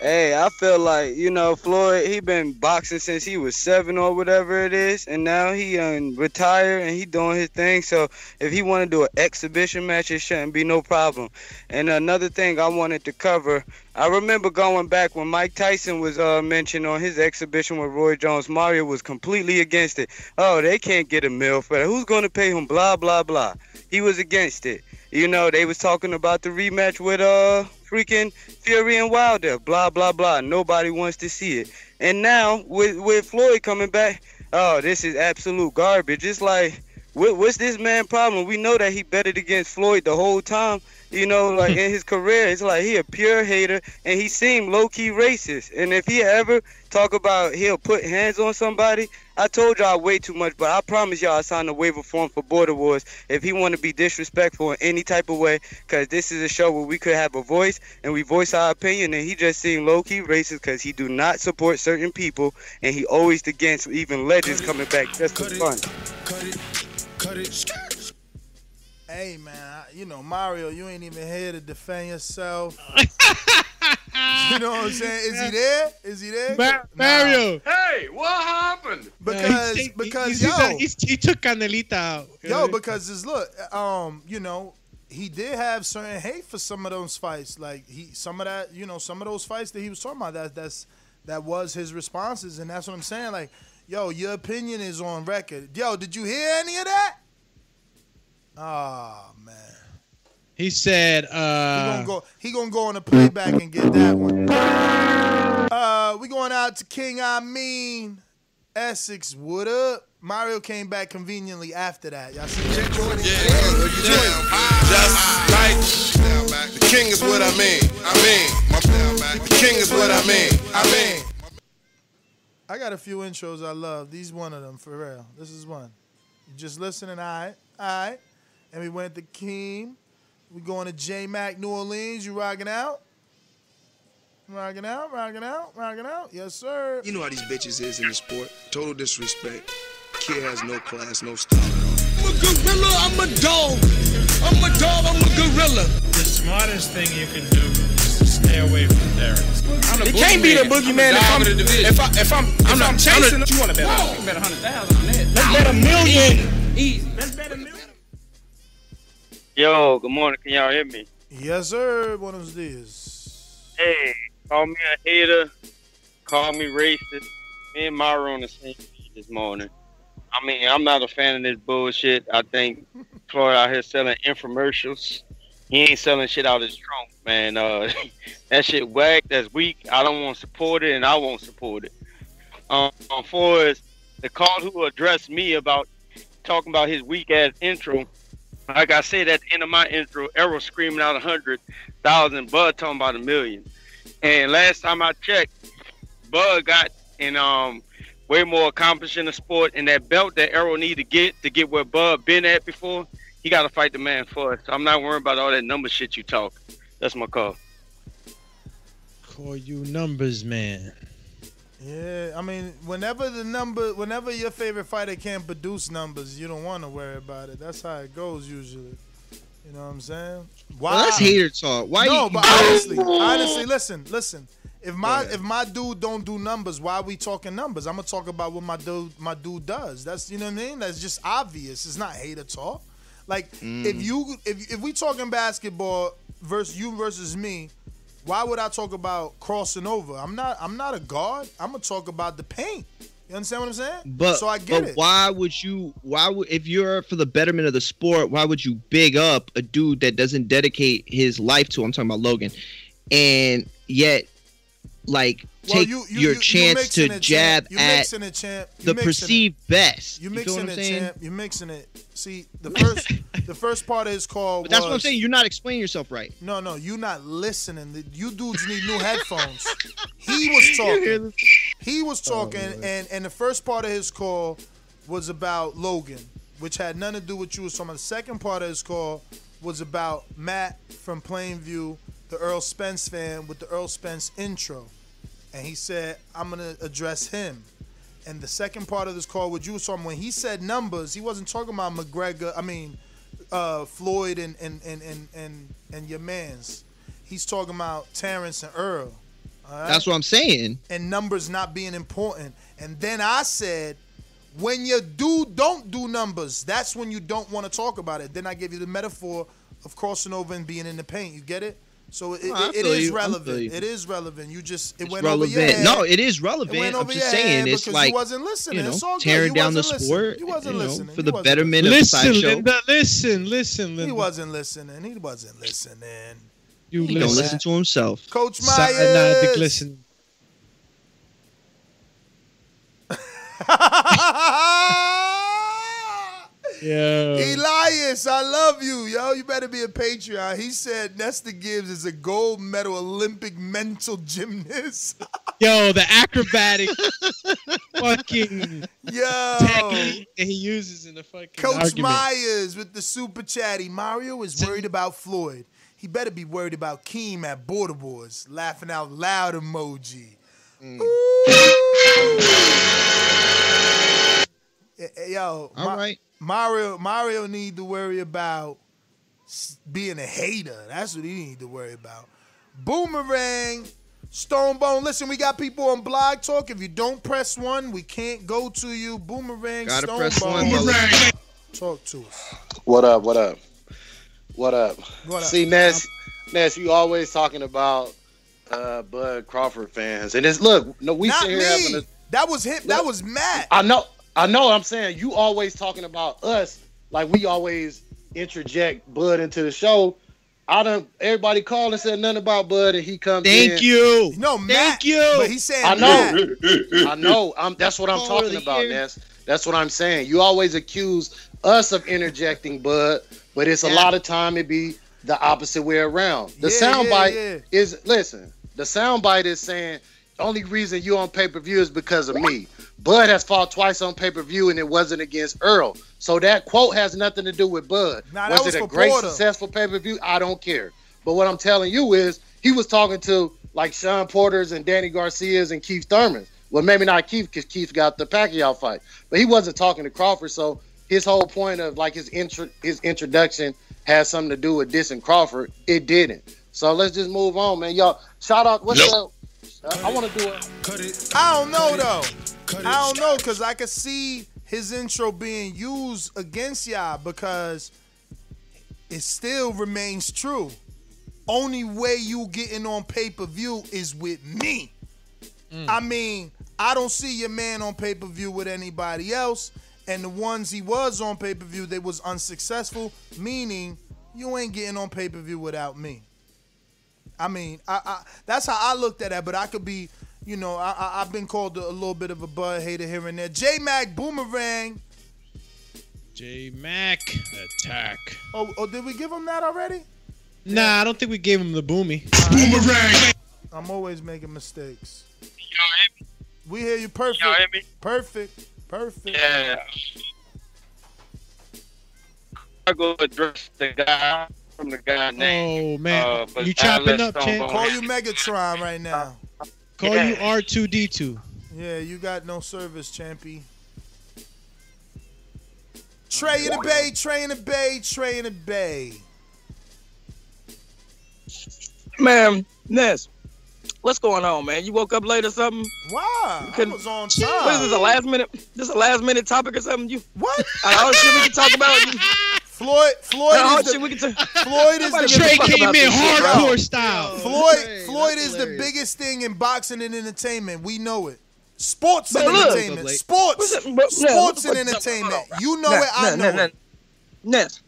Hey, I feel like you know Floyd. He been boxing since he was seven or whatever it is, and now he um, retired and he doing his thing. So if he want to do an exhibition match, it shouldn't be no problem. And another thing I wanted to cover, I remember going back when Mike Tyson was uh, mentioned on his exhibition with Roy Jones. Mario was completely against it. Oh, they can't get a mill for that. Who's going to pay him? Blah blah blah. He was against it. You know, they was talking about the rematch with uh freaking Fury and Wilder. Blah blah blah. Nobody wants to see it. And now with with Floyd coming back, oh, this is absolute garbage. It's like, what, what's this man problem? We know that he betted against Floyd the whole time. You know, like in his career, it's like he a pure hater, and he seemed low key racist. And if he ever talk about he'll put hands on somebody, I told y'all way too much, but I promise y'all I signed a waiver form for Border Wars if he want to be disrespectful in any type of way, because this is a show where we could have a voice and we voice our opinion, and he just seemed low key racist because he do not support certain people, and he always against even legends coming back just for fun. Hey man, I- you know Mario, you ain't even here to defend yourself. you know what I'm saying? Is he there? Is he there? Ma- Mario. Hey, what happened? Because He- he- because he- yo, he, he took Canelita out. Yo, because it's look, um, you know, he did have certain hate for some of those fights. Like he, some of that, you know, some of those fights that he was talking about. That that's that was his responses, and that's what I'm saying. Like, yo, your opinion is on record. Yo, did you hear any of that? Oh man, he said, he uh, gonna go. He gonna go on the playback and get that one. Uh, we going out to King I mean Essex. What up? Mario came back conveniently after that. Y'all see that? Just like the king is what I mean. I mean, the king is what I mean. I mean. I got a few intros I love. These one of them for real. This is one. You just listening, all right, all right. And we went to Keem. We going to J Mac New Orleans. You rocking out? Rocking out, rocking out, rocking out. Yes, sir. You know how these bitches is in the sport. Total disrespect. Kid has no class, no style. I'm a gorilla, I'm a dog. I'm a dog, I'm a gorilla. The smartest thing you can do is to stay away from Derek. I'm can't be the boogeyman if I'm, if, I, if I'm, if I'm, chasing. You want to bet? Whoa. You bet a hundred thousand on that. Let's bet a million. Easy. Let's bet a million. Yo, good morning. Can y'all hear me? Yes, sir. Buenos dias. Hey, call me a hater. Call me racist. Me and Myra on the same page this morning. I mean, I'm not a fan of this bullshit. I think Floyd out here selling infomercials. He ain't selling shit out his trunk, man. Uh, that shit whack. That's weak. I don't want to support it, and I won't support it. Um, for as the call who addressed me about talking about his weak ass intro, like I said at the end of my intro, Errol screaming out a hundred thousand, Bud talking about a million. And last time I checked, Bud got in um way more accomplished in the sport, and that belt that Errol need to get to get where Bud been at before, he got to fight the man for it. So I'm not worried about all that number shit you talk. That's my call. Call you numbers, man. Yeah, I mean, whenever the number, whenever your favorite fighter can't produce numbers, you don't want to worry about it. That's how it goes usually. You know what I'm saying? Why? Well, that's hater talk. Why? no, you, but honestly, honestly, listen, listen. If my if my dude don't do numbers, why are we talking numbers? I'm gonna talk about what my dude my dude does. That's you know what I mean. That's just obvious. It's not hater talk. Like Mm. if you if if we talking basketball versus you versus me, why would I talk about crossing over? I'm not I'm not a guard. I'm gonna talk about the paint. You understand what I'm saying? But so I get but it. why would you? Why would if you're for the betterment of the sport? Why would you big up a dude that doesn't dedicate his life to? I'm talking about Logan, and yet like Well, take you- you- your you- you chance mixing to jab champ. You at mixing. You the mixing it. perceived best. You You, feel what mixing it, champ. You're mixing it. See, the first the first part of his call But that's what I'm saying. You're not explaining yourself right. No, no, you're not listening. You dudes need new headphones. He was talking. He was oh, talking, and and the first part of his call was about Logan, which had nothing to do with you. Was talking the second part of his call was about Matt from Plainview, the Errol Spence fan with the Errol Spence intro, and he said I'm gonna address him. And the second part of this call with you was talking when he said numbers, he wasn't talking about McGregor. I mean, uh, Floyd and and and and and, and your man's. He's talking about Terrence and Errol. all right? That's what I'm saying. And numbers not being important. And then I said, when you do don't do numbers, that's when you don't want to talk about it. Then I gave you the metaphor of crossing over and being in the paint. You get it? So it, No, it, it feel is you. Relevant. It is relevant. You just it It's went over your head. No, it is It relevant. went I'm just your saying head it's like you wasn't listening. you know It's all good. tearing You down the listening. sport. You wasn't you know, listening. for the wasn't betterment Listen, of the show. Linda. Listen, listen, Linda. He wasn't listening. He wasn't listening. You He don't listen to himself. Coach Cyanide Myers. glisten. Yeah. Elias, I love you, yo. You better be a Patreon. He said Nesta Gibbs is a gold medal Olympic mental gymnast. Yo, the acrobatic fucking Yo. technique that he uses in the fucking Coach argument. Myers with the super chatty. Mario is worried about Floyd. He better be worried about Keem at Border Wars. Laughing out loud emoji. Mm. Ooh. Eh, eh, Yo, All right. Mario Mario need to worry about being a hater. That's what he need to worry about. Boomerang, Stonebone. Listen, we got people on Blog Talk. If you don't press one, we can't go to you. Boomerang, Gotta Stonebone. press one, brother. Talk to us. What up? What up? What up? What up? See, Ness, Ness, you always talking about uh, Bud Crawford fans, and it's look, no, we Not sit here me. having a. That was him. That was Matt. I know, I know. what I'm saying you always talking about us, like we always interject Bud into the show. I don't. Everybody called and said nothing about Bud, and he comes. Thank in. you. No, Matt. Thank you. But he's saying I know. I know. I'm, that's what I'm Caller talking the about, year. Ness. That's what I'm saying. You always accuse us of interjecting, Bud, but it's a lot of time it be the opposite way around. The Yeah, soundbite yeah, yeah. is listen. The soundbite is saying the only reason you on pay per view is because of me. Bud has fought twice on pay per view and it wasn't against Errol. So that quote has nothing to do with Bud. Nah, that was, was it a great Porter. successful pay per view? I don't care. But what I'm telling you is he was talking to like Shawn Porter's and Danny Garcia's and Keith Thurman's. Well, maybe not Keith because Keith got the Pacquiao fight, but he wasn't talking to Crawford. So his whole point of like his intro, his introduction has something to do with dissing Crawford. It didn't. So let's just move on, man. Y'all, shout out. What's up? Uh, I want to do it. I don't know though. I don't know because I could see his intro being used against y'all because it still remains true. Only way you getting on pay per view is with me. Mm. I mean, I don't see your man on pay per view with anybody else, and the ones he was on pay per view, they was unsuccessful. Meaning, you ain't getting on pay per view without me. I mean, I, I that's how I looked at that. But I could be, you know, I, I I've been called a, a little bit of a bud hater here and there. J Mac Boomerang. J Mac attack. Oh, oh, did we give him that already? Nah, I don't think we gave him the boomy. Boomerang. I'm always making mistakes. We hear you perfect. Y'all hear me? Perfect. Perfect. Yeah. I go address the guy from the guy name. Oh man, uh, you I'll chopping up, Stone champ? Cold- Call you Megatron right now. Call you R2D2. Yeah, you got no service, Champy. Trey in the Bay, Trey in the Bay, Trey in the Bay. Man, Ness, what's going on, man? You woke up late or something? Wow, I couldn't- was on What is this a last minute? This a last minute topic or something? You what? all the shit we can talk about. Floyd, Floyd all is the the, we can talk. Floyd is the Trey came in this bro. hardcore style. Floyd. Floyd is the biggest thing in boxing and entertainment. We know it. Sports But and look- entertainment. Sports. It- but- Sports what- and what- entertainment. You know Nah, it. I nah, know nah, it. nah. Ness,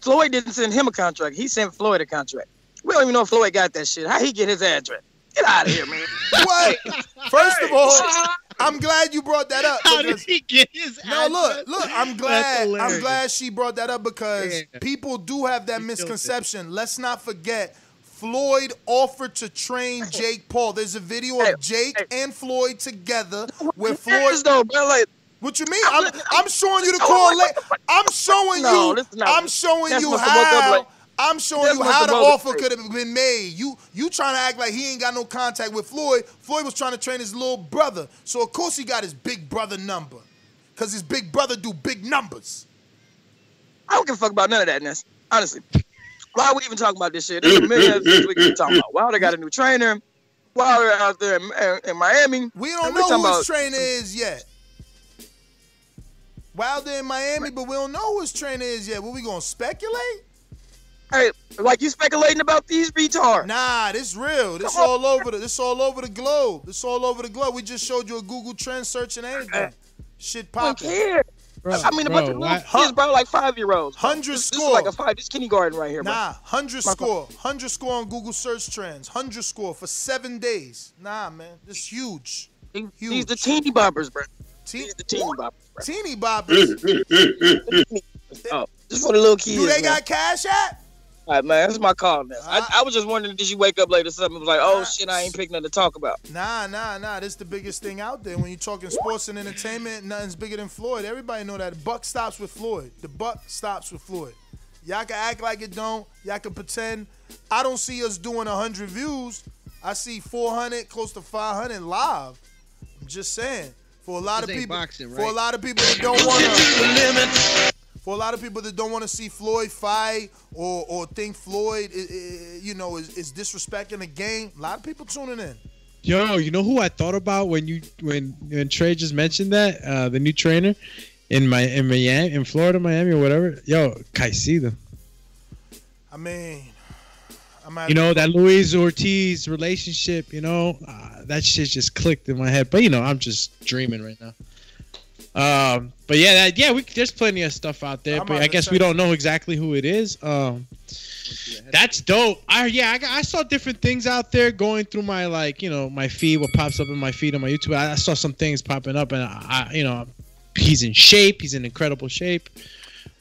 Floyd didn't send him a contract. He sent Floyd a contract. We don't even know if Floyd got that shit. How he get his address? Get out of here, man. What? First of all, I'm glad you brought that up. How did he get his No, look, look. I'm glad. I'm glad she brought that up because Yeah. people do have that killed misconception. Let's not forget. Floyd offered to train Jake Paul. There's a video of Jake and Floyd together where Floyd. Though, bro. Like, What you mean? I'm, I'm showing you the correlate. I'm showing No, you. this is not- I'm showing you must up how. I'm showing you how have the offer could have been made. You you trying to act like he ain't got no contact with Floyd. Floyd was trying to train his little brother, so of course he got his big brother number, cause his big brother do big numbers. I don't give a fuck about none of that, Ness. Honestly. Why are we even talking about this shit? There's a million other things we can talking about. They got a new trainer? They're out there in, in, in Miami? We don't know who his trainer is yet. Wilder in Miami, but we don't know who his trainer is yet. What we gonna speculate? Hey, like you speculating about these retards. Nah, this real. This all over the this all over the globe. This all over the globe. We just showed you a Google trend search and anything. Shit I don't popping. care. I mean, a bunch of little kids, bro, like five year olds. Hundred This is like a five. This kindergarten right here, bro. Nah, hundred score. Hundred score on Google search trends. Hundred score for seven days. Nah, man, this is huge. These Huge. the teeny boppers, bro. Te- These the teeny boppers, bro. Teeny boppers. Oh, just for the little kids. Do they man. got cash at? All right, man. That's my call now. I, I was just wondering, did you wake up late or something? It was like, oh shit, I ain't picked nothing to talk about. Nah, nah, nah. This is the biggest thing out there. When you're talking sports and entertainment, nothing's bigger than Floyd. Everybody know that. The buck stops with Floyd. The buck stops with Floyd. Y'all can act like it don't. Y'all can pretend. I don't see us doing 100 views. I see 400, close to 500 live. I'm just saying. For a lot This of people, boxing, for a lot of people that don't want to, for a lot of people that don't want to see Floyd fight or or think Floyd, i- i- you know, is, is disrespecting the game. A lot of people tuning in. Yo, you know who I thought about when you when when Trey just mentioned that uh, the new trainer in my in Miami in Florida, Miami or whatever. Yo, Caicedo. I mean, I'm You know that Luis Ortiz relationship. You know uh, that shit just clicked in my head. But you know I'm just dreaming right now. Um, but yeah, that, yeah, we there's plenty of stuff out there. I'm but I guess we don't know exactly who it is. Um, that's dope. I yeah, I, I saw different things out there going through my like you know my feed, what pops up in my feed on my YouTube. I, I saw some things popping up, and I, I you know he's in shape. He's in incredible shape.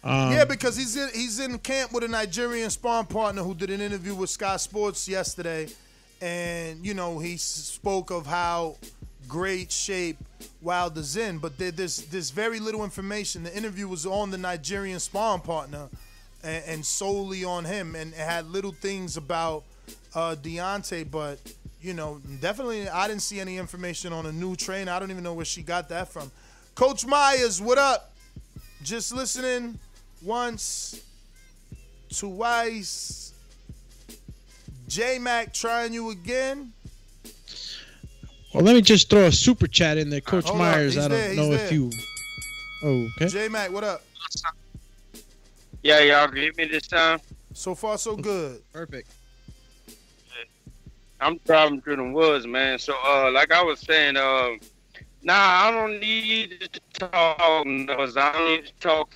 Um, yeah, because he's in he's in camp with a Nigerian spawn partner who did an interview with Sky Sports yesterday, and you know he spoke of how great shape Wilder's in, but there, there's there's very little information. The interview was on the Nigerian sparring partner, and, and solely on him, and had little things about uh, Deontay, but you know definitely I didn't see any information on a new trainer. I don't even know where she got that from. Coach Myers, what up? Just listening once, twice. J Mac trying you again. Well, let me just throw a super chat in there, Coach Hold up, Myers. I don't there, he's know if there. you. Oh, okay. J Mac, what up? Yeah, y'all can hear me this time. So far, so good. Perfect. I'm driving through the woods, man. So, uh, like I was saying, uh, nah, I don't need to talk. numbers. I don't need to talk.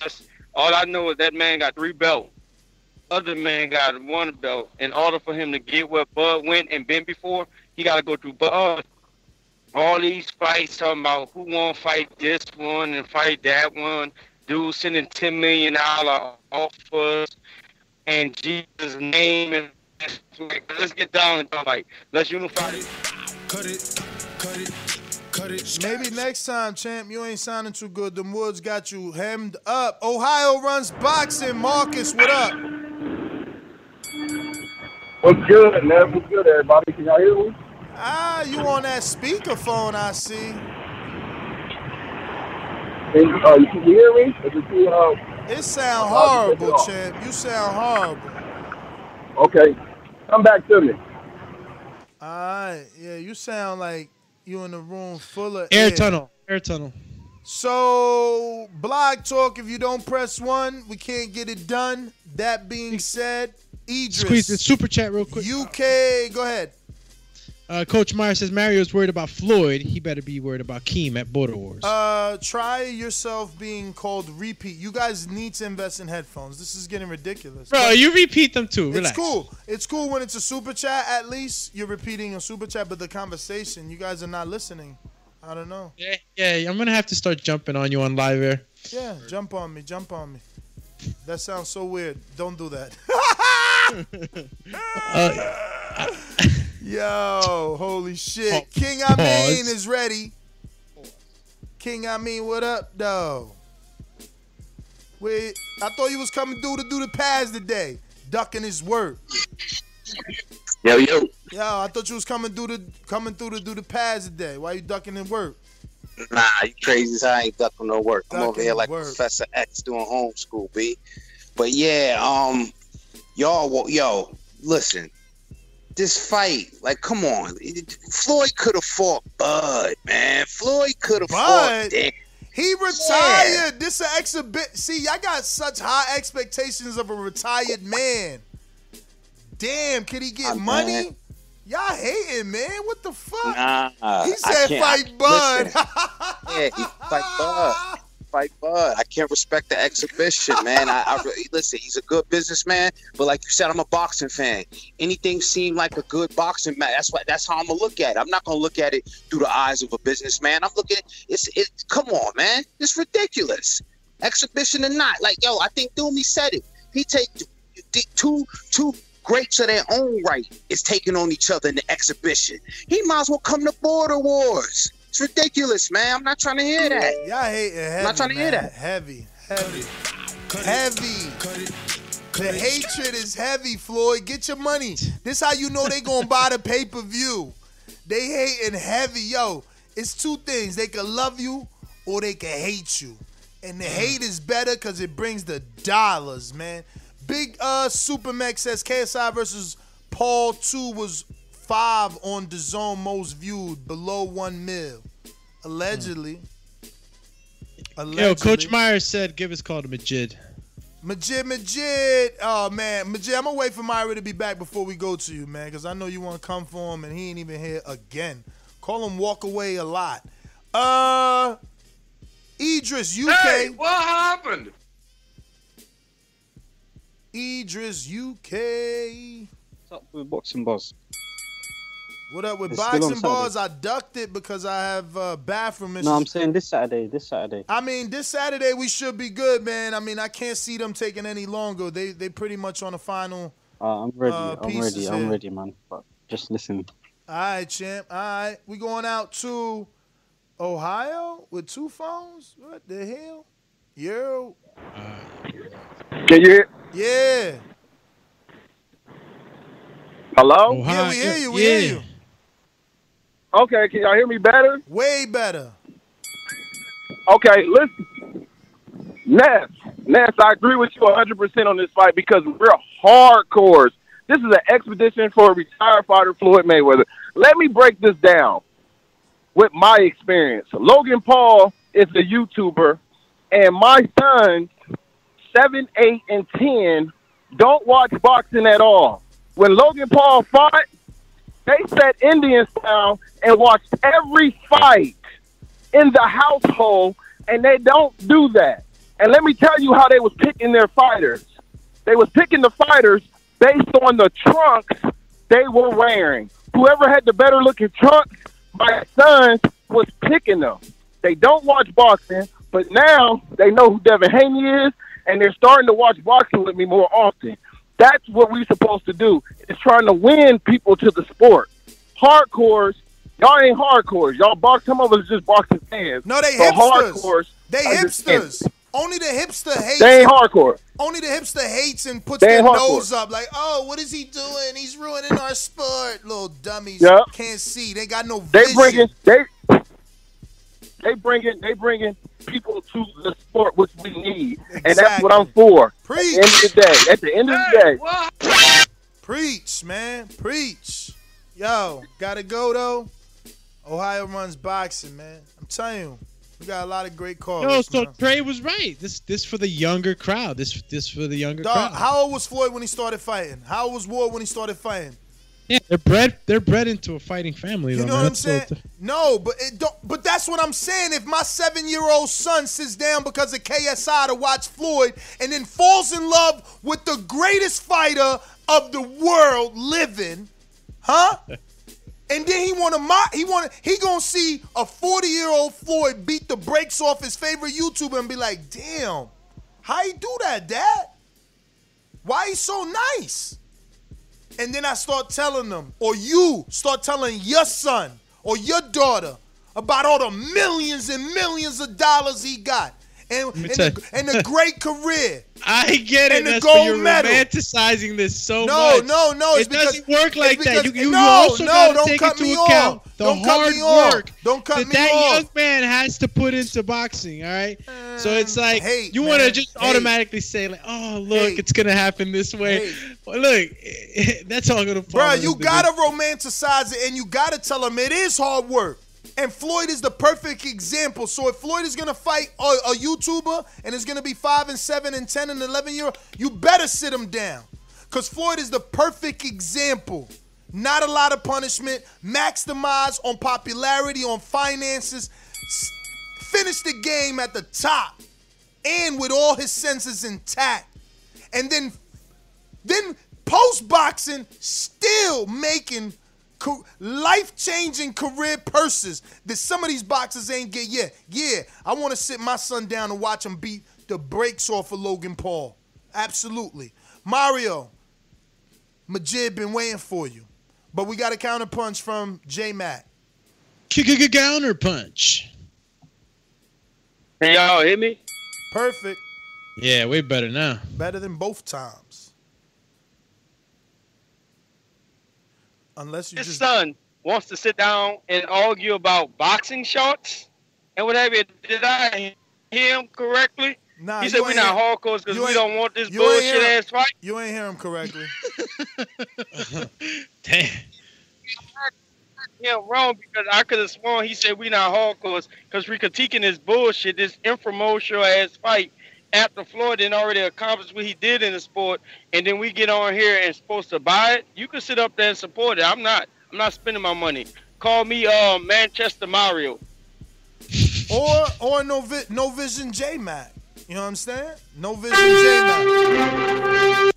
All I know is that man got three belts. Other man got one belt. In order for him to get where Bud went and been before, he got to go through Bud. All these fights talking about who won't fight this one and fight that one. Dude sending ten million dollar offers and Jesus' name and like, let's get down and talk like let's unify. It. Cut it, cut it, cut it. Maybe next time, champ, you ain't sounding too good. The Woods got you hemmed up. Ohio runs boxing. Marcus, what up? What's good, man? What's good, everybody? Can y'all hear me? Ah, you on that speakerphone, I see. Can you, uh, you can hear me? Is it uh, It sound I'll it horrible, off. champ. You sound horrible. Okay, come back to me. All right, yeah, you sound like you in a room full of Air air. tunnel. Air tunnel. So, blog talk, if you don't press one, we can't get it done. That being said, Idris. Squeeze the super chat real quick. UK, go ahead. Uh, Coach Meyer says Mario's worried about Floyd. He better be worried about Keem at Border Wars. Uh, try yourself being called repeat. You guys need to invest in headphones. This is getting ridiculous. Bro, you repeat them too. It's cool. It's cool when it's a super chat. At least you're repeating a super chat, but the conversation, you guys are not listening. I don't know. Yeah, yeah, I'm gonna have to start jumping on you on live air. Yeah, jump on me, jump on me. That sounds so weird. Don't do that. Uh, Yo, holy shit. Pa- King Amin pause. is ready. King Amin, what up, though? Wait, I thought you was coming through to do the pads today. Ducking his work. Yo, yo. Yo, I thought you was coming through the coming through to do the pads today. Why you ducking his work? Nah, you crazy as I ain't ducking no work. I'm over here like work. Professor X doing homeschool, B. But yeah, um, y'all, yo, listen. This fight, like, come on. Floyd could have fought Bud, man. Floyd could have fought Bud? He retired. This an exhibit. See, y'all got such high expectations of a retired man. Damn, could he get money? man. Y'all hating, man. What the fuck? Nah, he said fight Bud. listen. Yeah, he fight Bud. Fight Bud. I can't respect the exhibition, man. I, I listen. He's a good businessman, but like you said, I'm a boxing fan. Anything seemed like a good boxing match. That's what. That's how I'm gonna look at it. I'm not gonna look at it through the eyes of a businessman. I'm looking. It's. It. Come on, man. It's ridiculous. Exhibition or not, like yo, I think Doomy said it. He take two two greats of their own right is taking on each other in the exhibition. He might as well come to Border Wars. It's ridiculous, man. I'm not trying to hear that. Y'all hating heavy. I'm not trying to hear that. Heavy, heavy, heavy. The hatred is heavy, Floyd. Get your money. This how you know they gonna buy the pay per view. They hating heavy, yo. It's two things. They can love you or they can hate you, and the hate is better because it brings the dollars, man. Big uh Supermax says KSI versus Paul two was five on DAZN most viewed, below one mil, allegedly. Allegedly. Yo, Coach Meyer said give his call to Majid. Majid, Majid. Oh man, Majid, I'm gonna wait for Myra to be back before we go to you, man, because I know you want to come for him, and he ain't even here again. Call him walk away a lot. Uh, Idris, UK. Hey, what happened? Idris, UK. What's up with Boxing Buzz? What up with It's boxing Saturday. bars? I ducked it because I have uh, bathroom issues. No, I'm saying this Saturday. This Saturday. I mean, this Saturday we should be good, man. I mean, I can't see them taking any longer. They they pretty much on the final. Uh, I'm ready. Uh, I'm pieces ready. I'm ready, man. But just listen. All right, champ. All right, we going out to Ohio with two phones. What the hell? Yo. Can you hear? Yeah. Hello? Yeah, we hear you. We hear you. Okay, can y'all hear me better? Way better. Okay, listen. Ness, Ness, I agree with you 100% on this fight because we're hardcores. This is an expedition for a retired fighter, Floyd Mayweather. Let me break this down with my experience. Logan Paul is a YouTuber, and my son's seven, eight, and ten don't watch boxing at all. When Logan Paul fought, they sat Indians down and watched every fight in the household, and they don't do that. And let me tell you how they was picking their fighters. They was picking the fighters based on the trunks they were wearing. Whoever had the better looking trunks, my sons was picking them. They don't watch boxing, but now they know who Devin Haney is, and they're starting to watch boxing with me more often. That's what we're supposed to do. Is trying to win people to the sport. Hardcores, y'all ain't hardcores. Y'all box. Some of us just boxing fans. No, they But hipsters. hardcores. They hipsters. Only the hipster hates. They ain't hardcore. Only the hipster hates and puts They their hardcore. nose up like, oh, what is he doing? He's ruining our sport. Little dummies. Yep. Can't see. They got no They vision. bringing they they bringing they bringing people to the sport which we need, and that's what I'm for. At the end of the day, at the end of the day, Preach, man. Preach. Yo, gotta go though. Ohio runs boxing, man. I'm telling you, we got a lot of great callers. Yo, so man. Trey was right. This this for the younger crowd. This this for the younger Dog, crowd. how old was Floyd when he started fighting? How old was Ward when he started fighting? Yeah, they're bred they're bred into a fighting family. You though, know man. what I'm That's saying? so- No, but it don't. But that's what I'm saying. If my seven year old son sits down because of KSI to watch Floyd and then falls in love with the greatest fighter of the world living, huh? And then he want to mock. He want. He gonna see a 40 year old Floyd beat the brakes off his favorite YouTuber and be like, "Damn, how he do that, Dad? Why he so nice?" And then I start telling them, or you start telling your son or your daughter about all the millions and millions of dollars he got, and and the, and the great career. I get it. And the gold you're medal. romanticizing this so No, much. no, no, it's It doesn't work like it's that. You, because- you, no, you also no, gotta don't take cut into me account off. the Don't cut hard work Don't cut that me that off. young man has to put into boxing. All right. so it's um, like hate, you want to just Hate. automatically say like, "Oh, look, Hate. it's gonna happen this way." Well, look, that's all gonna into you gotta romanticize it and you gotta tell them it is hard work. And Floyd is the perfect example. So if Floyd is gonna fight a, a YouTuber and it's gonna be five and seven and ten and eleven year you better sit him down. Cause Floyd is the perfect example. Not a lot of punishment, maximize on popularity, on finances, finish the game at the top, and with all his senses intact. And then then post boxing, still making life changing career purses that some of these boxers ain't get yet. Yeah, I want to sit my son down and watch him beat the brakes off of Logan Paul. Absolutely. Mario, Majid been waiting for you. But we got a counter punch from J Mac. counter punch. Can y'all hear me? Perfect. Yeah, way better now. Better than both times. Unless you His just son wants to sit down and argue about boxing shorts and what have you. Did I hear him correctly? Nah, he said we're not hardcore because we don't want this bullshit hear- ass fight. You ain't hear him correctly. Damn. Yeah, wrong because I could have sworn he said we not hardcore because we critiquing this bullshit, this infomercial ass fight after Floyd didn't already accomplish what he did in the sport, and then we get on here and supposed to buy it. You can sit up there and support it. I'm not. I'm not spending my money. Call me uh, Manchester Mario. or or no vi- no vision J Mac. You know what I'm saying? No vision J Mac.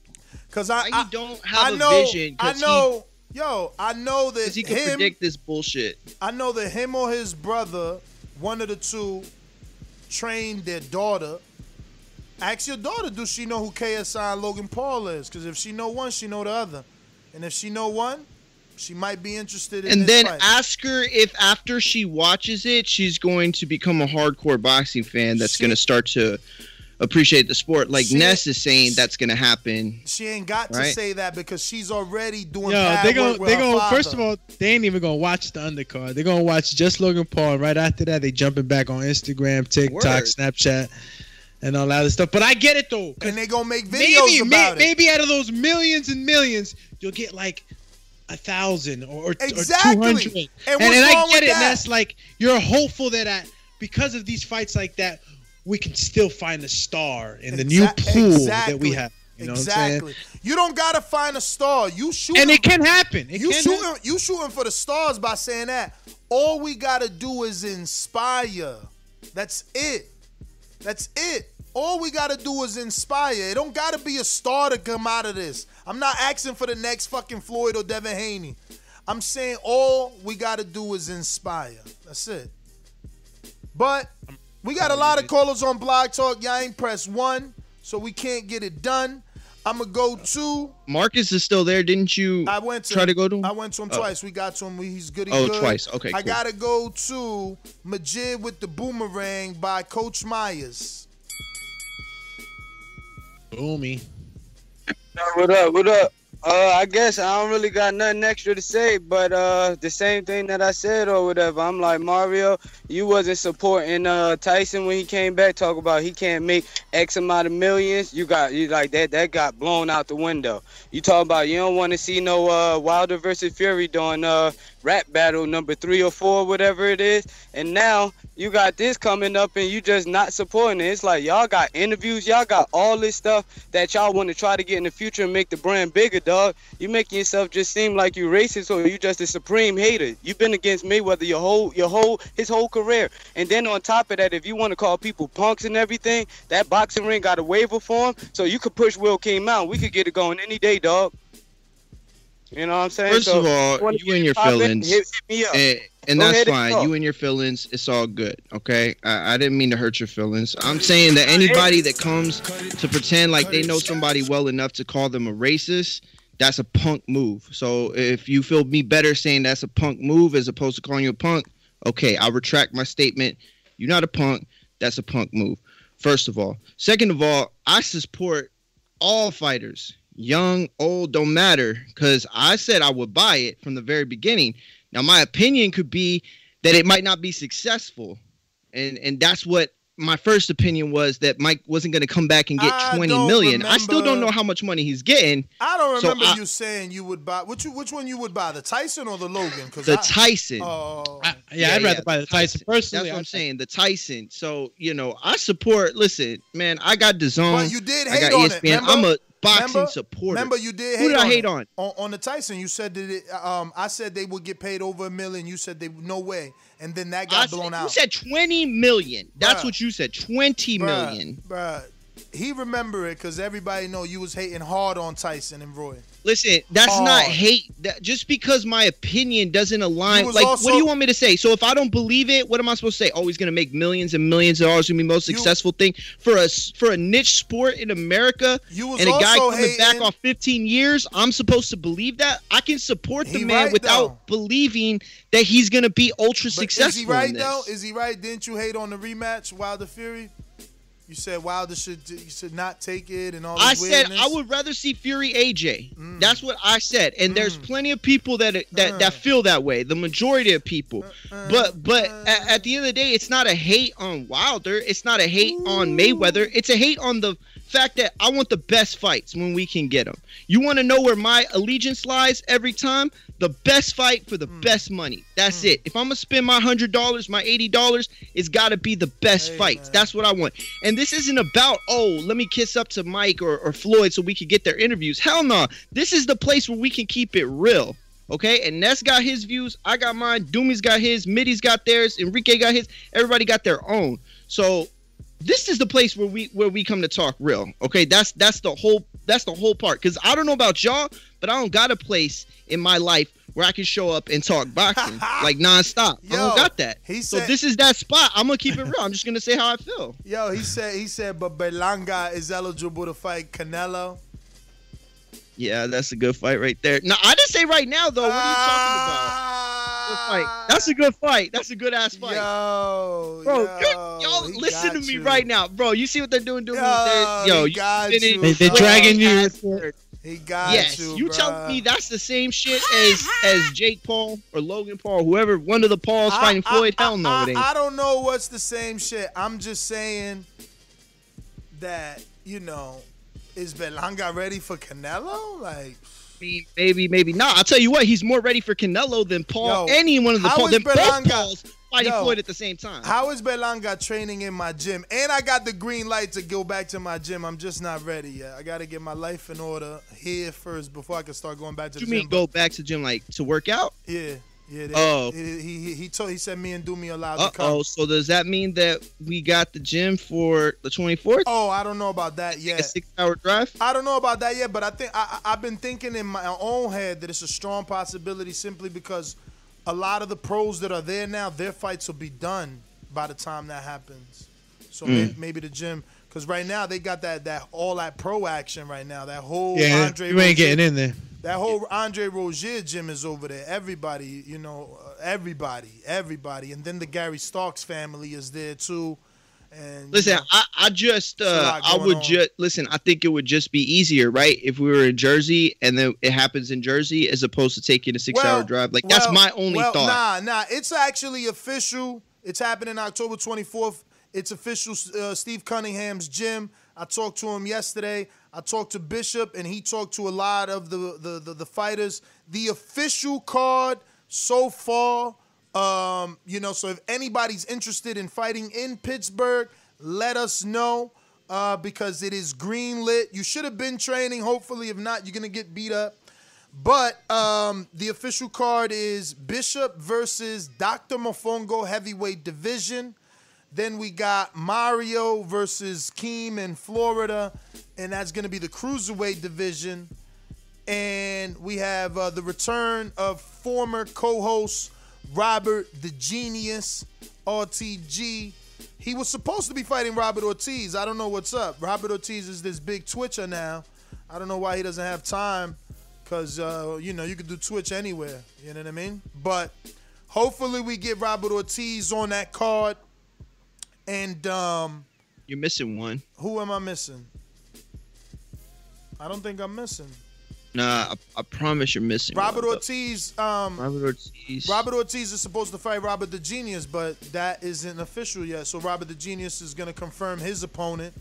Cause I, I don't have I a know, vision, I 'cause know, yo, I know that he can him, predict this bullshit. I know that him or his brother, one of the two, trained their daughter. Ask your daughter, do she know who KSI and Logan Paul is? Because if she know one, she know the other, and if she know one, she might be interested in And this then fight. ask her if after she watches it, she's going to become a hardcore boxing fan that's going to start to appreciate the sport. Like She- Ness is saying that's going to happen. she ain't got to say that because she's already doing Yo, bad they gonna work with they her gonna father. first of all they ain't even gonna watch the undercard. They're gonna watch just Logan Paul. And Right after that, they jumping back on Instagram, TikTok, Word. Snapchat, and all that other stuff. But I get it though. and they gonna make videos maybe, about may- it. maybe out of those millions and millions, you'll get like a thousand or, Exactly. or two hundred. And And, and I get it. And that's like you're hopeful that I, because of these fights like that, we can still find a star in the new pool that exactly. we have. You know exactly. what I'm saying? You don't gotta find a star. You shoot, And it can happen. It you can shooting. happen. You shooting for the stars by saying that. All we gotta do is inspire. That's it. That's it. All we gotta do is inspire. It don't gotta be a star to come out of this. I'm not asking for the next fucking Floyd or Devin Haney. I'm saying all we gotta do is inspire. That's it. But we got a lot of callers on Blog Talk. Y'all ain't press one, so we can't get it done. I'ma go to. Marcus is still there. Didn't you I went to try him. to go to him? I went to him Oh. twice. We got to him. He's good. He's Oh, good. twice. Okay, I cool. gotta go to Majid with the boomerang by Coach Myers. Boomy. What up? What up? Uh, I guess I don't really got nothing extra to say, but uh, the same thing that I said or whatever. I'm like Mario, you wasn't supporting uh Tyson when he came back. Talk about he can't make X amount of millions. You got you like that. That got blown out the window. You talk about you don't want to see no uh Wilder versus Fury doing uh rap battle number three or four, whatever it is. And now you got this coming up and you just not supporting it. It's like y'all got interviews, y'all got all this stuff that y'all want to try to get in the future and make the brand bigger, dog. You making yourself just seem like you racist or you just a supreme hater. You've been against Mayweather your whole your whole his whole career. And then on top of that, if you want to call people punks and everything, that boxing ring got a waiver for him, so you could push Will King out. We could get it going any day, dog. You know what I'm saying? First So, of all, you and your feelings, hit- hit and, and that's ahead and fine. You and your feelings, it's all good. Okay, I, I didn't mean to hurt your feelings. I'm saying that anybody that comes to pretend like they know somebody well enough to call them a racist, that's a punk move. So if you feel me better saying that's a punk move as opposed to calling you a punk, okay, I'll retract my statement. You're not a punk. That's a punk move. First of all. Second of all, I support all fighters, young, old, don't matter, because I said I would buy it from the very beginning. Now, my opinion could be that it might not be successful, and and that's what my first opinion was that Mike wasn't going to come back and get I twenty don't. I still don't know how much money he's getting. I don't So remember I- you saying you would buy which which one you would buy, the Tyson or the Logan because The I- Tyson. Oh, yeah, I'd rather buy the Tyson personally. That's what I- I'm saying. The Tyson. So you know, I support. Listen, man, I got the zone. But you did I hate got E on it. Remember? I'm a boxing remember, supporter. Remember, you did hate Who did I on hate on? on? On the Tyson, you said that it, um, I said they would get paid over a million. You said they no way, and then that got I blown said, out. You said 20 million. That's Bruh. what you said. 20 million. Bruh, he remember it because everybody know you was hating hard on Tyson and Roy. Listen, that's not hate. That just because my opinion doesn't align. Like, also- what do you want me to say? So if I don't believe it, what am I supposed to say? Oh, he's gonna make millions and millions of dollars. Gonna be the most successful thing for us for a niche sport in America. You was and a guy coming back hating- off 15 years. I'm supposed to believe that. I can support the He man right, without believing that he's gonna be ultra But successful. is he right though? Is he right? Didn't you hate on the rematch, Wilder Fury? You said Wilder should you should not take it and all. This I said weirdness. I would rather see Fury AJ. Mm. That's what I said, and there's plenty of people that that, that feel that way. The majority of people, but but at, at the end of the day, it's not a hate on Wilder. It's not a hate on Mayweather. It's a hate on the fact that I want the best fights when we can get them. You want to know where my allegiance lies every time? The best fight for the Mm. best money. That's it. If I'm gonna spend my hundred dollars, my eighty dollars, it's got to be the best fights. That's what I want. And this isn't about oh, let me kiss up to Mike or, or Floyd so we can get their interviews. Hell no. This is the place where we can keep it real. Okay, and Ness got his views. I got mine. Doomy's got his. Mitty's got theirs. Enrique got his. Everybody got their own. So this is the place where we where we come to talk real. Okay, that's that's the whole that's the whole part. Cause I don't know about y'all, but I don't got a place in my life where I can show up and talk boxing like nonstop. I don't got that. he so this is that spot. I'm gonna keep it real. I'm just gonna say how I feel. Yo, he said he said, but Berlanga is eligible to fight Canelo. Yeah, that's a good fight right there. No, I didn't say right now though. What are you talking about? Ah. Good fight. Ah. That's a good fight. That's a good ass fight. Yo, bro, yo, you're- y'all listen to me you. right now, bro. You see what they're doing? doing Yo, yo, he got you, They- they bro. dragging you. He got yes, you. you, tell me that's the same shit as as Jake Paul or Logan Paul, whoever one of the Pauls I- fighting I- Floyd. I, Hell no, I, it ain't. I don't know what's the same shit. I'm just saying that you know, is Berlanga ready for Canelo? Like, maybe, maybe, maybe not. I'll tell you what, he's more ready for Canelo than Paul. Yo, any one of the Paul. is Than both Pauls. fighting Yo, Floyd at the same time. How is Berlanga training in my gym? And I got the green light to go back to my gym. I'm just not ready yet. I got to get my life in order here first before I can start going back to you the mean gym. go back to gym like to work out? Yeah, yeah. They, Oh. He, he, he, he told he said me and Doomy allowed Uh to come. oh. So does that mean that we got the gym for the 24th? Oh, I don't know about that yet. A six-hour drive. I don't know about that yet, but I think I, I- I've been thinking in my own head that it's a strong possibility simply because a lot of the pros that are there now, their fights will be done by the time that happens. So Mm. may- maybe the gym, because right now they got that that all that pro action right now. That whole Yeah, Andre you ain't Rozier- getting in there. That whole Andre Rozier gym is over there. Everybody, you know, uh, everybody, everybody, and then the Gary Starks family is there too. And you Listen, know, I, I just uh, I would just listen. I think it would just be easier, right, if we were in Jersey and then it happens in Jersey as opposed to taking a six-hour Well- drive. Like that's my only well, thought. Nah, nah. It's actually official. It's happening October 24th. It's official. Uh, Steve Cunningham's gym. I talked to him yesterday. I talked to Bishop, and he talked to a lot of the the, the, the fighters. The official card so far, um, you know. So if anybody's interested in fighting in Pittsburgh, let us know uh, because it is green lit. You should have been training. Hopefully, if not, you're gonna get beat up. But um, the official card is Bishop versus Dr. Mofongo heavyweight division. Then we got Mario versus Keem in Florida, and that's going to be the cruiserweight division. And we have uh, the return of former co-host Robert the Genius RTG. He was supposed to be fighting Robert Ortiz. I don't know what's up. Robert Ortiz is this big Twitcher now. I don't know why he doesn't have time, cause uh, you know you could do Twitch anywhere. You know what I mean? But hopefully we get Robert Ortiz on that card. And um, You're missing one. who am I missing? I don't think I'm missing. Nah, I, I promise you're missing. Robert one, Ortiz. Um, Robert Ortiz. Robert Ortiz is supposed to fight Robert the Genius, but that isn't official yet. So Robert the Genius is gonna confirm his opponent.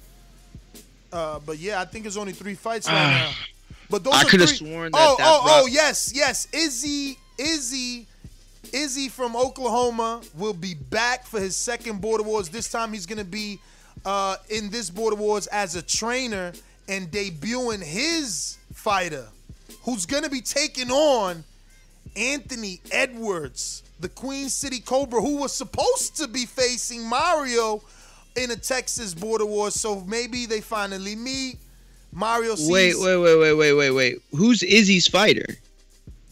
Uh, but yeah, I think it's only three fights right now. But those I are coulda three- sworn that Oh, that oh, oh, yes, yes. Izzy, Izzy, Izzy from Oklahoma will be back for his second Border Wars. This time he's gonna be uh, in this Border Wars as a trainer and debuting his fighter, who's gonna be taking on Anthony Edwards, the Queen City Cobra, who was supposed to be facing Mario in a Texas Border Wars. So maybe they finally meet. Mario sees. Wait, wait, wait, wait, wait, wait, wait. Who's Izzy's fighter?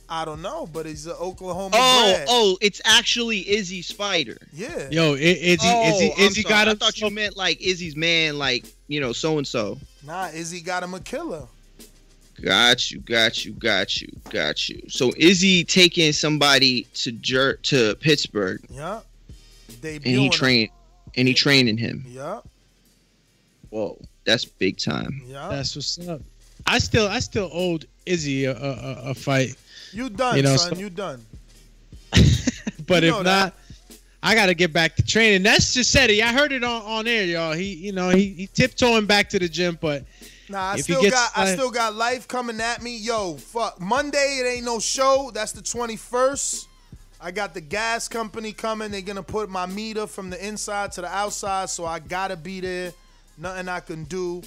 I don't know, but he's an Oklahoma. Oh, bred. oh, it's actually Izzy's fighter. Yeah. Yo, I- Izzy, oh, Izzy, I'm Izzy sorry. got I him. thought you meant like Izzy's man, like you know, so and so. Nah, Izzy got him a killer. Got you, got you, got you, got you. So Izzy taking somebody to Jer- to Pittsburgh, Yeah. Debuting. and he trained, and he training him. Yeah. Whoa, that's big time. Yeah. That's what's up. I still, I still owed Izzy a, a, a- a fight. You done, You know, son. so- you done. But You if not, I got to get back to training. That's just said it. I heard it on, on air, y'all. He, you know, he, he tiptoeing back to the gym, but Nah, I still gets got I still got life coming at me. Yo, fuck. Monday it ain't no show. That's the 21st. I got the gas company coming. They're gonna put my meter from the inside to the outside, so I gotta be there. Nothing I can do,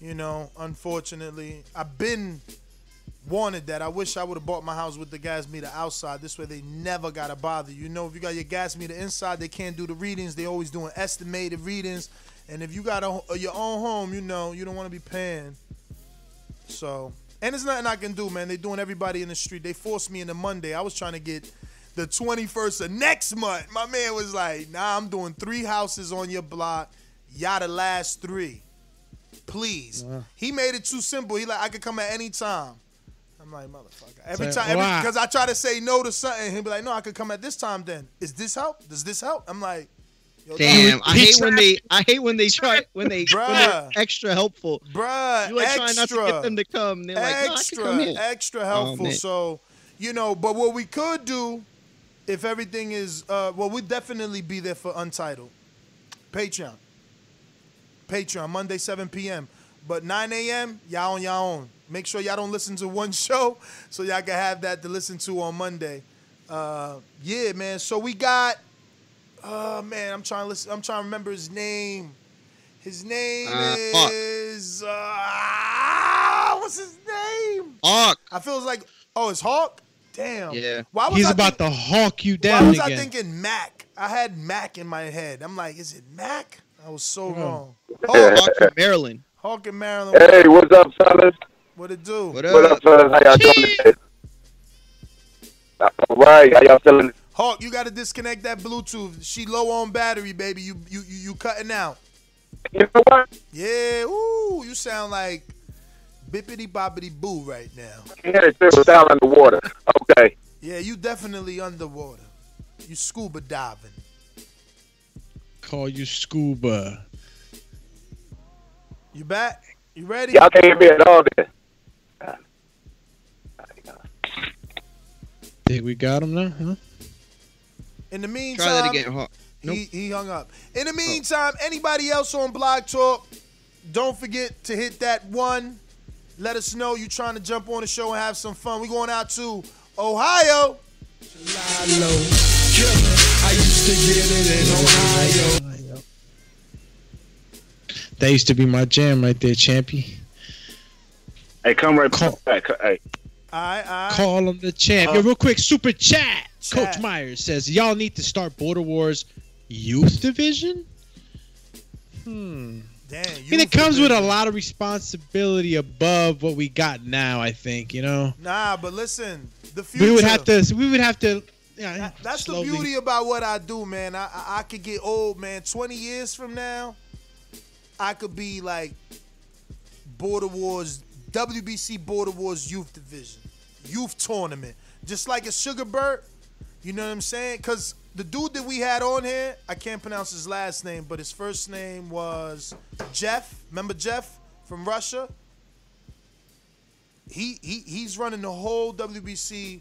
you know, unfortunately. I've been wanted that. I wish I would have bought my house with the gas meter outside. This way they never gotta bother you. You know, if you got your gas meter inside, they can't do the readings. They always doing estimated readings. And if you got a, your own home, you know, you don't want to be paying. So, and there's nothing I can do, man. They doing everybody in the street. They forced me into Monday. I was trying to get the 21st of next month. My man was like, nah, I'm doing three houses on your block. Y'all the last three. Please. He made it too simple. He like, I could come at any time. I'm like, motherfucker. Every Say, time, why? because I try to say no to something, he'll be like, no, I could come at this time then. Is this help? Does this help? I'm like, Damn, dog. I hate when they, I hate when they try, when they, when they're extra helpful. Bruh, You like trying not to get them to come. They're like, no, I can extra, come in. extra Oh, helpful. man. so, you know, but what we could do, if everything is, uh, well, we'd definitely be there for Untitled. Patreon. Patreon, Monday, 7 p.m. But 9 a.m., y'all on y'all own. Make sure y'all don't listen to one show so y'all can have that to listen to on Monday. Uh, yeah, man. So we got Oh man, I'm trying to listen. I'm trying to remember his name. His name Uh, is uh, what's his name? Hawk. I feel like oh, it's Hawk. Damn. Yeah. Why was He's I about to hawk you down. Why down was I thinking Mac? I had Mac in my head. I'm like, is it Mac? I was so Oh. wrong. Hawk from Maryland. Hawk in Maryland. Hey, what's up, fellas? What it do? What What up, fellas? How y'all doing today? All right, how y'all feeling? Hawk, you got to disconnect that Bluetooth. She low on battery, baby. You you you, you cutting out. You know what? Yeah. Ooh, you sound like bippity boppity boo right now. You had a triple down underwater. Okay. Yeah, you definitely underwater. You scuba diving. Call you scuba. You back? You ready? Y'all can't hear me at all then. Think we got him now? Huh? In the meantime, Try that again, Hawk. He, he hung up. In the oh. meantime, anybody else on Blog Talk, don't forget to hit that one. Let us know you're trying to jump on the show and have some fun. We're going out to Ohio. I used to get it in Ohio. That used to be my jam right there, champion. Hey, come right back. Hey. Call him the champ. Uh, Yo, real quick, super chat. Chat. Coach Myers says, Y'all need to start Border Wars Youth Division? Hmm. Damn, I mean, it comes with a lot of responsibility above what we got now, I think, you know? Nah, but listen, the future. We would have to, we would have to, yeah, That- That's slowly- the beauty about what I do, man. I, I I could get old, man. Twenty years from now, I could be like Border Wars, WBC Border Wars Youth Division, Youth Tournament, just like a Sugar Burt. You know what I'm saying? Cause the dude that we had on here, I can't pronounce his last name, but his first name was Jeff. Remember Jeff from Russia? He he he's running the whole WBC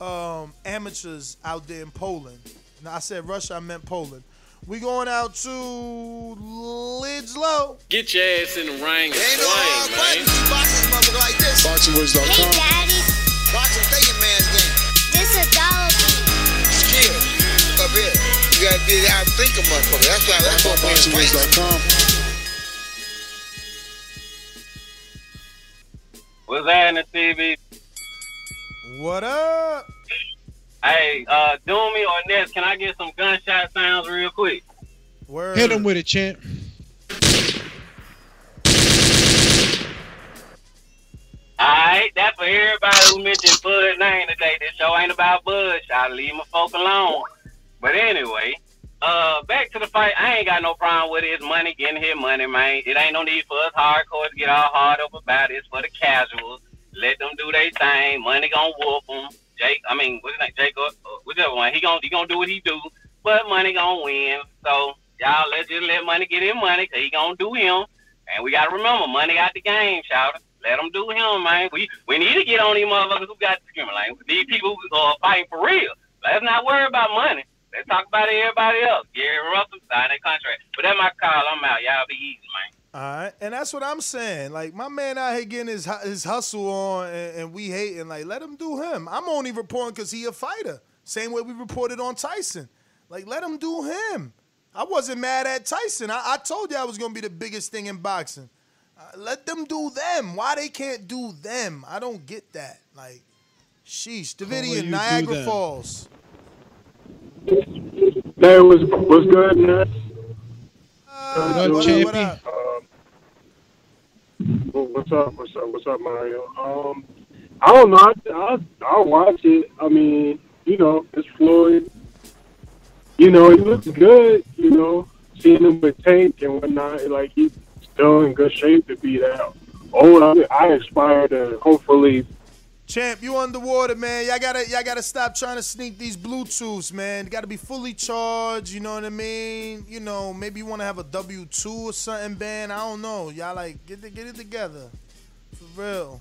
um, amateurs out there in Poland. Now I said Russia, I meant Poland. We going out to Lids Low. Get your ass in the ring and swing, man. BoxingWords.com. Hey, Daddy. Boxing thinking man's game. This a dollar beat. Skill. Up here. You gotta be out think a motherfucker. That's why that's what we're fighting. BoxingWords.com. What's happening, TV? What up? Hey, uh, Doomy or Ness, can I get some gunshot sounds real quick? Word. Hit him with it, champ. Alright, that's for everybody who mentioned Bud name today. This show ain't about Bud. I'll leave my folk alone. But anyway, uh, back to the fight. I ain't got no problem with it. It's money getting his money, man. It ain't no need for us hardcore to get all hard up about it. It's for the casuals. Let them do their thing. Money gonna whoop them. Jake, I mean, what's his name? Jake, uh, whichever one. He gonna he gonna do what he do, but money gonna win. So y'all let's just let money get his money, cause he gonna do him. And we gotta remember, money got the game, shout Let them do him, man. We we need to get on these motherfuckers who got discriminate. These people who are fighting for real. Let's not worry about money. Let's talk about everybody else. Gary Russell signed that contract. But that's my call. I'm out. Y'all be easy, man. All right, and that's what I'm saying. Like my man out here getting his his hustle on, and, and we hating. Like let him do him. I'm only reporting because he a fighter. Same way we reported on Tyson. Like let him do him. I wasn't mad at Tyson. I, I told you I was gonna be the biggest thing in boxing. Uh, let them do them. Why they can't do them? I don't get that. Like, sheesh. you Davidian, do Niagara. Falls. Hey, was what's good, man? Uh, What up, what champion? what up? What's up? What's up? What's up, Mario? Um, I don't know. I, I, I'll watch it. I mean, you know, it's Floyd. You know, he looks good. You know, seeing him with Tank and whatnot, like he's still in good shape to be that old. I, I aspire to hopefully. Champ, you underwater, man. Y'all gotta y'all gotta stop trying to sneak these Bluetooths, man. gotta be fully charged, you know what I mean? You know, maybe you wanna have a W two or something band. I don't know. Y'all like get it get it together. For real.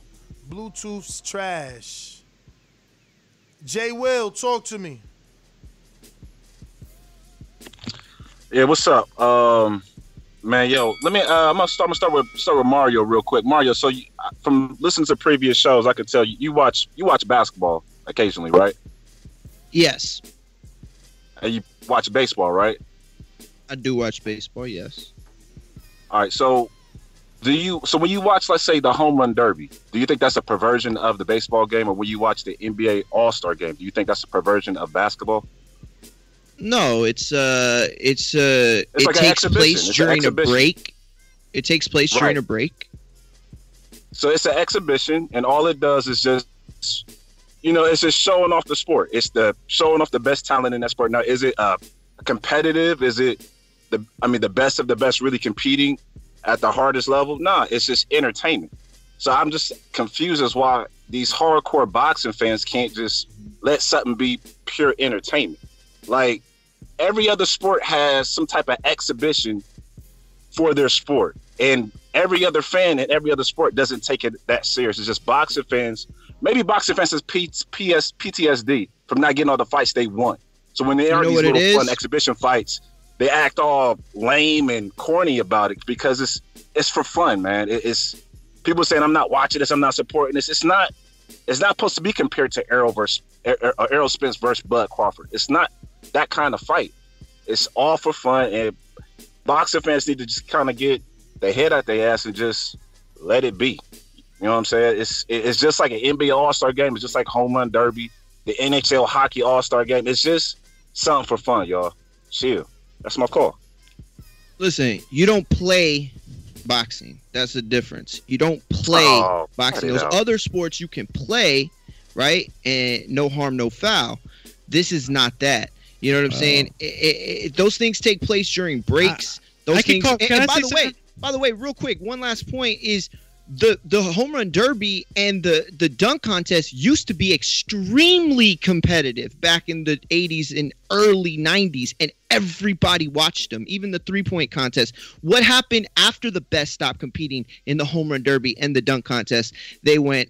Bluetooth's trash. Jay Will, talk to me. Yeah, what's up? Um, man, yo, let me. Uh, I'm gonna start. I'm gonna start with start with Mario real quick. Mario, so you, from listening to previous shows, I could tell you you watch you watch basketball occasionally, right? Yes. And you watch baseball, right? I do watch baseball. Yes. All right. So, do you? So when you watch, let's say, the home run derby, do you think that's a perversion of the baseball game, or when you watch the NBA All Star game, do you think that's a perversion of basketball? No, it's uh, it's uh, It's it like takes place It's during a break. It takes place during a break. So it's an exhibition, and all it does is just, you know, it's just showing off the sport. It's the showing off the best talent in that sport. Now, is it uh, competitive? Is it the? I mean, the best of the best really competing at the hardest level? Nah, it's just entertainment. So I'm just confused as why these hardcore boxing fans can't just let something be pure entertainment. Like every other sport has some type of exhibition for their sport. And every other fan in every other sport doesn't take it that serious. It's just boxing fans. Maybe boxing fans has P- PS, PTSD from not getting all the fights they want. So when they are these little fun exhibition fights, they act all lame and corny about it because it's it's for fun, man. It- it's people saying I'm not watching this, I'm not supporting this. It's not it's not supposed to be compared to Errol versus Er- Er- Spence versus Bud Crawford. It's not that kind of fight. It's all for fun, and boxing fans need to just kind of get their head out their ass and just let it be. You know what I'm saying? It's it's just like an NBA All Star game. It's just like home run derby, the NHL hockey All Star game. It's just something for fun, y'all. Chill. That's my call. Listen, you don't play boxing. That's the difference. You don't play Oh, boxing. Those out. other sports you can play, right? And no harm, no foul. This is not that. You know what I'm saying? I- I- I- those things take place during breaks. those I can things. call- and- and by the way, something? by the way, real quick, one last point is the the home run derby and the the dunk contest used to be extremely competitive back in the 80s and early 90s and everybody watched them even the three point contest what happened after the best stopped competing in the home run derby and the dunk contest they went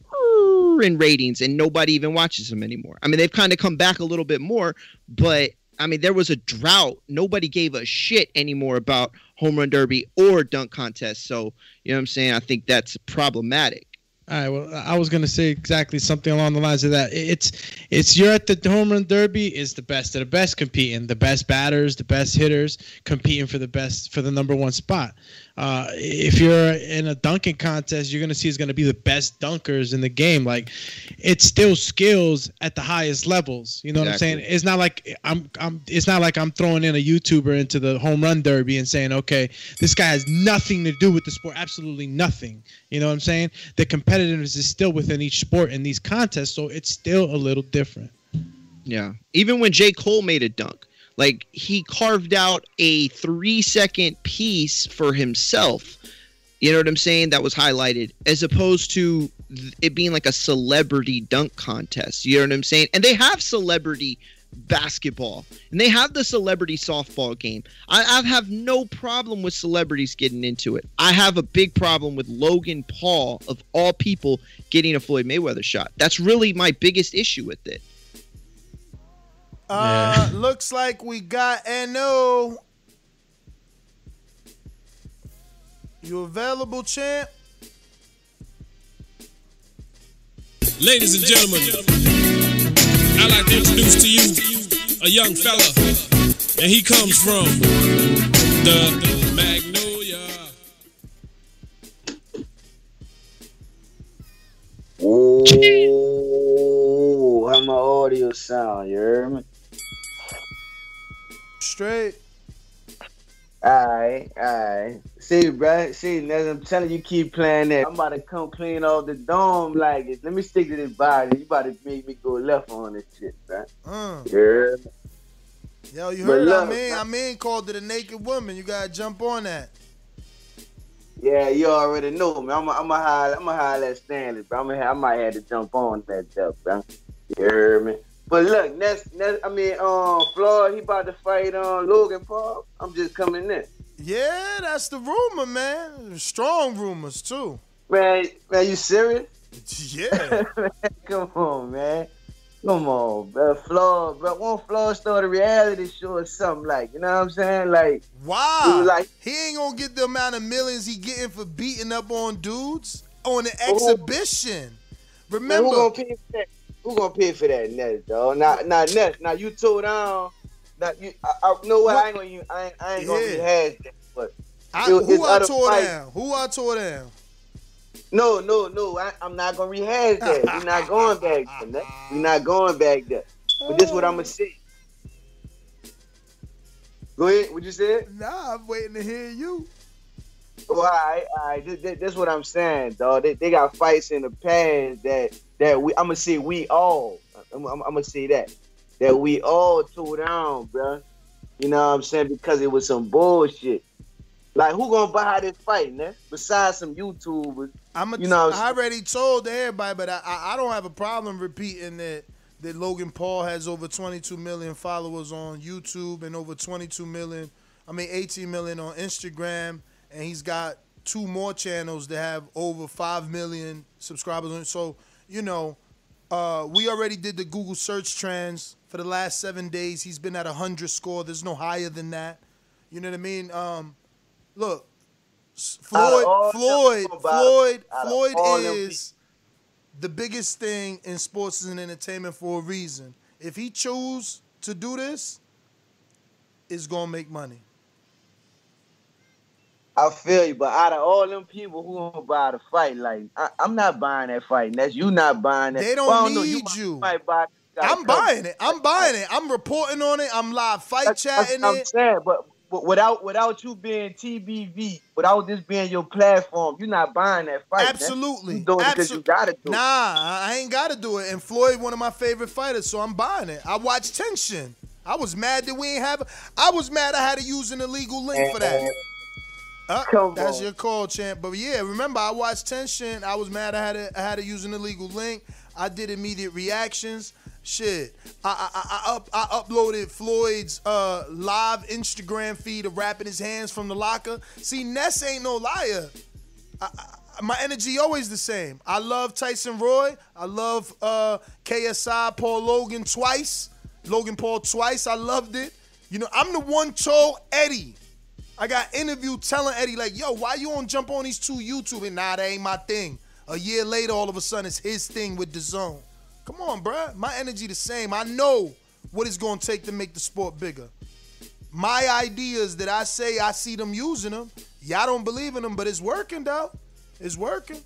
in ratings and nobody even watches them anymore i mean they've kind of come back a little bit more but I mean, there was a drought. Nobody gave a shit anymore about home run derby or dunk contest. So, you know what I'm saying? I think that's problematic. All right. Well, I was gonna say exactly something along the lines of that. It's it's you're at the home run derby is the best of the best competing, the best batters, the best hitters competing for the best for the number one spot. Uh, if you're in a dunking contest, you're gonna see it's gonna be the best dunkers in the game. Like it's still skills at the highest levels. You know what I'm saying? It's not like I'm I'm. It's not like I'm throwing in a YouTuber into the home run derby and saying, okay, this guy has nothing to do with the sport, absolutely nothing. You know what I'm saying? The competitiveness is still within each sport in these contests, so it's still a little different. Yeah. Even when J. Cole made a dunk, like he carved out a three second piece for himself. You know what I'm saying? That was highlighted as opposed to it being like a celebrity dunk contest. You know what I'm saying? And they have celebrity basketball and they have the celebrity softball game. I, I have no problem with celebrities getting into it. I have a big problem with Logan Paul, of all people, getting a Floyd Mayweather shot. That's really my biggest issue with it. Uh, looks like we got No. You available, champ? Ladies and gentlemen, I'd like to introduce to you a young fella, and he comes from the Magnolia. Oh, how my audio sound? You heard me? Straight. Alright, alright. See, bruh, see, Ness, I'm telling you, keep playing that. I'm about to come clean off the dome like it. Let me stick to this body. You about to make me go left on this shit, bruh. Uh. You heard me? Yo, you But heard I look, mean I mean called it a naked woman. You gotta jump on that. Yeah, you already know me. I'm a, I'm a high, I'm a high at Stanley, bro. I'm a, I might have to jump on that stuff, bro. You heard me? But look, next, next, I mean, um, Floyd, he about to fight on Logan Paul. I'm just coming in. Yeah, that's the rumor, man. Strong rumors too. Man, man, you serious? Yeah. man, come on, man. Come on, bro. Floyd, bro. Won't Floyd start a reality show or something like, you know what I'm saying? Like, Wow. Like- he ain't gonna get the amount of millions he getting for beating up on dudes on an exhibition. Remember, who gonna pay for that? Who gonna pay for that, Ness, dog? Now, now, Ness, now you told down Now, you, I, I you know what? I ain't gonna, use- I ain't, I ain't gonna Yeah. rehash that. But I, it who I tore fights. down? Who I tore down? No, no, no. I, I'm not gonna rehash that. We're not going back there. We're not going back there. But this is what I'm gonna say. Go ahead. What you said? Nah, I'm waiting to hear you. Oh, all right, all right. This, this, this what I'm saying, dog. They, they got fights in the past that that we. I'm gonna say we all. I'm, I'm, I'm gonna say that that we all tore down, bruh. You know what I'm saying? Because it was some bullshit. Like who gonna buy this fight, man? Besides some YouTubers. I'm a, you know. I already told everybody, but I, I don't have a problem repeating that that Logan Paul has over 22 million followers on YouTube and over 22 million, I mean 18 million on Instagram, and he's got two more channels that have over five million subscribers. on. So you know, uh, we already did the Google search trends for the last seven days. He's been at a hundred score. There's no higher than that. You know what I mean? Um, look, Floyd, Floyd, Floyd, Floyd is the biggest thing in sports and entertainment for a reason. If he choose to do this, it's gonna make money. I feel you, but out of all them people who gonna buy the fight, like I, I'm not buying that fight. And that's you not buying that. They don't Well, I know, need might- you. might buy- gotta I'm buying it. I'm buying it. I'm reporting on it. I'm live fight That's, that's chatting what I'm it. saying, but, but without without you being TBV, without this being your platform, you're not buying that fight. Absolutely. You doing it because you gotta do Nah, it. I I ain't gotta do it. And Floyd, one of my favorite fighters, so I'm buying it. I watch Tenshin. I was mad that we ain't have. I was mad I had to use an illegal link for that. Uh, that's your call, champ. But yeah, remember I watched Tenshin. I was mad I had to I had to use an illegal link. I did immediate reactions. Shit, I I, I, up I uploaded Floyd's uh, live Instagram feed of rapping his hands from the locker. See, Ness ain't no liar. I, I, my energy always the same. I love Tyson Roy. I love uh, KSI Paul Logan twice. Logan Paul twice. I loved it. You know, I'm the one told Eddie. I got interviewed telling Eddie like, "Yo, why you don't jump on these two YouTube?" And nah, that ain't my thing. A year later, all of a sudden, it's his thing with the zone. Come on, bruh. My energy the same. I know what it's gonna take to make the sport bigger. My ideas that I say I see them using them. Y'all don't believe in them, but it's working though. It's working.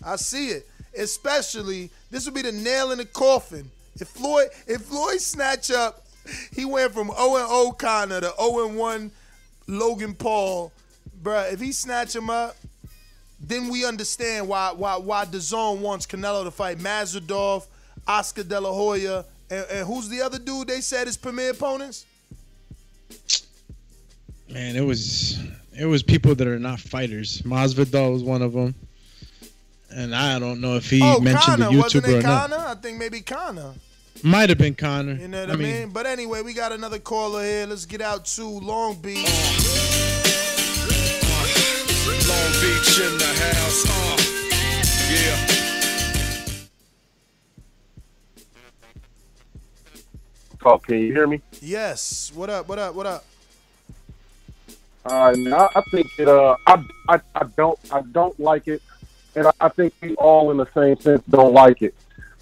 I see it. Especially this would be the nail in the coffin. If Floyd, if Floyd snatch up, he went from 0 and 0 Conor to 0 and 1 Logan Paul, bruh. If he snatch him up, then we understand why why why the zone wants Canelo to fight Mazadov, Oscar De La Hoya, and, and who's the other dude they said is premier opponents? Man, it was it was people that are not fighters. Masvidal was one of them, and I don't know if he oh, mentioned the wasn't YouTuber or it not. Conor? I think maybe Conor. Might have been Conor. You know what I, mean? But anyway, we got another caller here. Let's get out to Long Beach. Long Beach in the house. Uh, yeah. Talk. Can you hear me? Yes. What up? What up? What up? Uh, I, I think it. Uh, I, I, I don't, I don't like it, and I, I think we all, in the same sense, don't like it.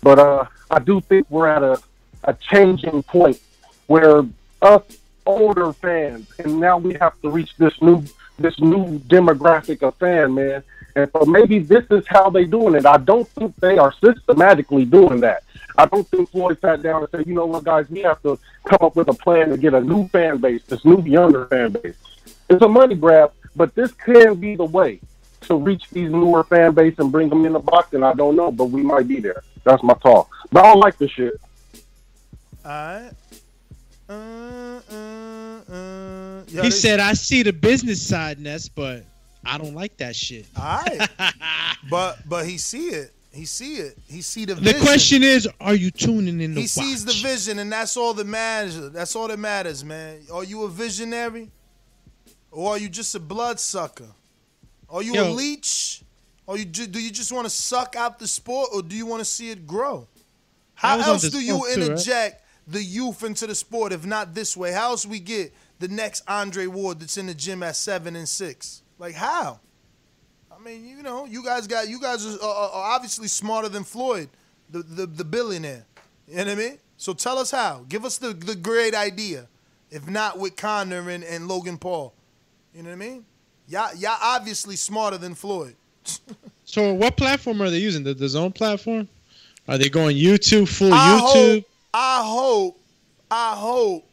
But uh, I do think we're at a, a changing point where us older fans, and now we have to reach this new, this new demographic of fan, man. And so maybe this is how they doing it. I don't think they are systematically doing that. I don't think Floyd sat down and said, you know what, guys, we have to come up with a plan to get a new fan base, this new younger fan base. It's a money grab, but this can be the way to reach these newer fan base and bring them in the box. And I don't know, but we might be there. That's my talk. But I don't like this shit. All right. Uh, uh, uh. Yo, he this- said, "I see the business side, Ness, but I don't like that shit." All right. but but he see it. He see it. He see the The vision. question is, are you tuning in to he sees the vision, and that's all that matters. That's all that matters, man. Are you a visionary, or are you just a bloodsucker? Are you a leech, or you do you just want to suck out the sport, or do you want to see it grow? How else do you talk too, right? the youth into the sport if not this way? How else we get the next Andre Ward that's in the gym at seven and six? Like how? I mean, you know, you guys got you guys are, are, are obviously smarter than Floyd, the, the the billionaire. You know what I mean? So tell us how. Give us the the great idea. if not with Conor and, and Logan Paul. You know what I mean? Y'all, y'all obviously smarter than Floyd. So what platform are they using? The DAZN platform? Are they going YouTube full I YouTube? hope, I hope, I hope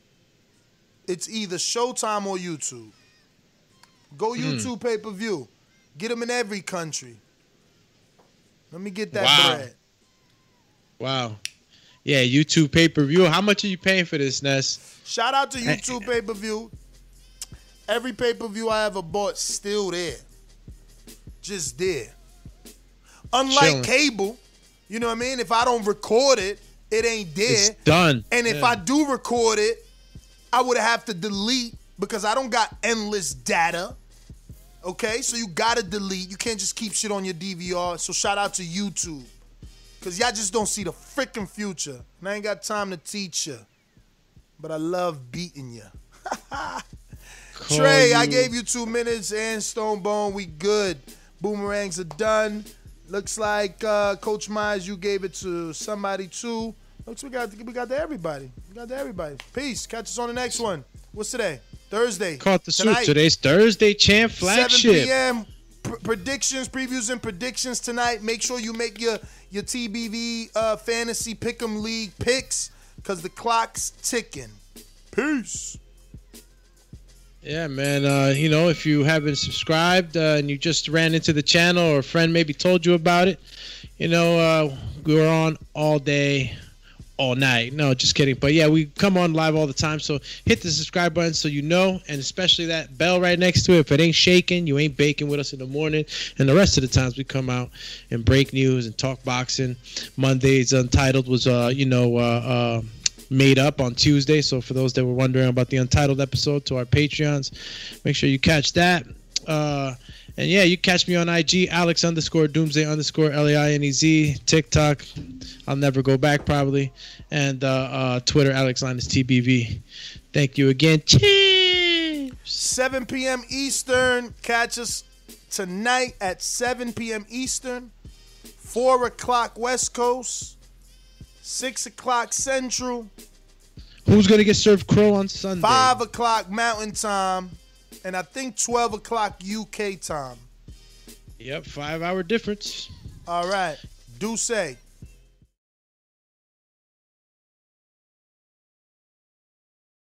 it's either Showtime or YouTube. Go Hmm. YouTube pay per view. Get them in every country. Let me get that Wow. bread. Wow. Yeah, YouTube pay per view. How much are you paying for this, Ness? Shout out to YouTube pay per view. Every pay per view I ever bought still there. Just there. Unlike Chilling. cable, you know what I mean? If I don't record it, it ain't there. It's done. And if Yeah. I do record it, I would have to delete because I don't got endless data. Okay, so you gotta delete. You can't just keep shit on your DVR. So shout out to YouTube. Cause y'all just don't see the freaking future. And I ain't got time to teach you. But I love beating you. Trey, I gave you two minutes and Stone Bone. We good. Boomerangs are done. Looks like uh, Coach Myers, you gave it to somebody too. Looks we got we got to everybody. We got to everybody. Peace. Catch us on the next one. What's today? Thursday. Caught the suit. Today's Thursday champ flagship. 7 p.m. Pr- predictions, previews, and predictions tonight. Make sure you make your your TBV uh, fantasy pick'em league picks because the clock's ticking. Peace. Yeah, man. Uh, you know, if you haven't subscribed uh, and you just ran into the channel or a friend maybe told you about it, you know, uh, we were on all day, all night. No, just kidding. But yeah, we come on live all the time. So hit the subscribe button so you know, and especially that bell right next to it. If it ain't shaking, you ain't baking with us in the morning. And the rest of the times we come out and break news and talk boxing. Mondays Untitled was, uh, you know, uh, uh, made up on Tuesday. So for those that were wondering about the Untitled episode to our Patreons, make sure you catch that. Uh, and yeah, you catch me on IG, Alex underscore Doomsday underscore L A I N E Z, TikTok. I'll never go back probably, and uh, uh, Twitter, Alex Lainez TBV. Thank you again. Cheers. 7 p.m. Eastern. Catch us tonight at 7 p.m. Eastern. 4 o'clock West Coast. 6 o'clock Central. Who's gonna get served crow on Sunday? 5 o'clock Mountain Time. And I think 12 o'clock UK time. Yep, five hour difference. All right. Do say.